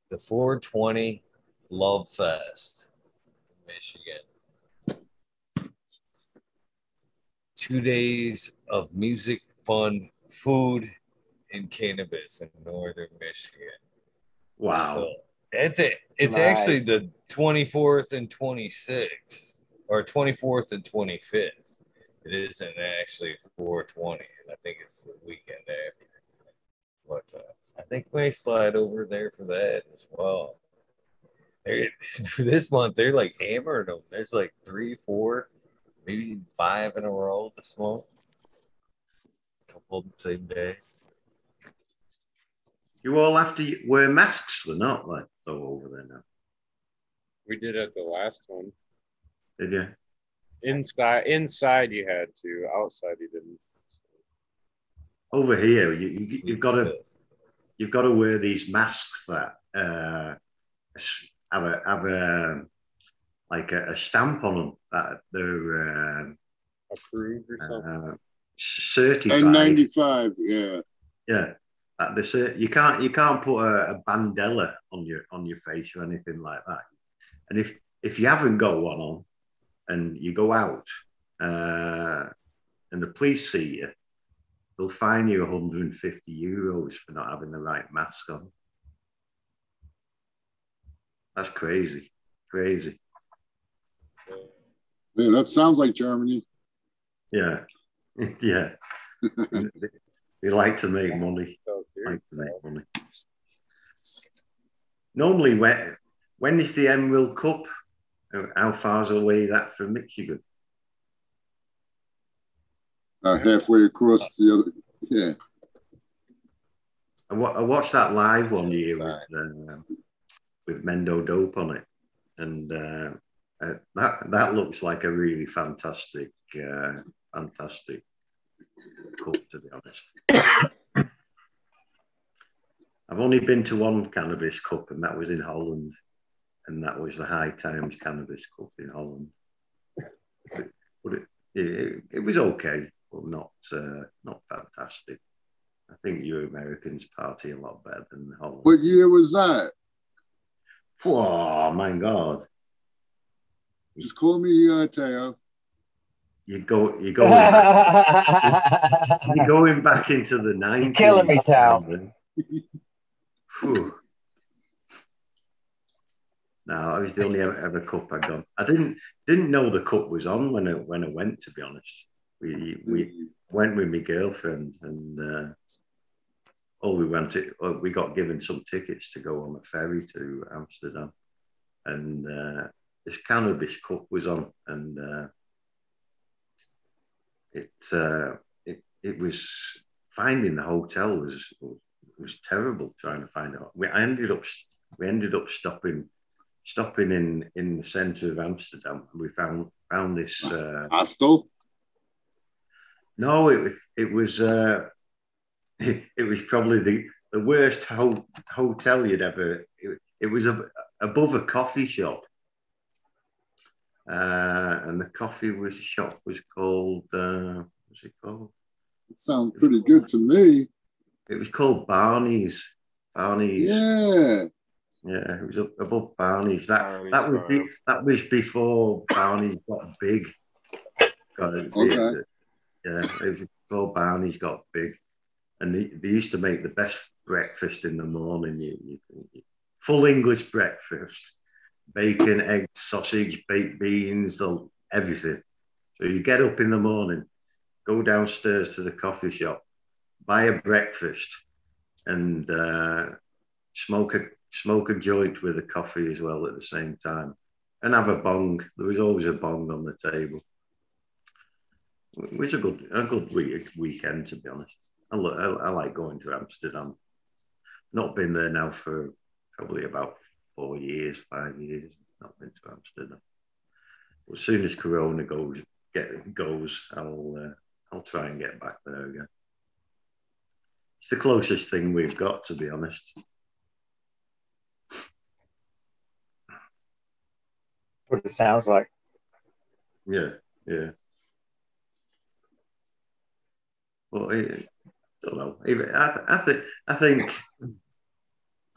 The 420 Love Fest, in Michigan. Two days of music, fun, food, and cannabis in northern Michigan. Wow. So it's it. It's Nice. actually the 24th and 26th, or 24th and 25th. It isn't actually 420, and I think it's the weekend after. But uh, I think we may slide over there for that as well. They, <laughs> for this month, they're like hammering them. There's like three, four, maybe five in a row this month. A couple of them same day. You all have to wear masks, they're not like so over there now. We did at the last one. Did you? Inside, inside you had to. Outside you didn't. Over here, you, you you've got to you've got to wear these masks that uh, have a have a like a, a stamp on them that they're um, Approved or something. uh, certified. N95, yeah. Yeah, that they say you can't you can't put a, a bandella on your on your face or anything like that. And if if you haven't got one on, and you go out, uh, and the police see you, they'll fine you 150 euros for not having the right mask on. That's crazy, crazy. Yeah, that sounds like Germany. Yeah, <laughs> yeah. they, <laughs> they like to make money. So it's here. like to make money. Normally, when when is the Emerald Cup? How- How far's away that from Michigan? Halfway across the other. Yeah. I, wa- I watched that live one year with, uh, with Mendo Dope on it, and uh, uh, that that looks like a really fantastic, uh, fantastic cup to be honest. <coughs> I've only been to one cannabis cup, and that was in Holland, and that was the High Times Cannabis Cup in Holland. But it, it, it was okay, but not uh, not fantastic. I think you Americans party a lot better than the Holland. What year was that? Oh my God! Just call me uh, Teo. You go, you go, <laughs> you're going back into the nineties. killing me, Tao. Phew. No, that was the only ever, ever cup I done. I didn't didn't know the cup was on when I when I went. To be honest, we we went with my girlfriend and uh, oh, we went to oh, we got given some tickets to go on the ferry to Amsterdam, and uh, this cannabis cup was on, and uh, it uh, it it was finding the hotel was was terrible trying to find out. We I ended up we ended up stopping stopping in in the centre of Amsterdam. And we found found this. Uh, Hostel? No, it it was uh, it, <laughs> it was probably the the worst ho- hotel you'd ever. It, it was ab- above a coffee shop, uh, and the coffee was shop was called. Uh, what's it called? It sounds pretty good to me. It was called Barney's. Barney's. Yeah. Yeah, it was up above Barney's. That Barney's that was be, that was before Barney's got big. Got it, Okay. Yeah, it was Barney's got big, and they, they used to make the best breakfast in the morning. You, you- full English breakfast, bacon, eggs, sausage, baked beans, the, everything. So you get up in the morning, go downstairs to the coffee shop, buy a breakfast, and uh, smoke a smoke a joint with a coffee as well at the same time, and have a bong. There was always a bong on the table. It was a good a good week, weekend to be honest. I, lo- I, I like going to Amsterdam. Not been there now for probably about four years, five years. Not been to Amsterdam. As soon as Corona goes get goes, I'll uh, I'll try and get back there again. It's the closest thing we've got, to be honest. what it sounds like. Yeah, yeah. Well, I don't know. I, I think I think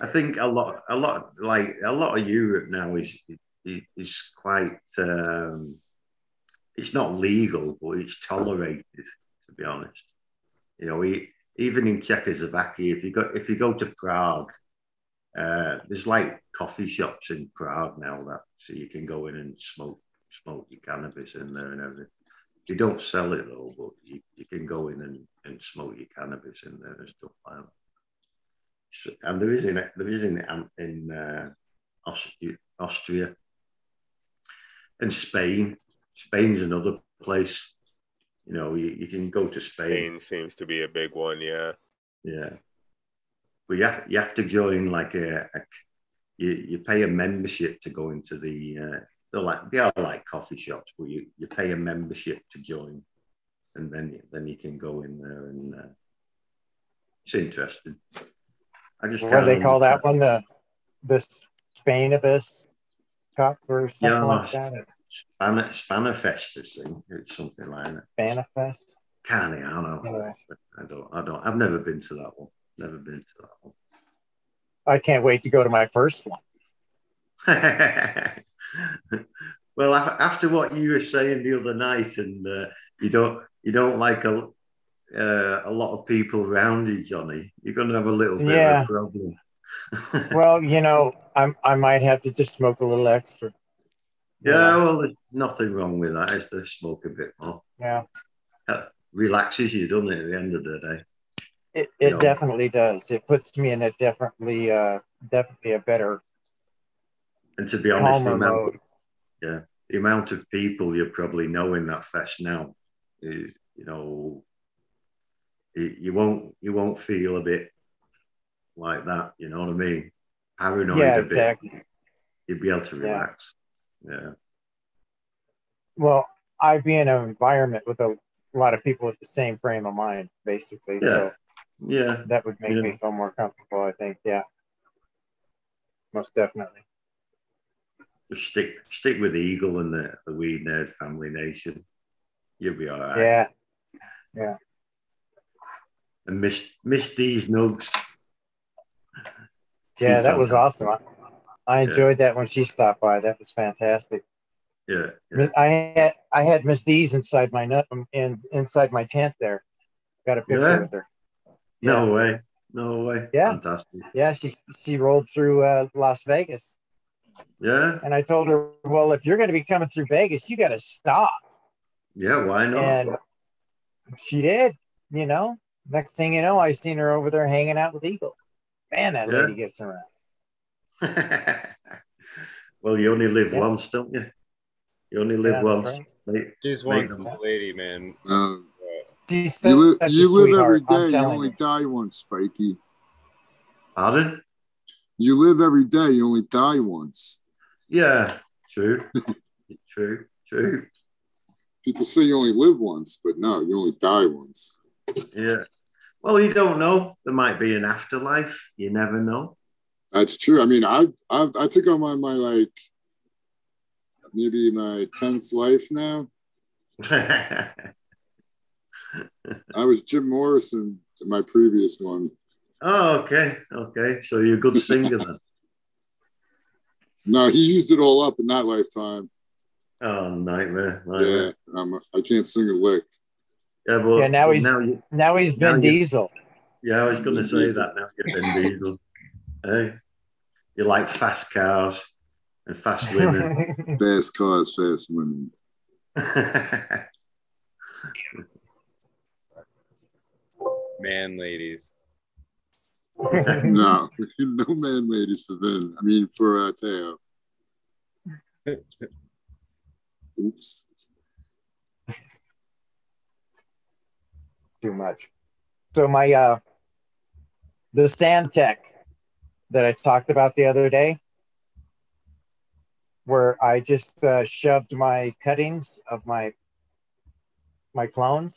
I think a lot, a lot like a lot of Europe now is is, is quite. Um, it's not legal, but it's tolerated. To be honest, you know, even in Czechoslovakia, if you go if you go to Prague, uh, there's like coffee shops in Prague now that so you can go in and smoke smoke your cannabis in there and everything. You don't sell it though, but you, you can go in and, and smoke your cannabis in there and stuff like that. So, and there is in there is in um, in uh, Austria, Austria and Spain. Spain's another place. You know, you, you can go to Spain. Spain seems to be a big one. Yeah. Yeah. But you have, you have to join like a, a you, you pay a membership to go into the uh, they're like they are like coffee shops, where you, you pay a membership to join, and then then you can go in there and uh, it's interesting. I just What do they call that one? The the Spainibus Cup or something Yeah, like that. Spanner Spannerfest thing. It's something like that. Spanifest. Can't I know. Anyway, I don't. I don't. I've never been to that one. Never been to that one. I can't wait to go to my first one. <laughs> <laughs> well, after what you were saying the other night, and uh, you don't you don't like a uh, a lot of people around you, Johnny, you're going to have a little bit Yeah. of a problem. <laughs> Well, you know, I'm I might have to just smoke a little extra. yeah, well, there's nothing wrong with that. Is to smoke a bit more. Yeah. That Relaxes you, doesn't it? At the end of the day. It, it No. definitely does. It puts me in a definitely uh definitely a better And to be honest, the amount, mode. the amount of people you probably know in that fest now, is, you know, you, you won't you won't feel a bit like that. You know what I mean? Paranoid Yeah, a bit. exactly. You'd be able to relax. Yeah. Well, I'd be in an environment with a lot of people with the same frame of mind, basically. So Yeah. that would make Yeah. me feel more comfortable, I think. Yeah. Most definitely. Stick stick with the Eagle and the, the Weed Nerd Family Nation. You'll be all right. Yeah. Yeah. and miss miss these nugs. Yeah, that was awesome. I, I enjoyed that when she stopped by. That was fantastic. Yeah, yeah. I had I had Miss D's inside my nut in inside my tent there. Got a picture Yeah? with her. No way. No way. Yeah. Fantastic. Yeah, she she rolled through uh, Las Vegas, Yeah. and I told her, well, if you're going to be coming through Vegas, you got to stop. Yeah. Why not? And she did. You know, next thing you know, I seen her over there hanging out with Eagle. Man, that Yeah. lady gets around. <laughs> well, you only live Yeah. once, don't you? You only live Yeah, once. right. Make- She's one them- lady, man. Uh, She's you live, such a you live every sweetheart, I'm. You only you. die once, Spiky. Pardon? You live every day. You only die once. Yeah. True. <laughs> true. True. People say you only live once, but no, you only die once. Yeah. Well, you don't know. There might be an afterlife. You never know. That's true. I mean, I I, I think I'm on my like maybe my tenth life now. <laughs> I was Jim Morrison in my previous one. Oh, okay. Okay. So you're a good <laughs> singer then. No, he used it all up in that lifetime. Oh, nightmare. Yeah. I'm, I can't sing a lick. Yeah, but Yeah, now but he's- now you, Now he's Vin Now you- Diesel. yeah, I was going to say that now. You're Vin Diesel. <laughs> Hey, you like fast cars and fast women. <laughs> Fast cars, fast women. Man, ladies. No, <laughs> no man ladies for Vin. I mean for uh, Teo. Oops. Too much. So my uh the sand tech that I talked about the other day, where I just uh, shoved my cuttings of my my clones.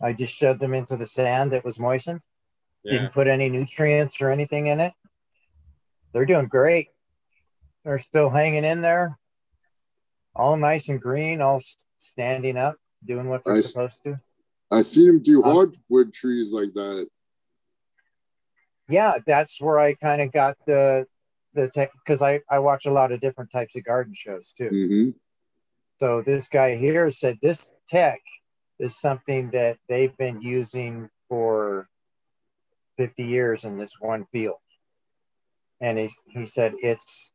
I just shoved them into the sand that was moistened. Yeah. Didn't put any nutrients or anything in it. They're doing great. They're still hanging in there, all nice and green, all standing up, doing what they're Nice. supposed to. I see them do Uh, hardwood trees like that. yeah that's where i kind of got the the tech because I, I watch a lot of different types of garden shows too hmm so this guy here said this tech is something that they've been using for 50 years in this one field and he, he said it's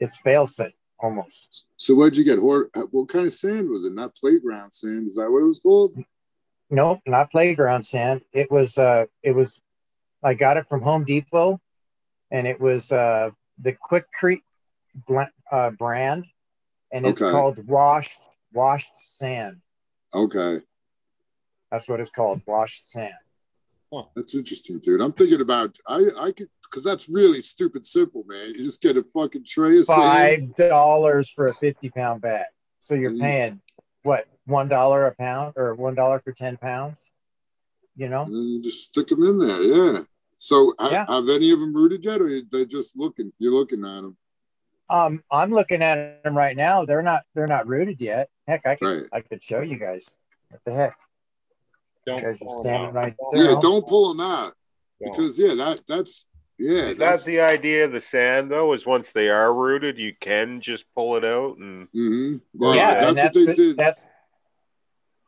it's fail safe almost So what'd you get? What kind of sand was it? Not playground sand. Is that what it was called? Nope, not playground sand. It was uh it was I got it from Home Depot and it was uh the Quikrete bl- uh, brand and it's Okay. called washed washed sand. Okay, That's what it's called, washed sand. That's interesting, dude. I'm thinking about I I could because that's really stupid simple, man. You just get a fucking tray of sand. Five dollars for a fifty pound bag. So you're Mhm. paying what one dollar a pound or one dollar for ten pounds? You know? And then you just stick them in there. Yeah. So ha- Yeah. have any of them rooted yet, or they're just looking? You're looking at them, Um, I'm looking at them right now. They're not they're not rooted yet. Heck, I could right? I could show you guys. What the heck? Don't You guys are pull 'em standing out. right. Yeah, don't pull them out Don't. because yeah, that that's yeah, Is that that's the idea of the sand though? Is once they are rooted, you can just pull it out and hmm Well, yeah, that's, and what that's they did. That's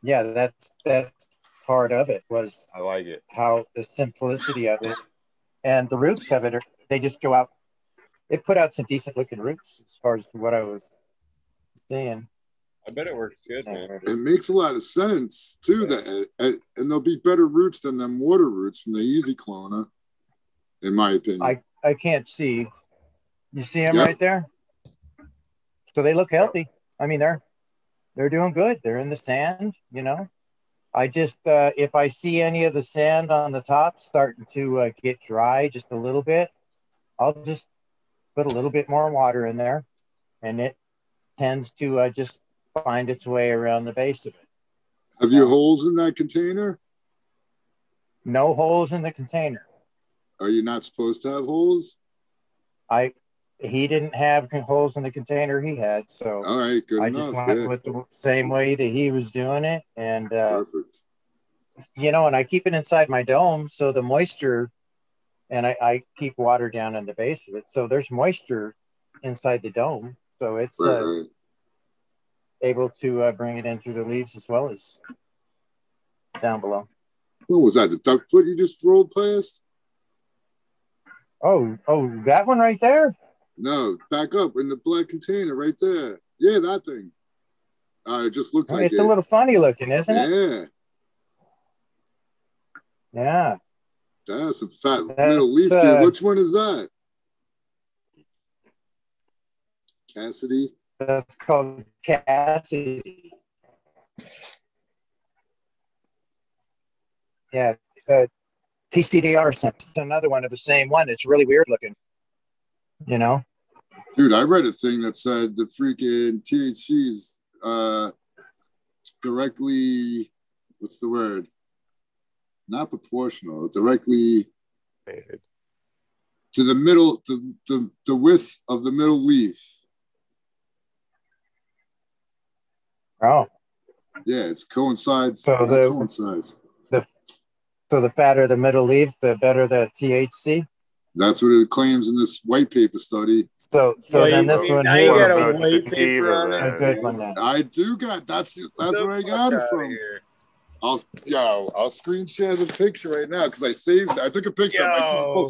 yeah, that's that's part of it was I like it. how the simplicity of it and the roots of it are they just go out. It put out some decent looking roots as far as what I was seeing. I bet it works good, man. it makes a lot of sense too. That and, and they'll be better roots than them water roots from the Easy Cloner, in my opinion. I I can't see. You see them Yep. right there. So they look healthy. I mean, they're they're doing good. They're in the sand. You know, I just uh, if I see any of the sand on the top starting to uh, get dry just a little bit, I'll just put a little bit more water in there, and it tends to uh, just find its way around the base of it. Have you holes in that container? No holes in the container. Are you not supposed to have holes? I he didn't have holes in the container he had, so. All right, good I just enough. went Yeah, with the same way that he was doing it, and uh, perfect. you know, and I keep it inside my dome, so the moisture, and I, I keep water down in the base of it, so there's moisture inside the dome, so it's Right, uh, right. Able to uh, bring it in through the leaves as well as down below. What was that? The duck foot you just rolled past? Oh, oh, that one right there. No, back up in the black container right there. Yeah, that thing. Uh, it just looked like it's it. a little funny looking, isn't it? yeah, Yeah. that's a fat That's, middle leaf, dude. uh, Which one is that? Cassidy. That's called Cassidy. Yeah, uh, TCDR sent another one of the same one. It's really weird looking. You know, Dude, I read a thing that said the freaking THC is uh, directly, what's the word? Not proportional, directly to the middle, to the, the width of the middle leaf. Oh, Yeah, it's coincides. So the- coincides. so the fatter the middle leaf, the better the THC. That's what it claims in this white paper study. So, so Yeah, then you- this one now here, got a white paper on then. a good one then. I do got that's that's The where I got it from. here. I'll yo, I'll screen share the picture right now because I saved. I took a picture. of my Yo.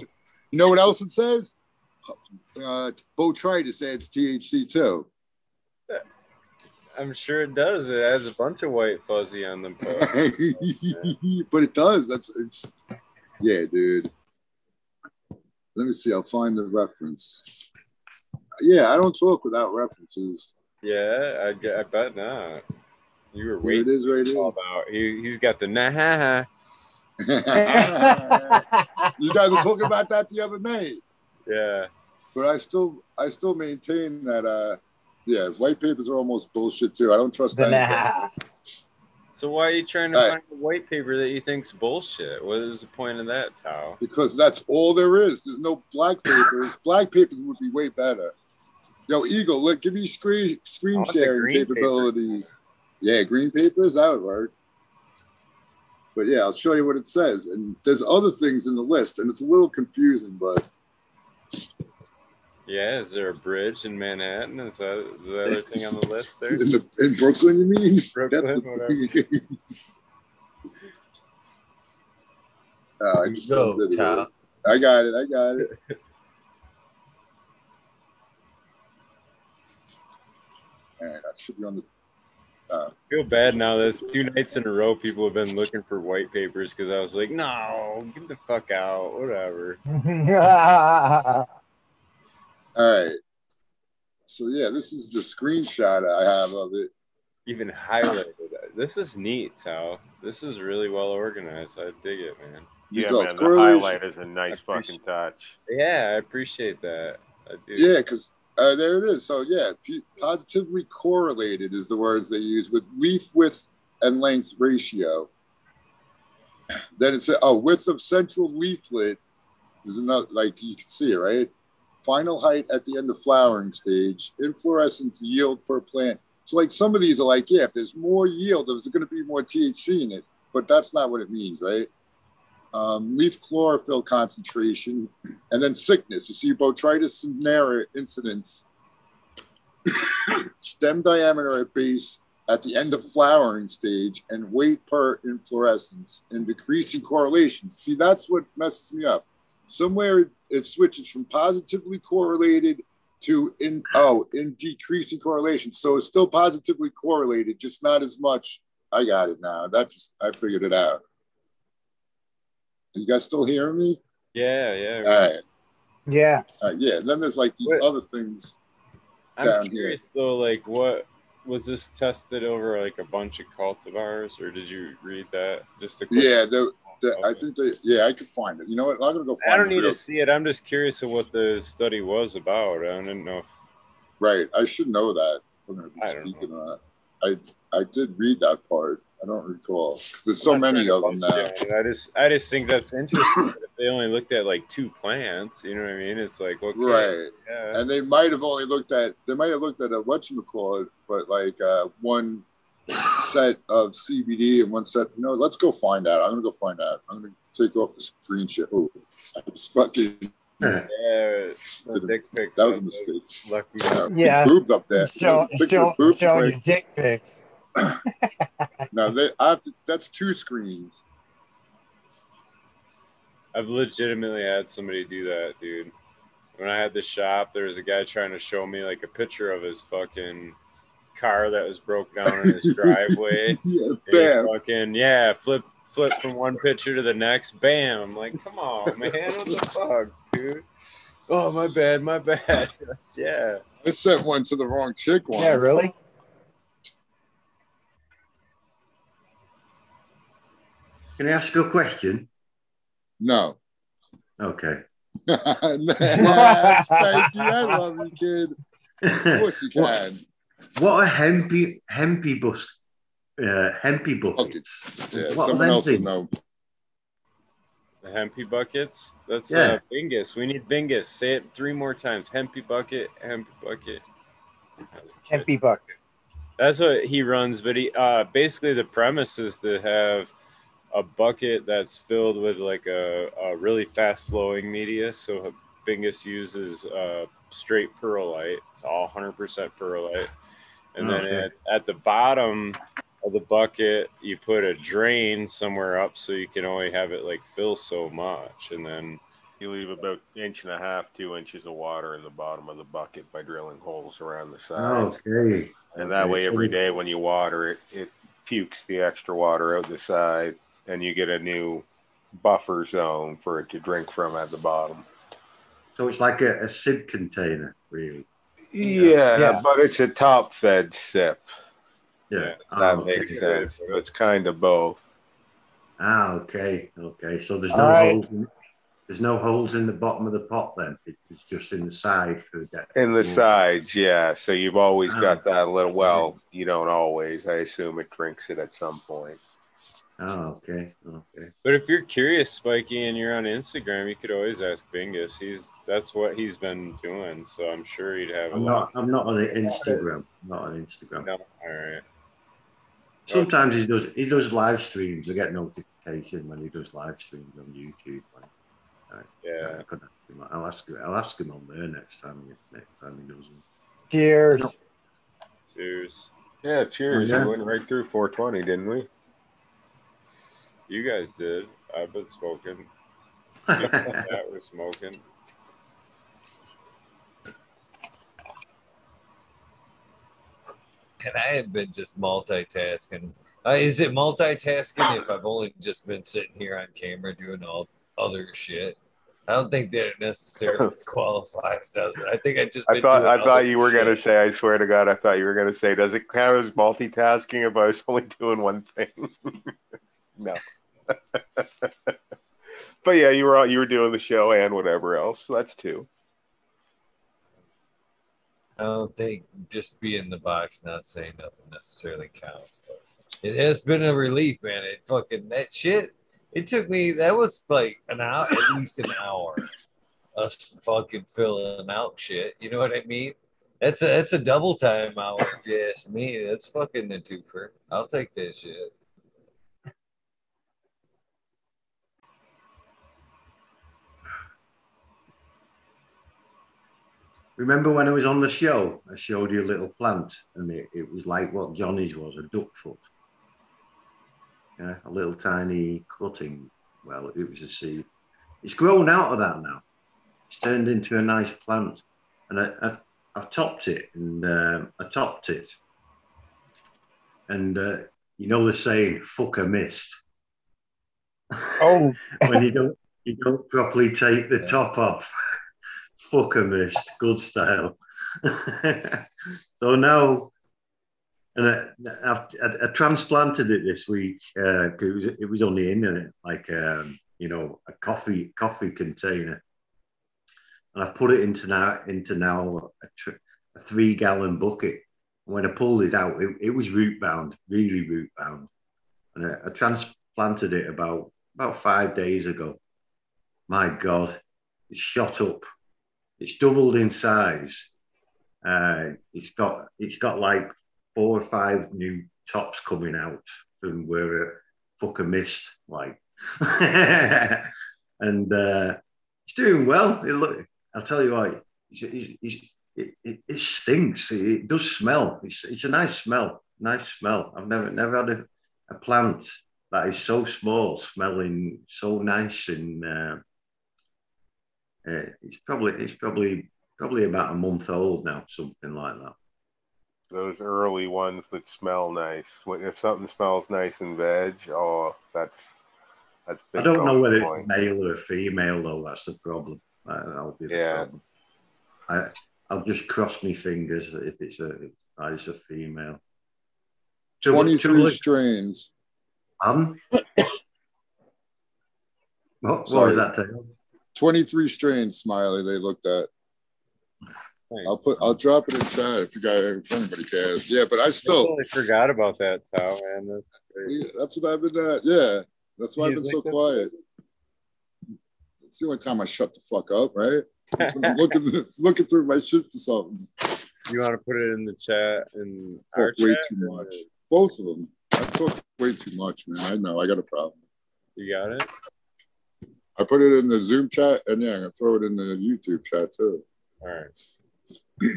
You know what else it says? Uh, Botrytis adds THC too. I'm sure it does. It has a bunch of white fuzzy on them. <laughs> but it does. That's it's yeah, dude. Let me see. I'll find the reference. Yeah, I don't talk without references. yeah, I, I bet not. You were Here it waiting is right here. about. He, he's got the nah <laughs> you guys were talking about that the other night. Yeah. but I still I still maintain that uh yeah, white papers are almost bullshit too. I don't trust The anything. nah. So why are you trying to All right. find a white paper that you think's bullshit? What is the point of that, Tao? because that's all there is. There's no black papers. <laughs> black papers would be way better. Yo, Eagle, look, give me screen screen want the sharing green paper. capabilities. Yeah, green papers, that would work. But yeah, I'll show you what it says. And there's other things in the list, and it's a little confusing, but Yeah, is there a bridge in Manhattan? Is that is the other thing on the <laughs> list there? in the in Brooklyn, you mean? Brooklyn, the- whatever. <laughs> Uh, I Go, did. Kyle. I got it. I got it. <laughs> All right, I should be on the. I feel bad now. That's two nights in a row. People have been looking for white papers because I was like, no, get the fuck out, whatever. All right. So yeah, this is the screenshot I have of it. Even highlighted. This is neat, Tao. This is really well organized. I dig it, man. Yeah, So man, it's the highlight is a nice fucking touch. Yeah, I appreciate that. I do. Yeah, because uh, there it is. So yeah, p- positively correlated is the words they use with leaf width and length ratio. Then it's oh width of central leaflet is another like you can see it right. Final height at the end of flowering stage, inflorescence yield per plant. So like some of these are like yeah, if there's more yield, there's going to be more THC in it, but that's not what it means, right? Um, leaf chlorophyll concentration, and then sickness. You see botrytis cinerea incidence, <coughs> stem diameter at base at the end of flowering stage, and weight per inflorescence, and decreasing correlation. See, that's what messes me up. Somewhere it switches from positively correlated to in oh in decreasing correlation. So it's still positively correlated, just not as much. I got it now. That just I figured it out. You guys still hearing me? Yeah, yeah. All right. yeah. Uh, yeah, then there's like these Wait. other things. I'm down here. curious though, like what was this tested over like a bunch of cultivars, or did you read that? Just a quick Yeah, the, the, I think they, yeah, I could find it. You know what? I'm gonna go I don't need to see it. I'm just curious of what the study was about. I didn't know if Right, I should know that. I'm gonna be I don't speaking of that. I I did read that part. I don't recall. There's so many of them now. I just I just think that's interesting. that if they only looked at like two plants, you know what I mean? It's like okay, Right. yeah, And they might have only looked at they might have looked at a what you call it, but like uh, one set of CBD and one set. No, let's go find out. I'm gonna go find out. I'm gonna take off the screen share. Oh, that's fucking. <laughs> Yeah, the dick pics. That was a mistake. Lucky. Yeah, Yeah. boobs up there. Show, There's a picture show, of boobs showing your dick pics. <laughs> Now they, I have to, that's two screens. I've legitimately had somebody do that, dude. When I had the shop, there was a guy trying to show me like a picture of his fucking car that was broke <laughs> down in his driveway. Yeah, bam. fucking yeah, flip flip from one picture to the next. Bam! I'm like, come on, man, what the <laughs> fuck, dude? Oh my bad, my bad. <laughs> yeah. I sent one to the wrong chick once. Yeah, really? Can I ask you a question? No. Okay. yes, thank you. I love you, kid. Of course you What- can. What are hempy hempy bus uh, hempy buckets? Yeah, What someone else them will know. The hempy buckets. That's Yeah. uh, Bingus. We need Bingus. Say it three more times. Hempy bucket. Hempy bucket. That was the kid. Empty bucket. That's what he runs, but he uh basically the premise is to have a bucket that's filled with like a, a really fast flowing media. So Bingus uses uh straight perlite. It's all 100% perlite. And oh, then Okay. at, at the bottom of the bucket, you put a drain somewhere up so you can only have it like fill so much. And then You leave about inch and a half, two inches of water in the bottom of the bucket by drilling holes around the sides. Okay. And that Okay, way, so every we- day when you water it, it pukes the extra water out the side, and you get a new buffer zone for it to drink from at the bottom. So it's like a, a sip container, really. Yeah, Yeah. but it's a top fed sip. Yeah. Yeah, Ah, That okay. makes sense. So it's kind of both. Ah, okay, okay. So there's no right. holes. In, there's no holes in the bottom of the pot then. It's just in the side for that. In the sides, yeah. So you've always Ah. got that little. Well, you don't always. I assume it drinks it at some point. Oh, okay, okay. But if you're curious, Spiky, and you're on Instagram, you could always ask Bingus. He's that's what he's been doing, so I'm sure he'd have a I'm lot. not. I'm not on Instagram. Not on Instagram. No, all right. Sometimes he does. He does live streams. I get notification when he does live streams on YouTube. Like, Yeah. I could ask him. I'll ask. I'll ask him on there next time. Next time he does them. Cheers. Cheers. Yeah, cheers. Oh, yeah. We went right through 420, didn't we? You guys did. I've been smoking. <laughs> Yeah, we're smoking. And I have been just multitasking. Uh, is it multitasking if I've only just been sitting here on camera doing all other shit? I don't think that it necessarily <laughs> qualifies, does it? I think I just. I been thought doing I thought other you were gonna say. I swear to God, I thought you were gonna say. Does it count as multitasking if I was only doing one thing? <laughs> no. <laughs> but yeah, you were you were doing the show and whatever else. So that's two. I don't think just being in the box, not saying nothing necessarily counts. But it has been a relief, man. It fucking that shit. It took me. That was like an hour, at least an hour. Us fucking filling out shit. You know what I mean? That's a that's a double time hour. If you ask me, that's fucking a twofer. I'll take that shit. Remember when I was on the show? I showed you a little plant, and it, it was like what Johnny's was a duck foot. Yeah, a little tiny cutting. Well, it was a seed. It's grown out of that now. It's turned into a nice plant, and I, I've, I've topped it, and um, I topped it, and uh, you know the saying "fuck a mist." Oh, <laughs> when you don't you don't properly take the Yeah. top off. Fuck a mist, good style. <laughs> so now, and I, I, I transplanted it this week. Uh, 'cause it, was, it was on the internet, like um, you know, a coffee coffee container, and I put it into now into now a, tr- a three gallon bucket. When I pulled it out, it, it was root bound, really root bound, and I, I transplanted it about about five days ago. My God, it's shot up. It's doubled in size. Uh, it's got it's got like four or five new tops coming out from where it fucking missed, like. <laughs> and uh, he's doing well. It look, I'll tell you what, he's, he's, he's, it, it, it stinks. It, it does smell. It's, it's a nice smell. Nice smell. I've never never had a, a plant that is so small, smelling so nice, and uh, uh, it's probably it's probably probably about a month old now, something like that. Those early ones that smell nice. If something smells nice in veg, oh, that's that's. I don't know whether points. it's male or female though. That's the problem. That'll be the Yeah. problem. I I'll just cross my fingers if it's a if it's a female. Tulip- 23 tulip- strains. Pardon? <coughs> What, what Sorry. was that? Taylor? 23 strains, Smiley, they looked at. Thanks. I'll put I'll drop it in chat if you guys if anybody cares. Yeah, but I I still totally forgot about that, Tao, man. That's great. yeah, that's what I've been at. Yeah. That's why I've been so like that. quiet. It's the only time I shut the fuck up, right? <laughs> Looking looking through my shit for something. You want to put it in the chat and Talk way chat? too much. Both of them. I talk way too much, man. I know I got a problem. You got it. I put it in the Zoom chat and yeah, I'm gonna throw it in the YouTube chat too. All right. <clears throat>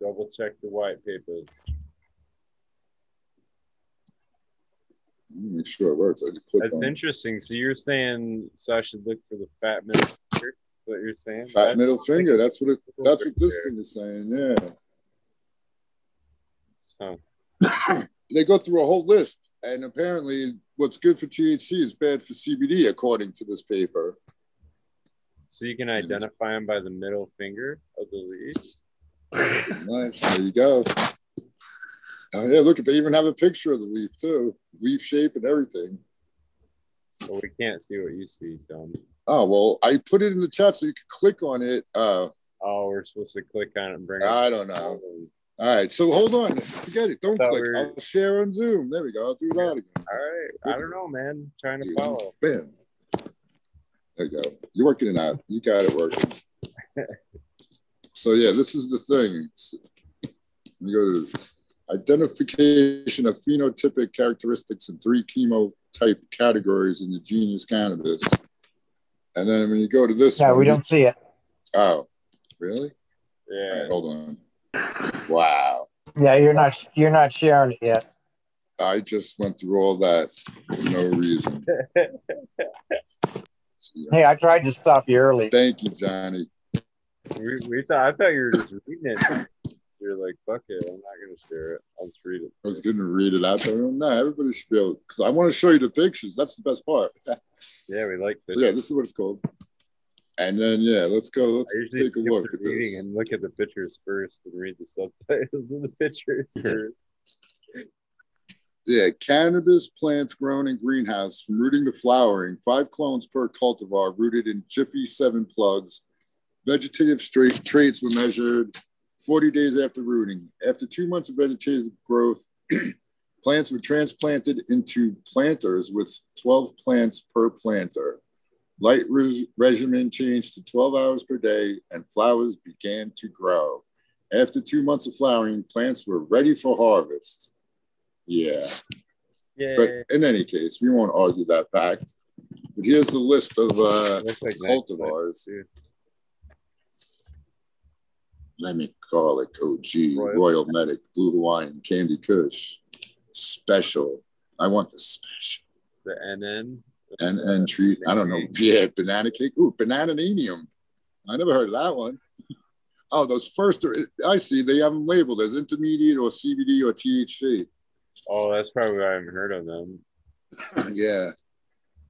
Double check the white papers. Let Make sure it works. I just clicked That's on interesting. So you're saying so I should look for the fat middle finger? Is what you're saying? fat That's- middle finger. That's what it. That's what this There. thing is saying. Yeah. Oh. <coughs> <coughs> they go through a whole list, and apparently, what's good for THC is bad for CBD, according to this paper. So you can identify them by the middle finger of the leaf. Nice. There you go. Oh, yeah, look at they even have a picture of the leaf too, leaf shape and everything. But we can't see what you see, dumb. Oh well, I put it in the chat so you could click on it. Uh, Oh, we're supposed to click on it and bring it. I don't know. All right, so hold on, forget it. Don't click. we were- I'll share on Zoom. There we go. I'll do that again. All right. I don't know, man. trying to Dude, follow. Bam. There you go. You're working it out. You got it working. <laughs> so yeah, this is the thing. It's- We go to identification of phenotypic characteristics in three chemotype categories in the genus cannabis. And then when you go to this Yeah, one, we don't see it. Oh, really? Yeah. right, hold on. Wow. Yeah, you're not you're not sharing it yet. I just went through all that for no reason. <laughs> Hey, I tried to stop you early. Thank you, Johnny. We, we thought I thought you were just reading it. You're like, fuck it, I'm not gonna share it. I'll just read it. I was going to read it out there. No, everybody should be able because I want to show you the pictures. That's the best part. Yeah, we like this. yeah, this is what it's called. And then yeah, let's go. Let's I usually take a look at this. and look at the pictures first and read the subtitles of the pictures first. Yeah, cannabis plants grown in greenhouse from rooting to flowering, five clones per cultivar, rooted in Jiffy seven plugs. Vegetative straight traits were measured 40 days after rooting. After two months of vegetative growth, <clears throat> plants were transplanted into planters with 12 plants per planter. Light res- regimen changed to 12 hours per day, and flowers began to grow. After two months of flowering, plants were ready for harvest. Yeah. Yeah. But in any case, we won't argue that fact. But here's the list of uh, like cultivars. Lemon garlic OG, Royal. Royal, Medic, Blue Hawaiian, Candy Kush, Special. I want the special. The NN. And and treat. I don't know. Yeah, banana cake. Ooh, banananium. I never heard of that one. Oh, those first. Are, I see. They have them labeled as intermediate or CBD or THC. Oh, that's probably why I haven't heard of them. <laughs> yeah.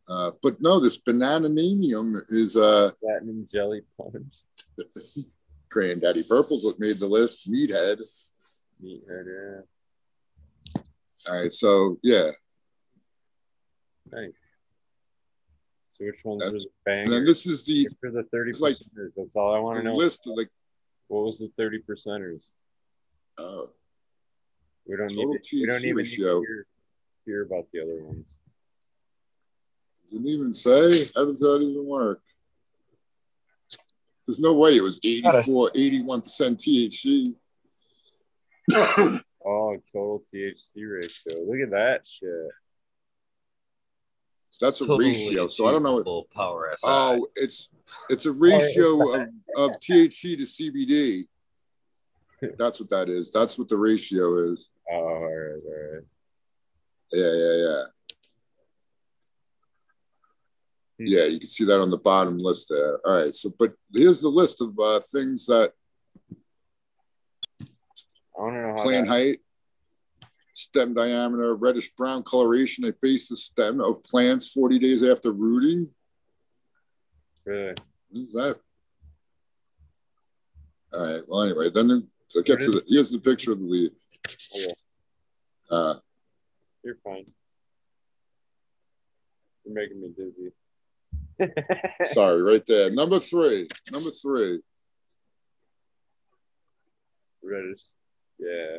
Uh, but no, this banananium is uh, Platinum jelly punch. <laughs> Granddaddy Purple's what made the list. Meathead. Meathead, yeah. All right, so yeah, Nice. So which ones Uh, was bang? and this is the, for the thirty like percenters. That's all I want to know. list of like What was the thirty percenters? uh, We don't need. To, we don't THC even need to hear, hear about the other ones. doesn't even say how does that even work? There's no way it was 84, 81 percent THC. <coughs> Oh, total THC ratio. Look at that shit. That's a Totally ratio. So I don't know. achievable Power SI. Oh, it's it's a ratio <laughs> of, of THC to CBD. That's what that is. That's what the ratio is. Oh, all right, all right. Yeah, yeah, yeah. Yeah, you can see that on the bottom list there. All right. So, but here's the list of uh, things that I want to know how plant that, height, stem diameter, reddish brown coloration at base the stem of plants 40 days after rooting. really. What is that? All right. Well, anyway, then so get to the here's the picture of the leaf. Okay, Uh, you're fine. You're making me dizzy. <laughs> <laughs> sorry, right there. Number three. Number three. Reddish. Yeah.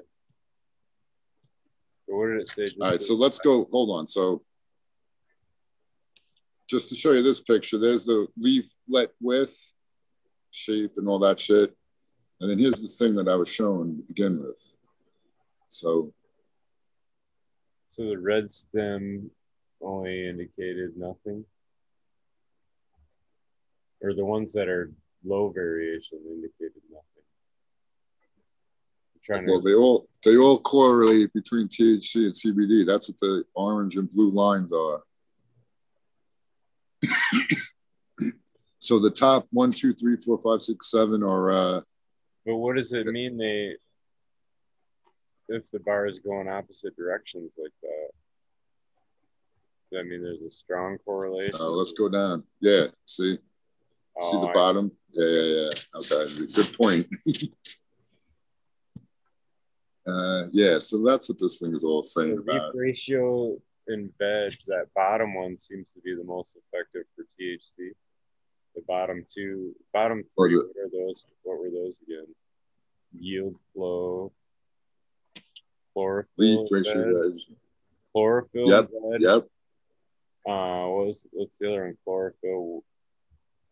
So what did it say? All right, so let's go. Hold on. So, just to show you this picture, there's the leaflet width, shape, and all that shit. And then here's the thing that I was showing to begin with. So, So the red stem only indicated nothing? Or the ones that are low variation indicated nothing? Well, they all they all correlate between THC and CBD. That's what the orange and blue lines are. <coughs> so the top one, two, three, four, five, six, seven are uh, but what does it mean they, if the bar is going opposite directions like that? Does that mean there's a strong correlation? uh, let's go down. Yeah, see. See Oh, the I- bottom? Yeah, yeah, yeah. Okay, good point. <laughs> uh, yeah, so that's what this thing is all The saying leaf about. ratio in veg, that bottom one seems to be the most effective for THC. The bottom two, bottom three, the- what are those? What were those again? Yield flow, chlorophyll, Leaf veg, chlorophyll, Yep, veg. Yep. Uh, what was what's the other one? Chlorophyll,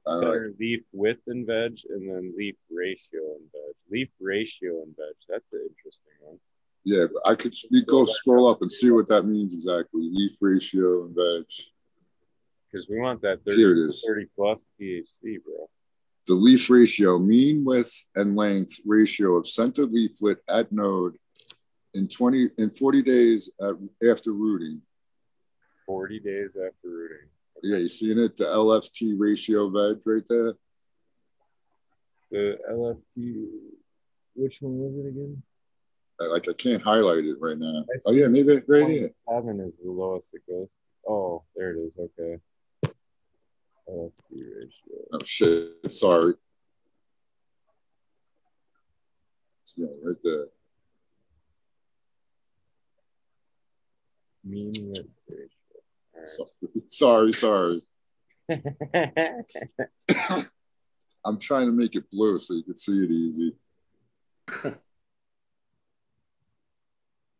All center leaf width and veg, and then leaf ratio and veg. Leaf ratio and veg. That's an interesting one. Yeah, but I could we go scroll up and see what that means exactly. Leaf ratio and veg. Because we want that 30, Here it is. 30 plus THC, bro. The leaf ratio, mean width and length ratio of center leaflet at node in 20 in 40 days at, after rooting. 40 days after rooting. Yeah, you seeing it? The LFT ratio veg right there. The LFT, which one was it again? I- Like I can't highlight it right now. Oh yeah, maybe right here. Seven is the lowest it goes. Oh, there it is. Okay. LFT ratio. Oh shit, sorry. Yeah, right there. Mean ratio. Sorry, sorry. <laughs> I'm trying to make it blue so you can see it easy.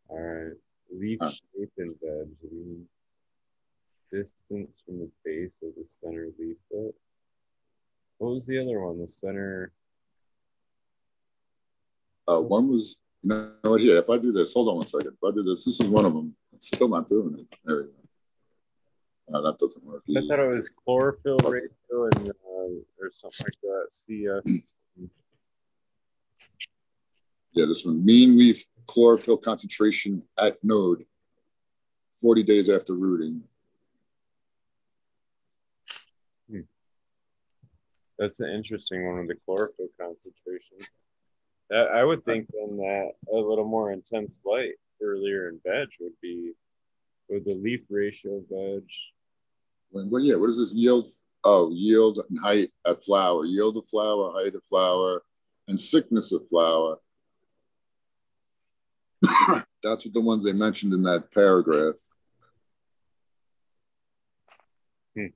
All right. Leaf Huh. shape in veg. Lean distance from the base of the center leaflet. What was the other one? The center. Uh, one was, you know here, if I do this, hold on one second. If I do this, this is one of them. It's still not doing it. There we go. No, that doesn't work. I thought it was chlorophyll ratio and uh, or something like that. CF. Yeah, this one, mean leaf chlorophyll concentration at node, 40 days after rooting. That's an interesting one with the chlorophyll concentration. That, I would think then that a little more intense light earlier in veg would be with the leaf ratio of veg. When, well, yeah, what is this yield? Oh, yield and height of flower, yield of flower, height of flower, and sickness of flower. <coughs> That's what the ones they mentioned in that paragraph. Hmm.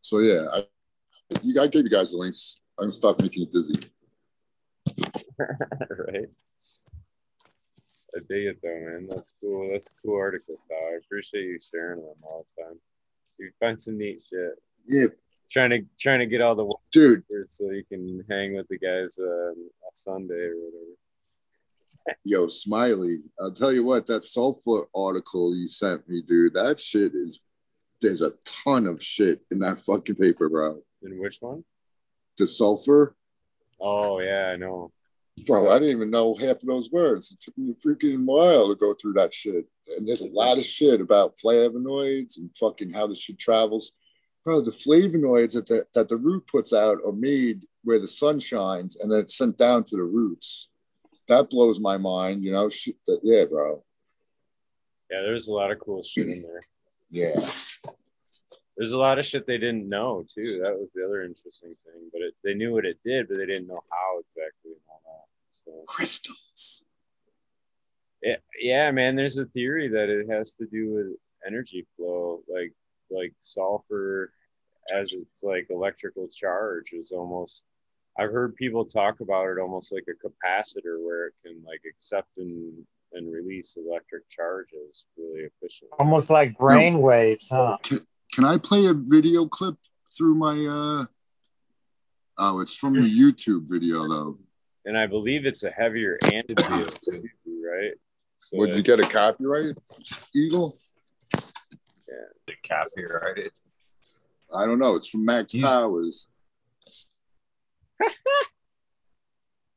So yeah, I, you, I gave you guys the links. I'm gonna stop making it dizzy. <laughs> right? I dig it though, man. That's cool. That's a cool article, Todd. I appreciate you sharing them all the time. You find some neat shit. Yeah, Trying to trying to get all the dude. so you can hang with the guys uh, on Sunday or whatever. Yo, Smiley, I'll tell you what, that sulfur article you sent me, dude, that shit is, there's a ton of shit in that fucking paper, bro. In which one? The sulfur, Oh yeah, I know. Bro, I didn't even know half of those words. It took me a freaking while to go through that shit. And there's a lot of shit about flavonoids and fucking how this shit travels. Bro, the flavonoids that the, that the root puts out are made where the sun shines and then it's sent down to the roots. That blows my mind, you know. Shit that, yeah, bro. Yeah, there's a lot of cool shit in there. Yeah. There's a lot of shit they didn't know too. That was the other interesting thing. But it, they knew what it did, but they didn't know how exactly and all that. So Crystals. yeah, yeah, man. There's a theory that it has to do with energy flow, like like sulfur as its like electrical charge is almost. I've heard people talk about it almost like a capacitor where it can like accept and and release electric charges really efficiently. Almost like brain waves, huh? Can I play a video clip through my uh oh it's from the YouTube video though. And I believe it's a heavier anode too, right? So Would you get a copyright, Eagle? Yeah the copyrighted. I don't know. It's from Max You- Powers. <laughs>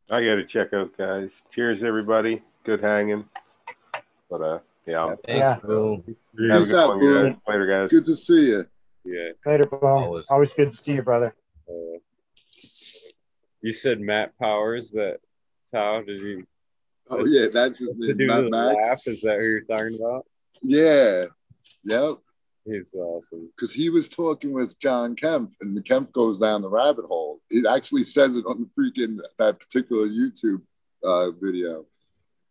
I got to check out, guys. Cheers, everybody. Good hanging. But uh, yeah. Thanks, Yeah. Bill. Peace good out, one, Boom. guys. Later, guys. Good to see you. yeah. Later, Boom. Always. Always good to see you, brother. Uh, you said Matt Powers. That how did you Oh That's- yeah, that's his to name. do Matt the Max. laugh? Is that who you're talking about? Yeah. Yep. He's awesome. Because he was talking with John Kempf, and the Kempf goes down the rabbit hole. It actually says it on the freaking that particular YouTube uh, video,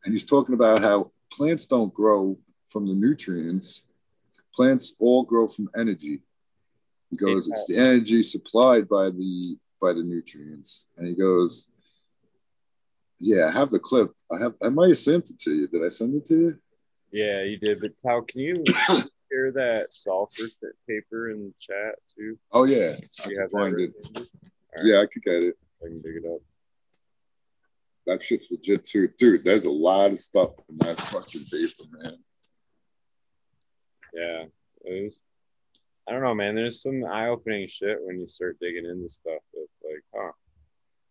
and he's talking about how plants don't grow from the nutrients; plants all grow from energy. He goes, "It's the energy supplied by the by the nutrients," and he goes, "Yeah, I have the clip. I have. I might have sent it to you. Did I send it to you?" Yeah, you did. But how can you <coughs> share that sulfur paper in the chat too? Oh yeah, I You can find it. handy? Yeah, I could get it. I can dig it up. That shit's legit too, dude. There's a lot of stuff in that fucking paper, man. Yeah, was. I don't know, man. There's some eye-opening shit when you start digging into stuff. It's like, huh.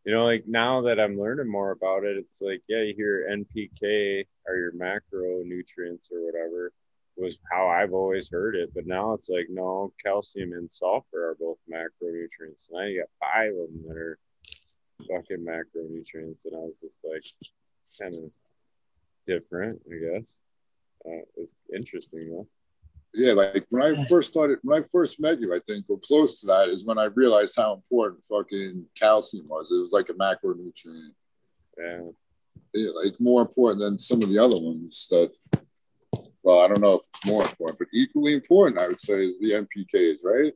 You know, like now that I'm learning more about it, it's like, yeah, you hear NPK or your macronutrients or whatever was how I've always heard it. But now it's like, no, calcium and sulfur are both macronutrients. Now you got five of them that are fucking macronutrients. And I was just like, kind of different, I guess. Uh, it's interesting though. Yeah, like when I first started, when I first met you, I think, or close to that, is when I realized how important fucking calcium was. It was like a macronutrient. Yeah. Yeah, like more important than some of the other ones that. Well, I don't know if it's more important, but equally important, I would say, is the NPKs, right?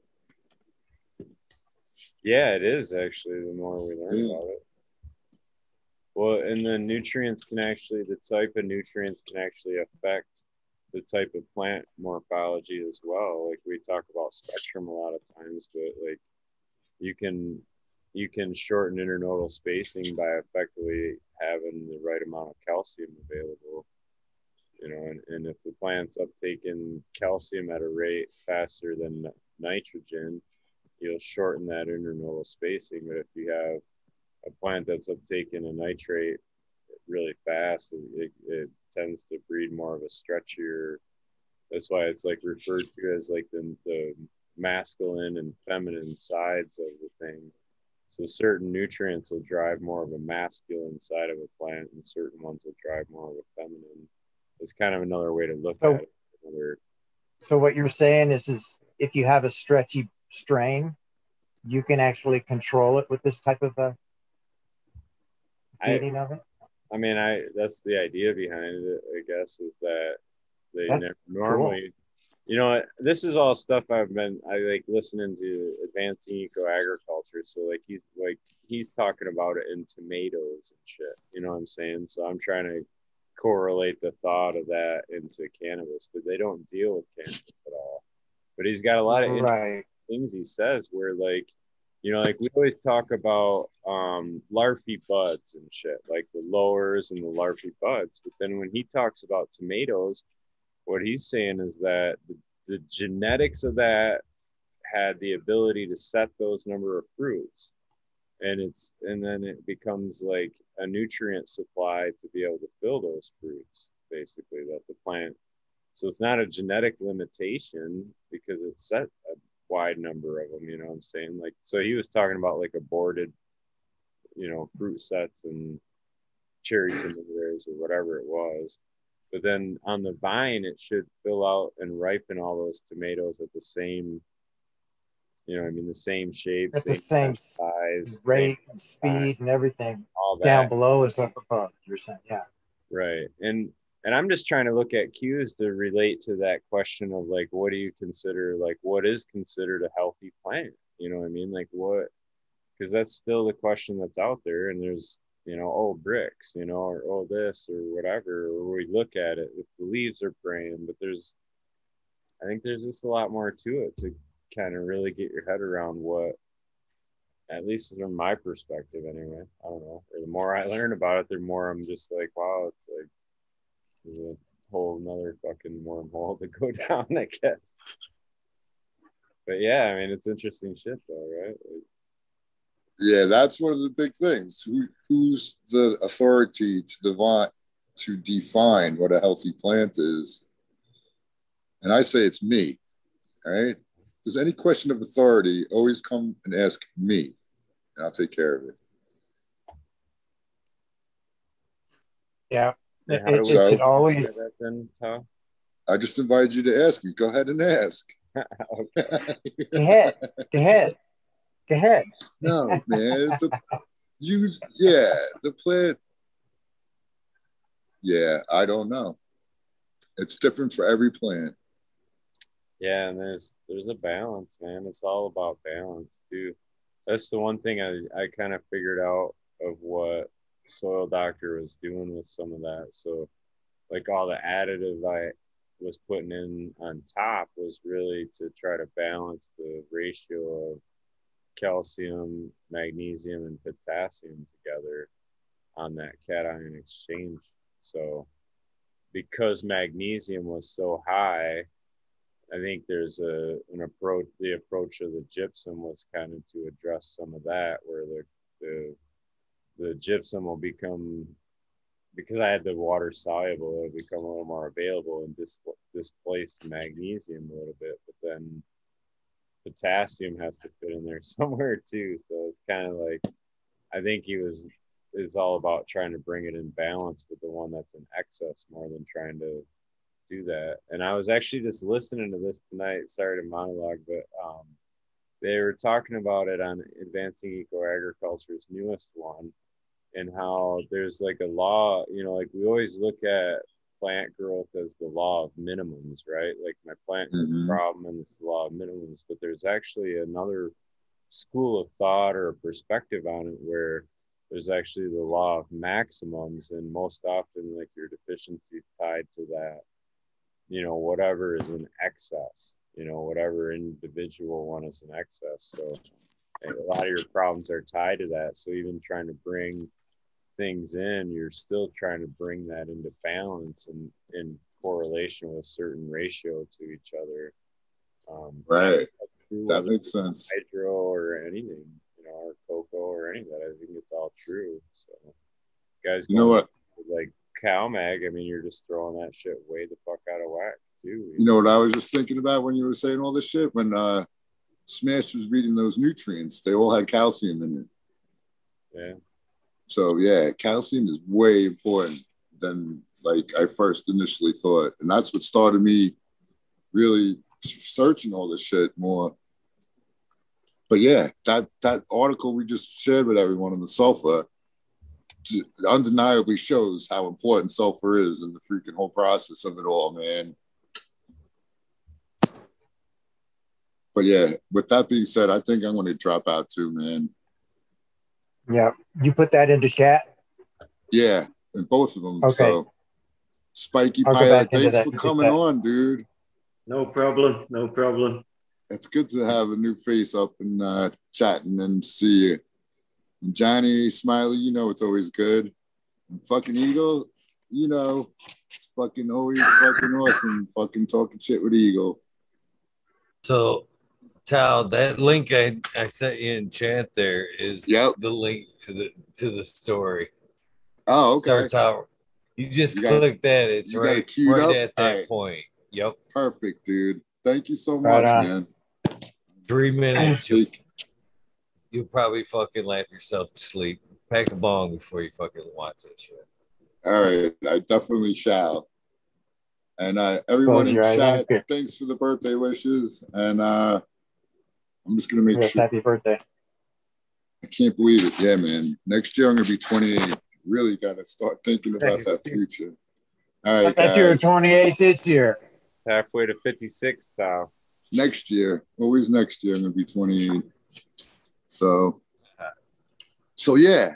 Yeah, it is actually the more we learn hmm. about it. Well, and the nutrients can actually, the type of nutrients can actually affect the type of plant morphology as well. Like we talk about spectrum a lot of times, but like you can you can shorten internodal spacing by effectively having the right amount of calcium available. You know, and, and if the plant's uptaking calcium at a rate faster than nitrogen, you'll shorten that internodal spacing. But if you have a plant that's uptaking a nitrate really fast, it, it, tends to breed more of a stretchier. That's why it's like referred to as like the, the masculine and feminine sides of the thing. So certain nutrients will drive more of a masculine side of a plant, and certain ones will drive more of a feminine. It's kind of another way to look So- at it. Another, So what you're saying is, is if you have a stretchy strain, you can actually control it with this type of a I, feeding of it. I mean, I that's the idea behind it. I guess is that they That's never normally, you know, this is all stuff I've been I like listening to advancing eco agriculture. So like he's like he's talking about it in tomatoes and shit. You know what I'm saying? So I'm trying to correlate the thought of that into cannabis, but they don't deal with cannabis at all. But he's got a lot of Right. Things he says where like you know, like we always talk about um, larfy buds and shit, like the lowers and the larfy buds. But then when he talks about tomatoes, what he's saying is that the, the genetics of that had the ability to set those number of fruits and it's and then it becomes like a nutrient supply to be able to fill those fruits basically that the plant so it's not a genetic limitation because it's set wide number of them you know what i'm saying like so he was talking about like aborted you know fruit sets and cherry tomatoes or whatever it was but then on the vine it should fill out and ripen all those tomatoes at the same you know i mean the same shape At the same size Rate same speed and everything all that down below is up above. You're saying, yeah. right and and i'm just trying to look at cues to relate to that question of like what do you consider like what is considered a healthy plant? You know what i mean? Like what because that's still the question that's out there and there's you know oh Brix you know or oh this or whatever or we look at it if the leaves are praying but there's i think there's just a lot more to it to kind of really get your head around what at least from my perspective anyway i don't know or the more i learn about it the more i'm just like wow it's like there's a whole another fucking wormhole to go <laughs> down i guess but yeah i mean it's interesting shit though right Like, Yeah, that's one of the big things. Who, who's the authority to divine to define what a healthy plant is? And I say it's me. Right? Does any question of authority, always come and ask me, and I'll take care of it. Yeah. Yeah, It, how do it we should So- always get that then Tom? I just invited you to ask me. Go ahead and ask. <laughs> <laughs> go ahead. Go ahead. Go ahead. no, man. It's a, you, yeah, the plant. Yeah, I don't know. It's different for every plant. Yeah, and there's there's a balance, man. It's all about balance too. That's the one thing I, I kind of figured out of what Soil Doctor was doing with some of that. So like all the additive I was putting in on top was really to try to balance the ratio of calcium, magnesium, and potassium together on that cation exchange. So because magnesium was so high, I think there's a an approach. The approach of the gypsum was kind of to address some of that, where the the the gypsum will become because I had the water soluble, it'll become a little more available and dis, displace magnesium a little bit. But then potassium has to fit in there <laughs> somewhere too. So it's kind of like I think he was is all about trying to bring it in balance with the one that's in excess more than trying to do that. And I was actually just listening to this tonight. Sorry to monologue, but um, they were talking about it on Advancing Eco Agriculture's newest one, and how there's like a law. You know, like we always look at plant growth as the law of minimums, right? Like my plant has Mhm. a problem, and it's the law of minimums. But there's actually another school of thought or a perspective on it where there's actually the law of maximums and most often like your deficiency is tied to that you know whatever is in excess you know whatever individual one is in excess so a lot of your problems are tied to that so even trying to bring things in you're still trying to bring that into balance and in correlation with certain ratio to each other um Right. That makes sense. hydro or anything, you know, or coco or any of that. I think it's all true. So, guys, You know what? Like CalMag, I mean, you're just throwing that shit way the fuck out of whack too. You know what I was just thinking about when you were saying all this shit? When uh, Smash was reading those nutrients, they all had calcium in it. Yeah, So yeah, calcium is way important than like I first initially thought, and that's what started me really searching all this shit more. But yeah, that that article we just shared with everyone on the sulfur undeniably shows how important sulfur is in the freaking whole process of it all, man. But yeah, with that being said, I think I'm going to drop out too, man. Yeah. You put that into chat. Yeah, and both of them. Okay. So, Spiky I'll Pilot, thanks for coming that. on, dude. No problem. No problem. it's good to have a new face up and uh, chatting and see you. And Johnny Smiley, you know it's always good. And fucking Eagle, you know, it's fucking always fucking awesome. Fucking talking shit with Eagle. So, Tal, that link I, I sent you in chat there is Yep. the link to the to the story. Oh, okay. Starts out. You just You got click that. It's you got it right, right up? at that Alright. point. Yep. Perfect, dude. Thank you so Right much, on. man. Three minutes. You'll, you'll probably fucking laugh yourself to sleep. Pack a bong before you fucking watch that shit. All right, I definitely shall. And uh, everyone in chat, thanks for the birthday wishes. And uh, I'm just gonna make Yes, sure. happy birthday. I can't believe it. Yeah, man. Next year I'm gonna be 28. Really gotta start thinking about that future. All right, That's your guys. 28 this year. Halfway to 56 now. Next year, always next year, I'm gonna be 28. So, so yeah.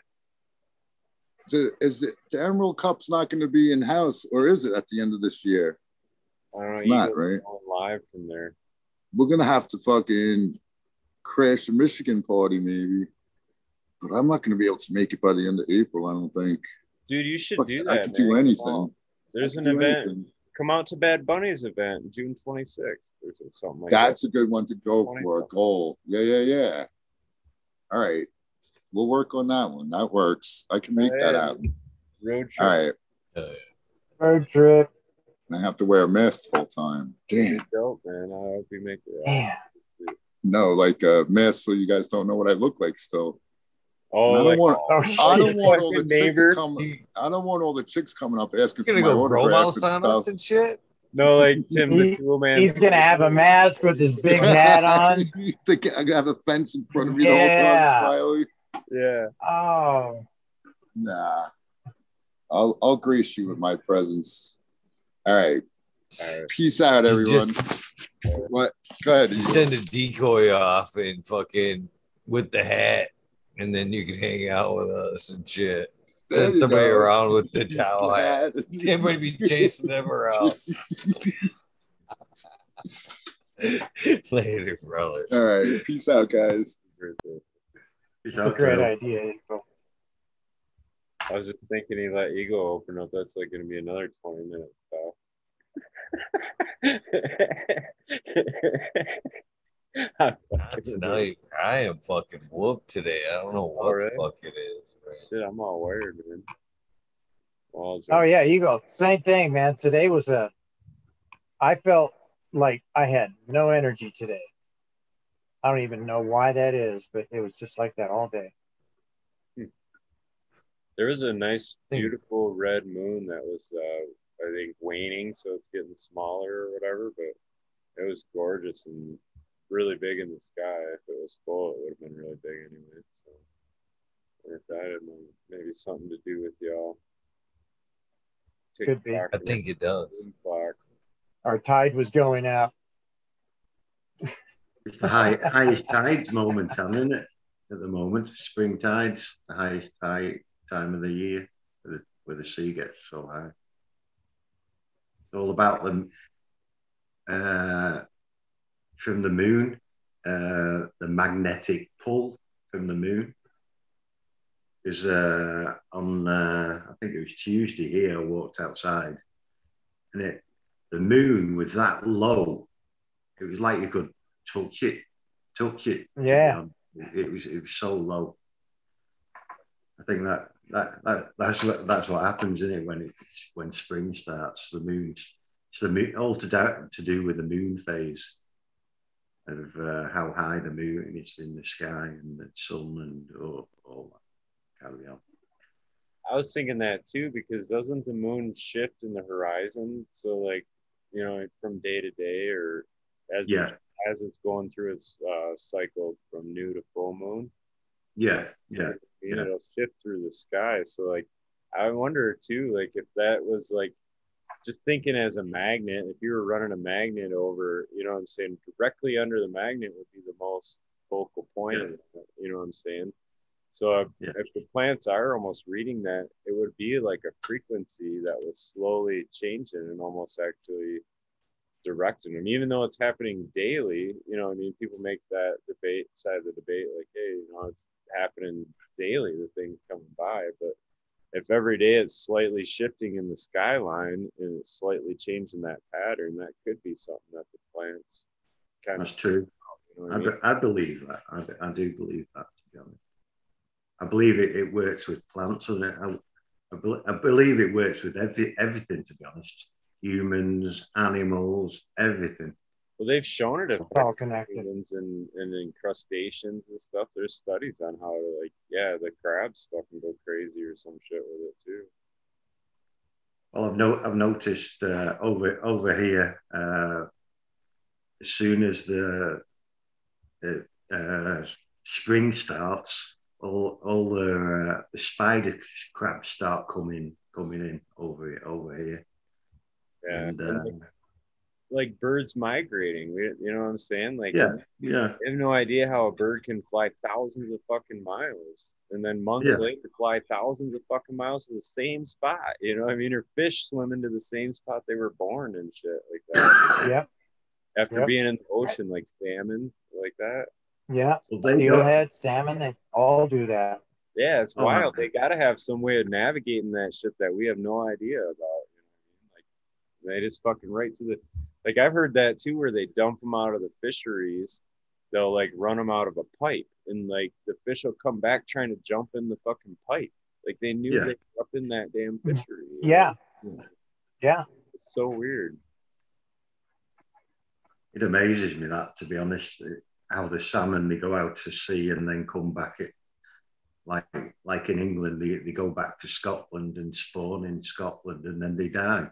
The, is the, the Emerald Cup's not going to be in house, or is it at the end of this year? I don't know. It's not, right? Live from there. We're gonna have to fucking crash the Michigan party, maybe. But I'm not gonna be able to make it by the end of April. I don't think. Dude, you should Fuck, do I that. could do man. Come anything. There's an event. anything. Come out to Bad Bunny's event, June 26th or something like That's that. a good one to go for. A goal. Yeah, yeah, yeah. All right. We'll work on that one. That works. I can make that Hey. happen. Road trip. All right. Uh, Road trip. And I have to wear a mask the whole time. Damn. Dope, man. I hope you make it. Damn. No, like uh, a mask so you guys don't know what I look like still. Oh, I don't want Oh, I don't want <laughs> all the fucking chicks coming I don't want all the chicks coming up asking You're for my go autograph and on us stuff. and shit. no, like Tim the Tool Man. He's going to have a mask with his big hat on. They I'm gonna have a fence in front of me the whole time, Smiley. Yeah. Oh, Nah. I'll I'll grace you with my presence. All right. All right. Peace out, You everyone. Just- what? Go ahead. You send a decoy off and fucking with the hat, and then you can hang out with us and shit. There Send somebody go. around with the <laughs> towel hat. Hat. <laughs> Everybody be chasing them around. <laughs> Later, brother. All right. Peace out, guys. it's a great idea. April. I was just thinking he let Eagle open up. That's like going to be another 20 minutes, though. I'm fucking- tonight. I am fucking whooped today. I don't know what Alright. the fuck it is. man. Shit, I'm all wired, man. All Oh, yeah, you go. Same thing, man. Today was a, I felt like I had no energy today. I don't even know why that is, but it was just like that all day. There was a nice, beautiful red moon that was, uh, I think, waning, so it's getting smaller or whatever. But it was gorgeous and really big in the sky. If it was full, it would have been really big anyway. So, if that had maybe something to do with y'all. Could be. I think it does. Moon. Our tide was going out. It's the high, highest tides moment, Sam, isn't it? At the moment, spring tides, the highest tide time of the year, where the, where the sea gets so high. All about them uh, from the moon, uh, the magnetic pull from the moon. Is uh, on uh, I think it was Tuesday here. I walked outside, and it the moon was that low. It was like you could touch it, touch it. Yeah. It, it was it was so low. I think that that, that that's what that's what happens, isn't it? When it when spring starts, the moon's it's the moon all to do, to do with the moon phase of uh, how high the moon is in the sky and the sun and all, all that. Carry on. I was thinking that too because doesn't the moon shift in the horizon? So like, you know, from day to day or as Yeah. it, as it's going through its uh, cycle from new to full moon, Yeah, yeah. Yeah. know, it'll shift through the sky. So like, I wonder too, like if that was like just thinking as a magnet, if you were running a magnet over, you know what I'm saying, directly under the magnet would be the most focal point it, you know what I'm saying? So if, Yeah. if the plants are almost reading that, it would be like a frequency that was slowly changing and almost actually directing them, even though it's happening daily. You know, I mean, people make that debate side of the debate like, hey, you know, it's happening daily, the things coming by. But if every day it's slightly shifting in the skyline and it's slightly changing that pattern, that could be something that the plants kind That's of true. you know I, I mean? be- I believe that. I, I do believe that, to be honest. I believe it, it works with plants and it, I, I, bel- I believe it works with every, everything, to be honest. Humans, animals, everything. Well, they've shown it It's all affects connected. aliens and, and incrustations and stuff. There's studies on how to like, yeah, the crabs fucking go crazy or some shit with it too. Well, I've, no, I've noticed uh, over over here, uh, as soon as the, the uh, spring starts, all all the, uh, the spider crabs start coming coming in over here over here. Yeah, And, and, uh, like, like birds migrating. You know what I'm saying? Like, yeah, yeah, I have no idea how a bird can fly thousands of fucking miles and then months Yeah. later fly thousands of fucking miles to the same spot. You know what I mean? Or fish swim into the same spot they were born and shit like that. <laughs> Yep. After Yep. being in the ocean, like salmon, like that. Yeah. Well, Steelhead, salmon, they all do that. Yeah, it's Oh, wild. my- They got to have some way of navigating that shit that we have no idea about. You know what I mean? Like they just fucking right to the. Like I've heard that too, where they dump them out of the fisheries. They'll like run them out of a pipe, and like the fish will come back trying to jump in the fucking pipe. Like they knew Yeah. they were up in that damn mm. fishery. you know? Yeah. Yeah. It's so weird. it amazes me that, to be honest, how the salmon they go out to sea and then come back. It like like in England, they, they go back to Scotland and spawn in Scotland and then they die.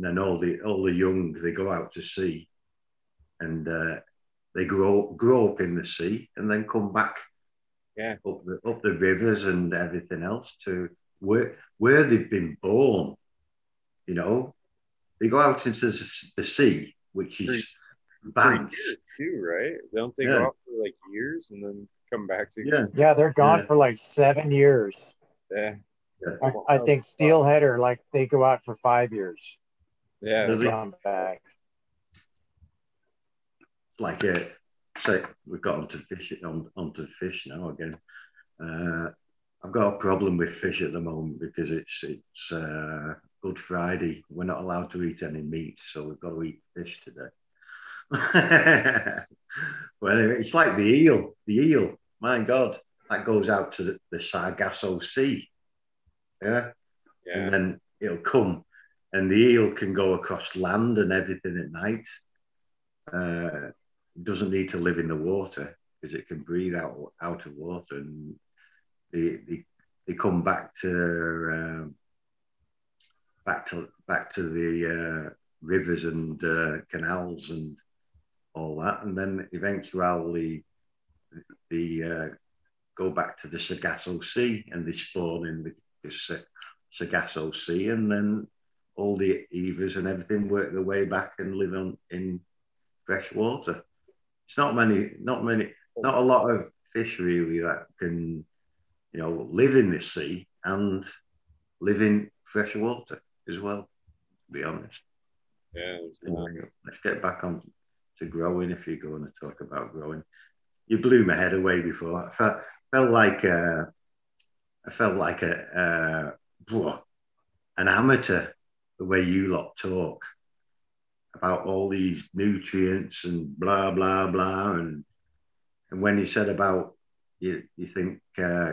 And then all the all the young they go out to sea, and uh, they grow grow up in the sea and then come back Yeah. up the up the rivers and everything else to where where they've been born. You know, they go out into the the sea, which is For vast. years too, right? Don't they Yeah. go out for like years and then come back to Yeah. Yeah, they're gone Yeah. for like seven years. yeah, I, I think steelhead are like they go out for five years. Yeah. Does it? Back. like a say we've got onto fish on, onto fish now again. Uh, I've got a problem with fish at the moment because it's it's uh, Good Friday. We're not allowed to eat any meat, so we've got to eat fish today. <laughs> well, anyway, it's like the eel. The eel, my God, that goes out to the, the Sargasso Sea. Yeah, yeah. and then it'll come, and the eel can go across land and everything at night. Uh, doesn't need to live in the water because it can breathe out out of water, and they they, they come back to um, back to back to the uh, rivers and uh, canals and all that, and then eventually the uh, go back to the Sargasso Sea and they spawn in the, the Sargasso Sea, and then all the elvers and everything work their way back and live on in fresh water. It's not many, not many, not a lot of fish really that can, you know, live in the sea and live in fresh water as well. To be honest. Yeah, let's get back on to growing if you're going to talk about growing. You blew my head away before. I felt, felt like uh, I felt like a uh, an amateur the way you lot talk about all these nutrients and blah blah blah and and when you said about you you think uh,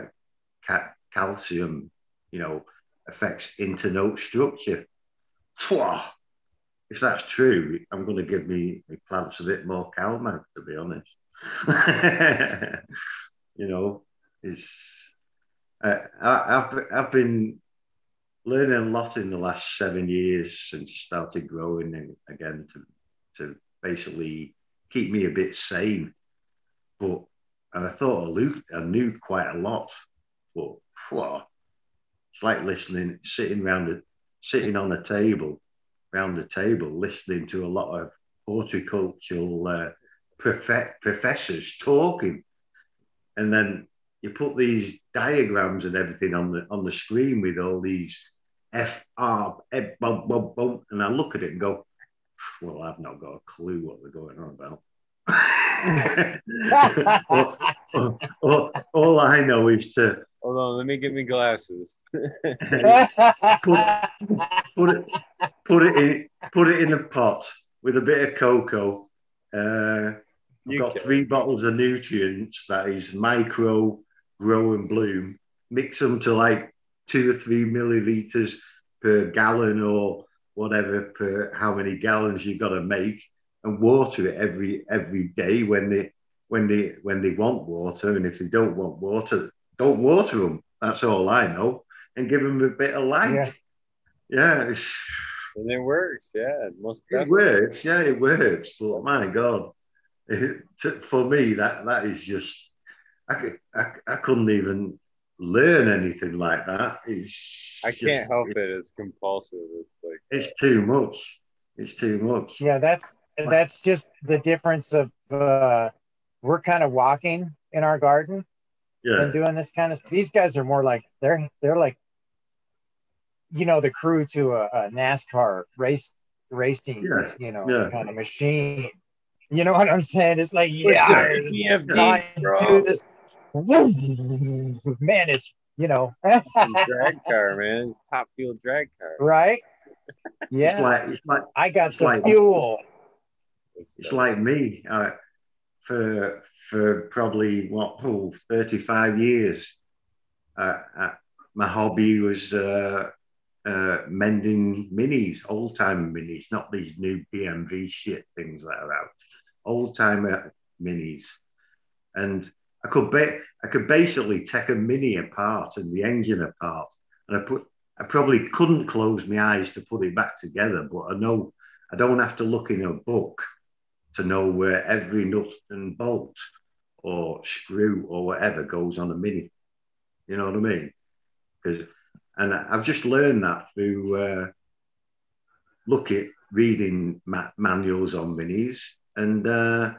ca- calcium you know affects internode structure. Phew, if that's true, I'm going to give me my plants a bit more CalMag, to be honest. <laughs> you know, it's uh, I, I've I've been learning a lot in the last seven years since I started growing and again to to basically keep me a bit sane. But and I thought I knew, I knew quite a lot, but it's like listening, sitting around a, sitting on a table, round the table, listening to a lot of horticultural uh, prof- professors talking, and then you put these diagrams and everything on the on the screen with all these F R and I look at it and go, well, I've not got a clue what they're going on about. <laughs> all, all- all I know is to Hold on, let me get me glasses. put, put it put it in put it in a pot with a bit of coco. Uh, I've You got three bottles of nutrients that is micro grow and bloom. Mix them to like two or three milliliters per gallon or whatever per how many gallons you've got to make, and water it every every day when they when they when they want water, and if they don't want water, don't water them. That's all I know, and give them a bit of light. Yeah. Yeah, And it works, yeah. Most it definitely. works. Yeah, it works. But my God, it, <laughs> to- for me, that that is just I, could, I, I couldn't even learn anything like that. It's I can't help it. It's compulsive. It's like It's too much. It's too much. yeah, that's that's just the difference of uh, we're kind of walking in our garden Yeah, and doing this kind of. These guys are more like they're they're like, you know, the crew to a, a NASCAR race racing, Yeah, you know, yeah. kind of machine. You know what I'm saying? It's like What's yeah, the it's PFD, dying bro? to this. <laughs> Man, it's you know, drag car, man. It's top fuel drag car. right? it's Yeah, like it's like I got it's the like- fuel. it's like me uh, for for probably what oh, 35 years uh, uh, my hobby was uh, uh, mending minis old time minis not these new BMW shit things that are out old time minis and i could ba- i could basically take a mini apart and the engine apart and i put i probably couldn't close my eyes to put it back together but i know i don't have to look in a book to know where every nut and bolt or screw or whatever goes on a mini. You know what I mean? Because and I've just learned that through uh, looking, reading ma- manuals on minis and uh,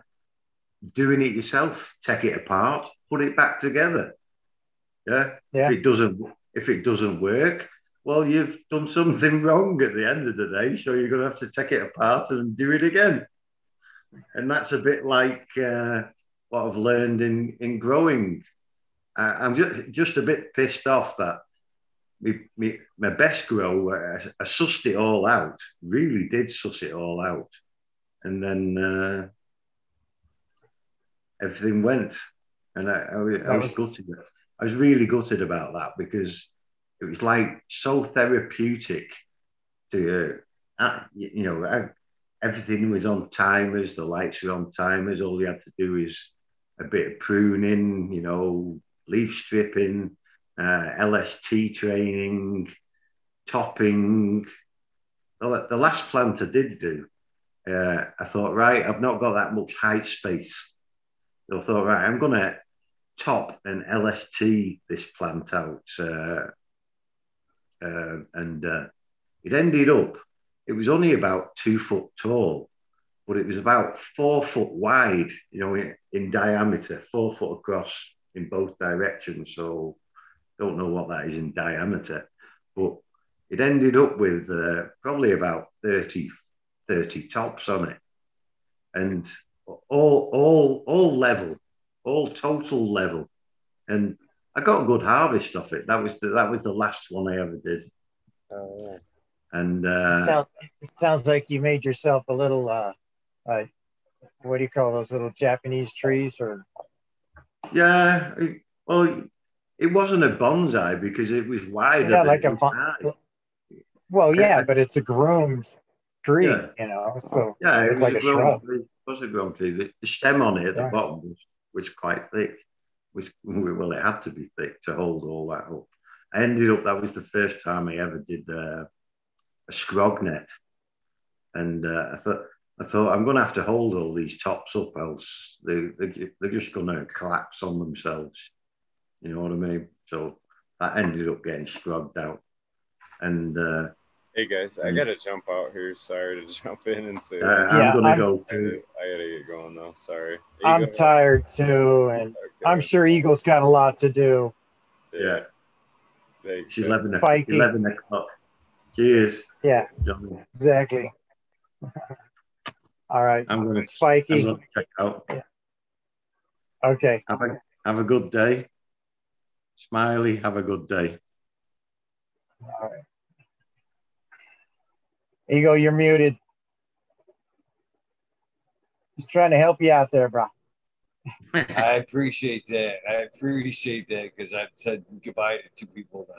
doing it yourself. Take it apart, put it back together. Yeah. Yeah. If it doesn't, if it doesn't work, well, you've done something <laughs> wrong at the end of the day. So you're going to have to take it apart and do it again and that's a bit like uh, what I've learned in in growing. Uh, I'm just just a bit pissed off that me, me, my best grow, uh, I sussed it all out. Really did suss it all out, and then uh, everything went, and I, I, was- I was was- gutted. I was really gutted about that because it was like so therapeutic to, uh, you you know, I, everything was on timers, the lights were on timers. All you had to do is a bit of pruning, you know, leaf stripping, uh, LST training, topping. The, the last plant I did do, uh, I thought, right, I've not got that much height space. I thought, right, I'm going to top and LST this plant out. Uh, uh, and uh, it ended up it was only about two foot tall, but it was about four foot wide, you know, in, in diameter, four foot across in both directions. So don't know what that is in diameter, but it ended up with uh, probably about 30, 30 tops on it. And all, all, all level, all total level. And I got a good harvest off it. That was the, that was the last one I ever did. Oh, yeah. And uh, Sound, it sounds like you made yourself a little uh, uh what do you call those little Japanese trees or Yeah, it- well, it wasn't a bonsai because it was wider. Yeah, than like it a was bon- well yeah, but it's a groomed tree, Yeah. you know. So Yeah, it it's was like a a grown shrub. tree. It was a grown tree. The, the stem on it at Yeah. the bottom was, was quite thick, which <laughs> well, it had to be thick to hold all that up. I ended up that was the first time I ever did uh, a scrog net, and uh, I thought I thought I'm going to have to hold all these tops up, else they, they they're just going to collapse on themselves. You know what I mean? So that ended up getting scrubbed out, and uh, Hey guys, I Mm. gotta jump out here. Sorry to <laughs> jump in and say uh. Yeah, I'm going to I'm- go I gotta, I gotta get going though. Sorry. You I'm tired too, and Okay. I'm sure Eagle's got a lot to do. Yeah, Thanks, it's man. 11, o- Spiky. 11 o'clock. Cheers, Yeah, Johnny. exactly. <laughs> All right. I'm gonna I'm Spiky. gonna check out. Okay. Have a have a good day. Smiley, have a good day. All right. Eagle, you're muted. Just trying to help you out there, bro. <laughs> I appreciate that. I appreciate that because I've said goodbye to two people now.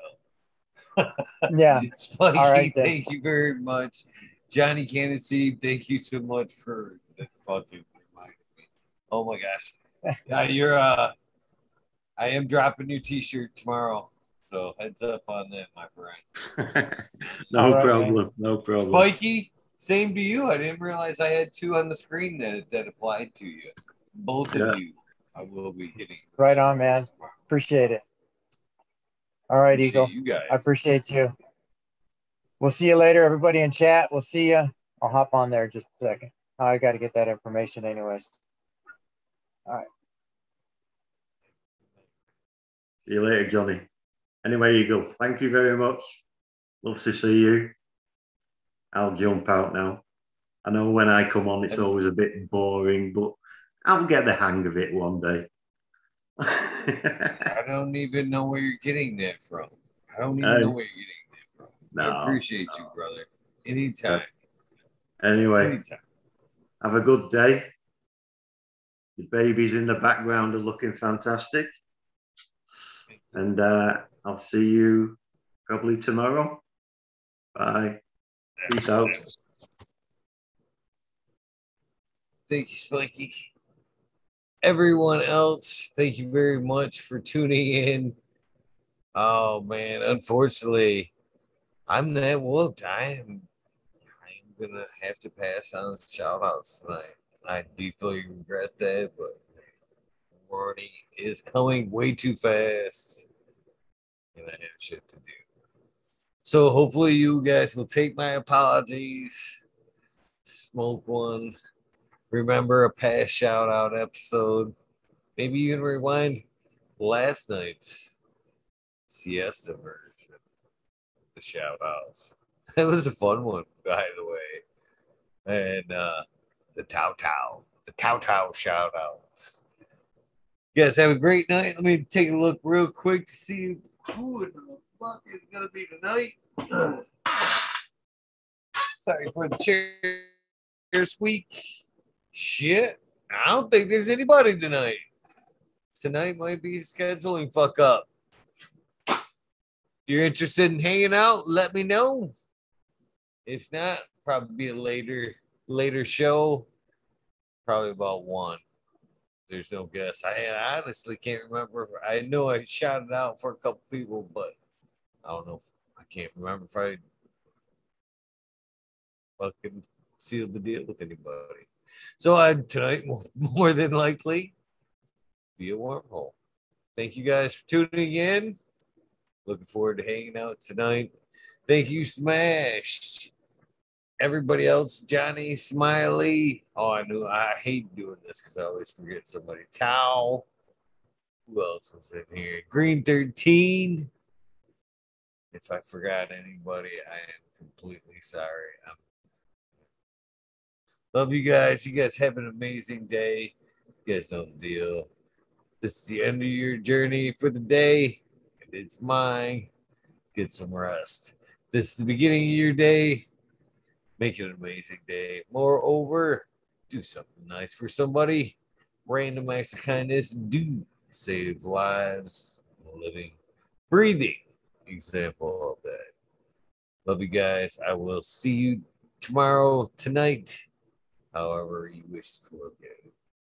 <laughs> Yeah. All right, then. thank you very much. Johnny Candice, thank you so much for the fucking reminding me. Oh my gosh. Yeah, <laughs> you're uh I am dropping your t-shirt tomorrow. So heads up on that, my friend. <laughs> no All right, problem. No problem. Spiky, same to you. I didn't realize I had two on the screen that, that applied to you. Both Yeah. of you. I will be hitting. Right on, man. Appreciate it. All right, Appreciate Eagle. You guys. I appreciate you. We'll see you later, everybody in chat. We'll see you. I'll hop on there in just a second. Oh, I got to get that information, anyways. All right. See you later, Johnny. Anyway, Eagle, thank you very much. Love to see you. I'll jump out now. I know when I come on, it's always a bit boring, but I'll get the hang of it one day. <laughs> I don't even know where you're getting that from. I don't even Uh, know where you're getting that from. no, I appreciate you, brother. Anytime. Anyway, Anytime. have a good day. The babies in the background are looking fantastic. And uh, I'll see you probably tomorrow. Bye. Peace out. Thank you, Spiky. Everyone else, thank you very much for tuning in. Oh man, unfortunately, I'm that whooped. I am I'm gonna have to pass on shout outs tonight. I deeply regret that, but morning is coming way too fast. And I have shit to do. So hopefully you guys will take my apologies. Smoke one remember a past shout out episode, maybe even rewind last night's siesta version the shout outs. It <laughs> was a fun one, by the way. And uh, the Tao Tao, the Tao Tao shout outs. You guys have a great night. Let me take a look real quick to see who in the fuck is going to be tonight. <sighs> Sorry for the chair squeak. Shit. I don't think there's anybody tonight. Tonight might be scheduling fuck up. If you're interested in hanging out, let me know. If not, probably be a later later show. Probably about one. There's no guess. I, I honestly can't remember. I know I shouted out for a couple people, but I don't know. If, I can't remember if I fucking sealed the deal with anybody. So I tonight more, <laughs> more than likely be a wormhole. Thank you guys for tuning in. Looking forward to hanging out tonight. Thank you, Smash. Everybody else, Johnny, Smiley. Oh, I knew I hate doing this because I always forget somebody. Towel. Who else was in here? Green 13. If I forgot anybody, I am completely sorry. I'm Love you guys. You guys have an amazing day. You guys know the deal. This is the end of your journey for the day, and it's mine. Get some rest. This is the beginning of your day. Make it an amazing day. Moreover, do something nice for somebody. Random acts of kindness do save lives. Living, breathing example of that. Love you guys. I will see you tomorrow, tonight however you wish to look at it.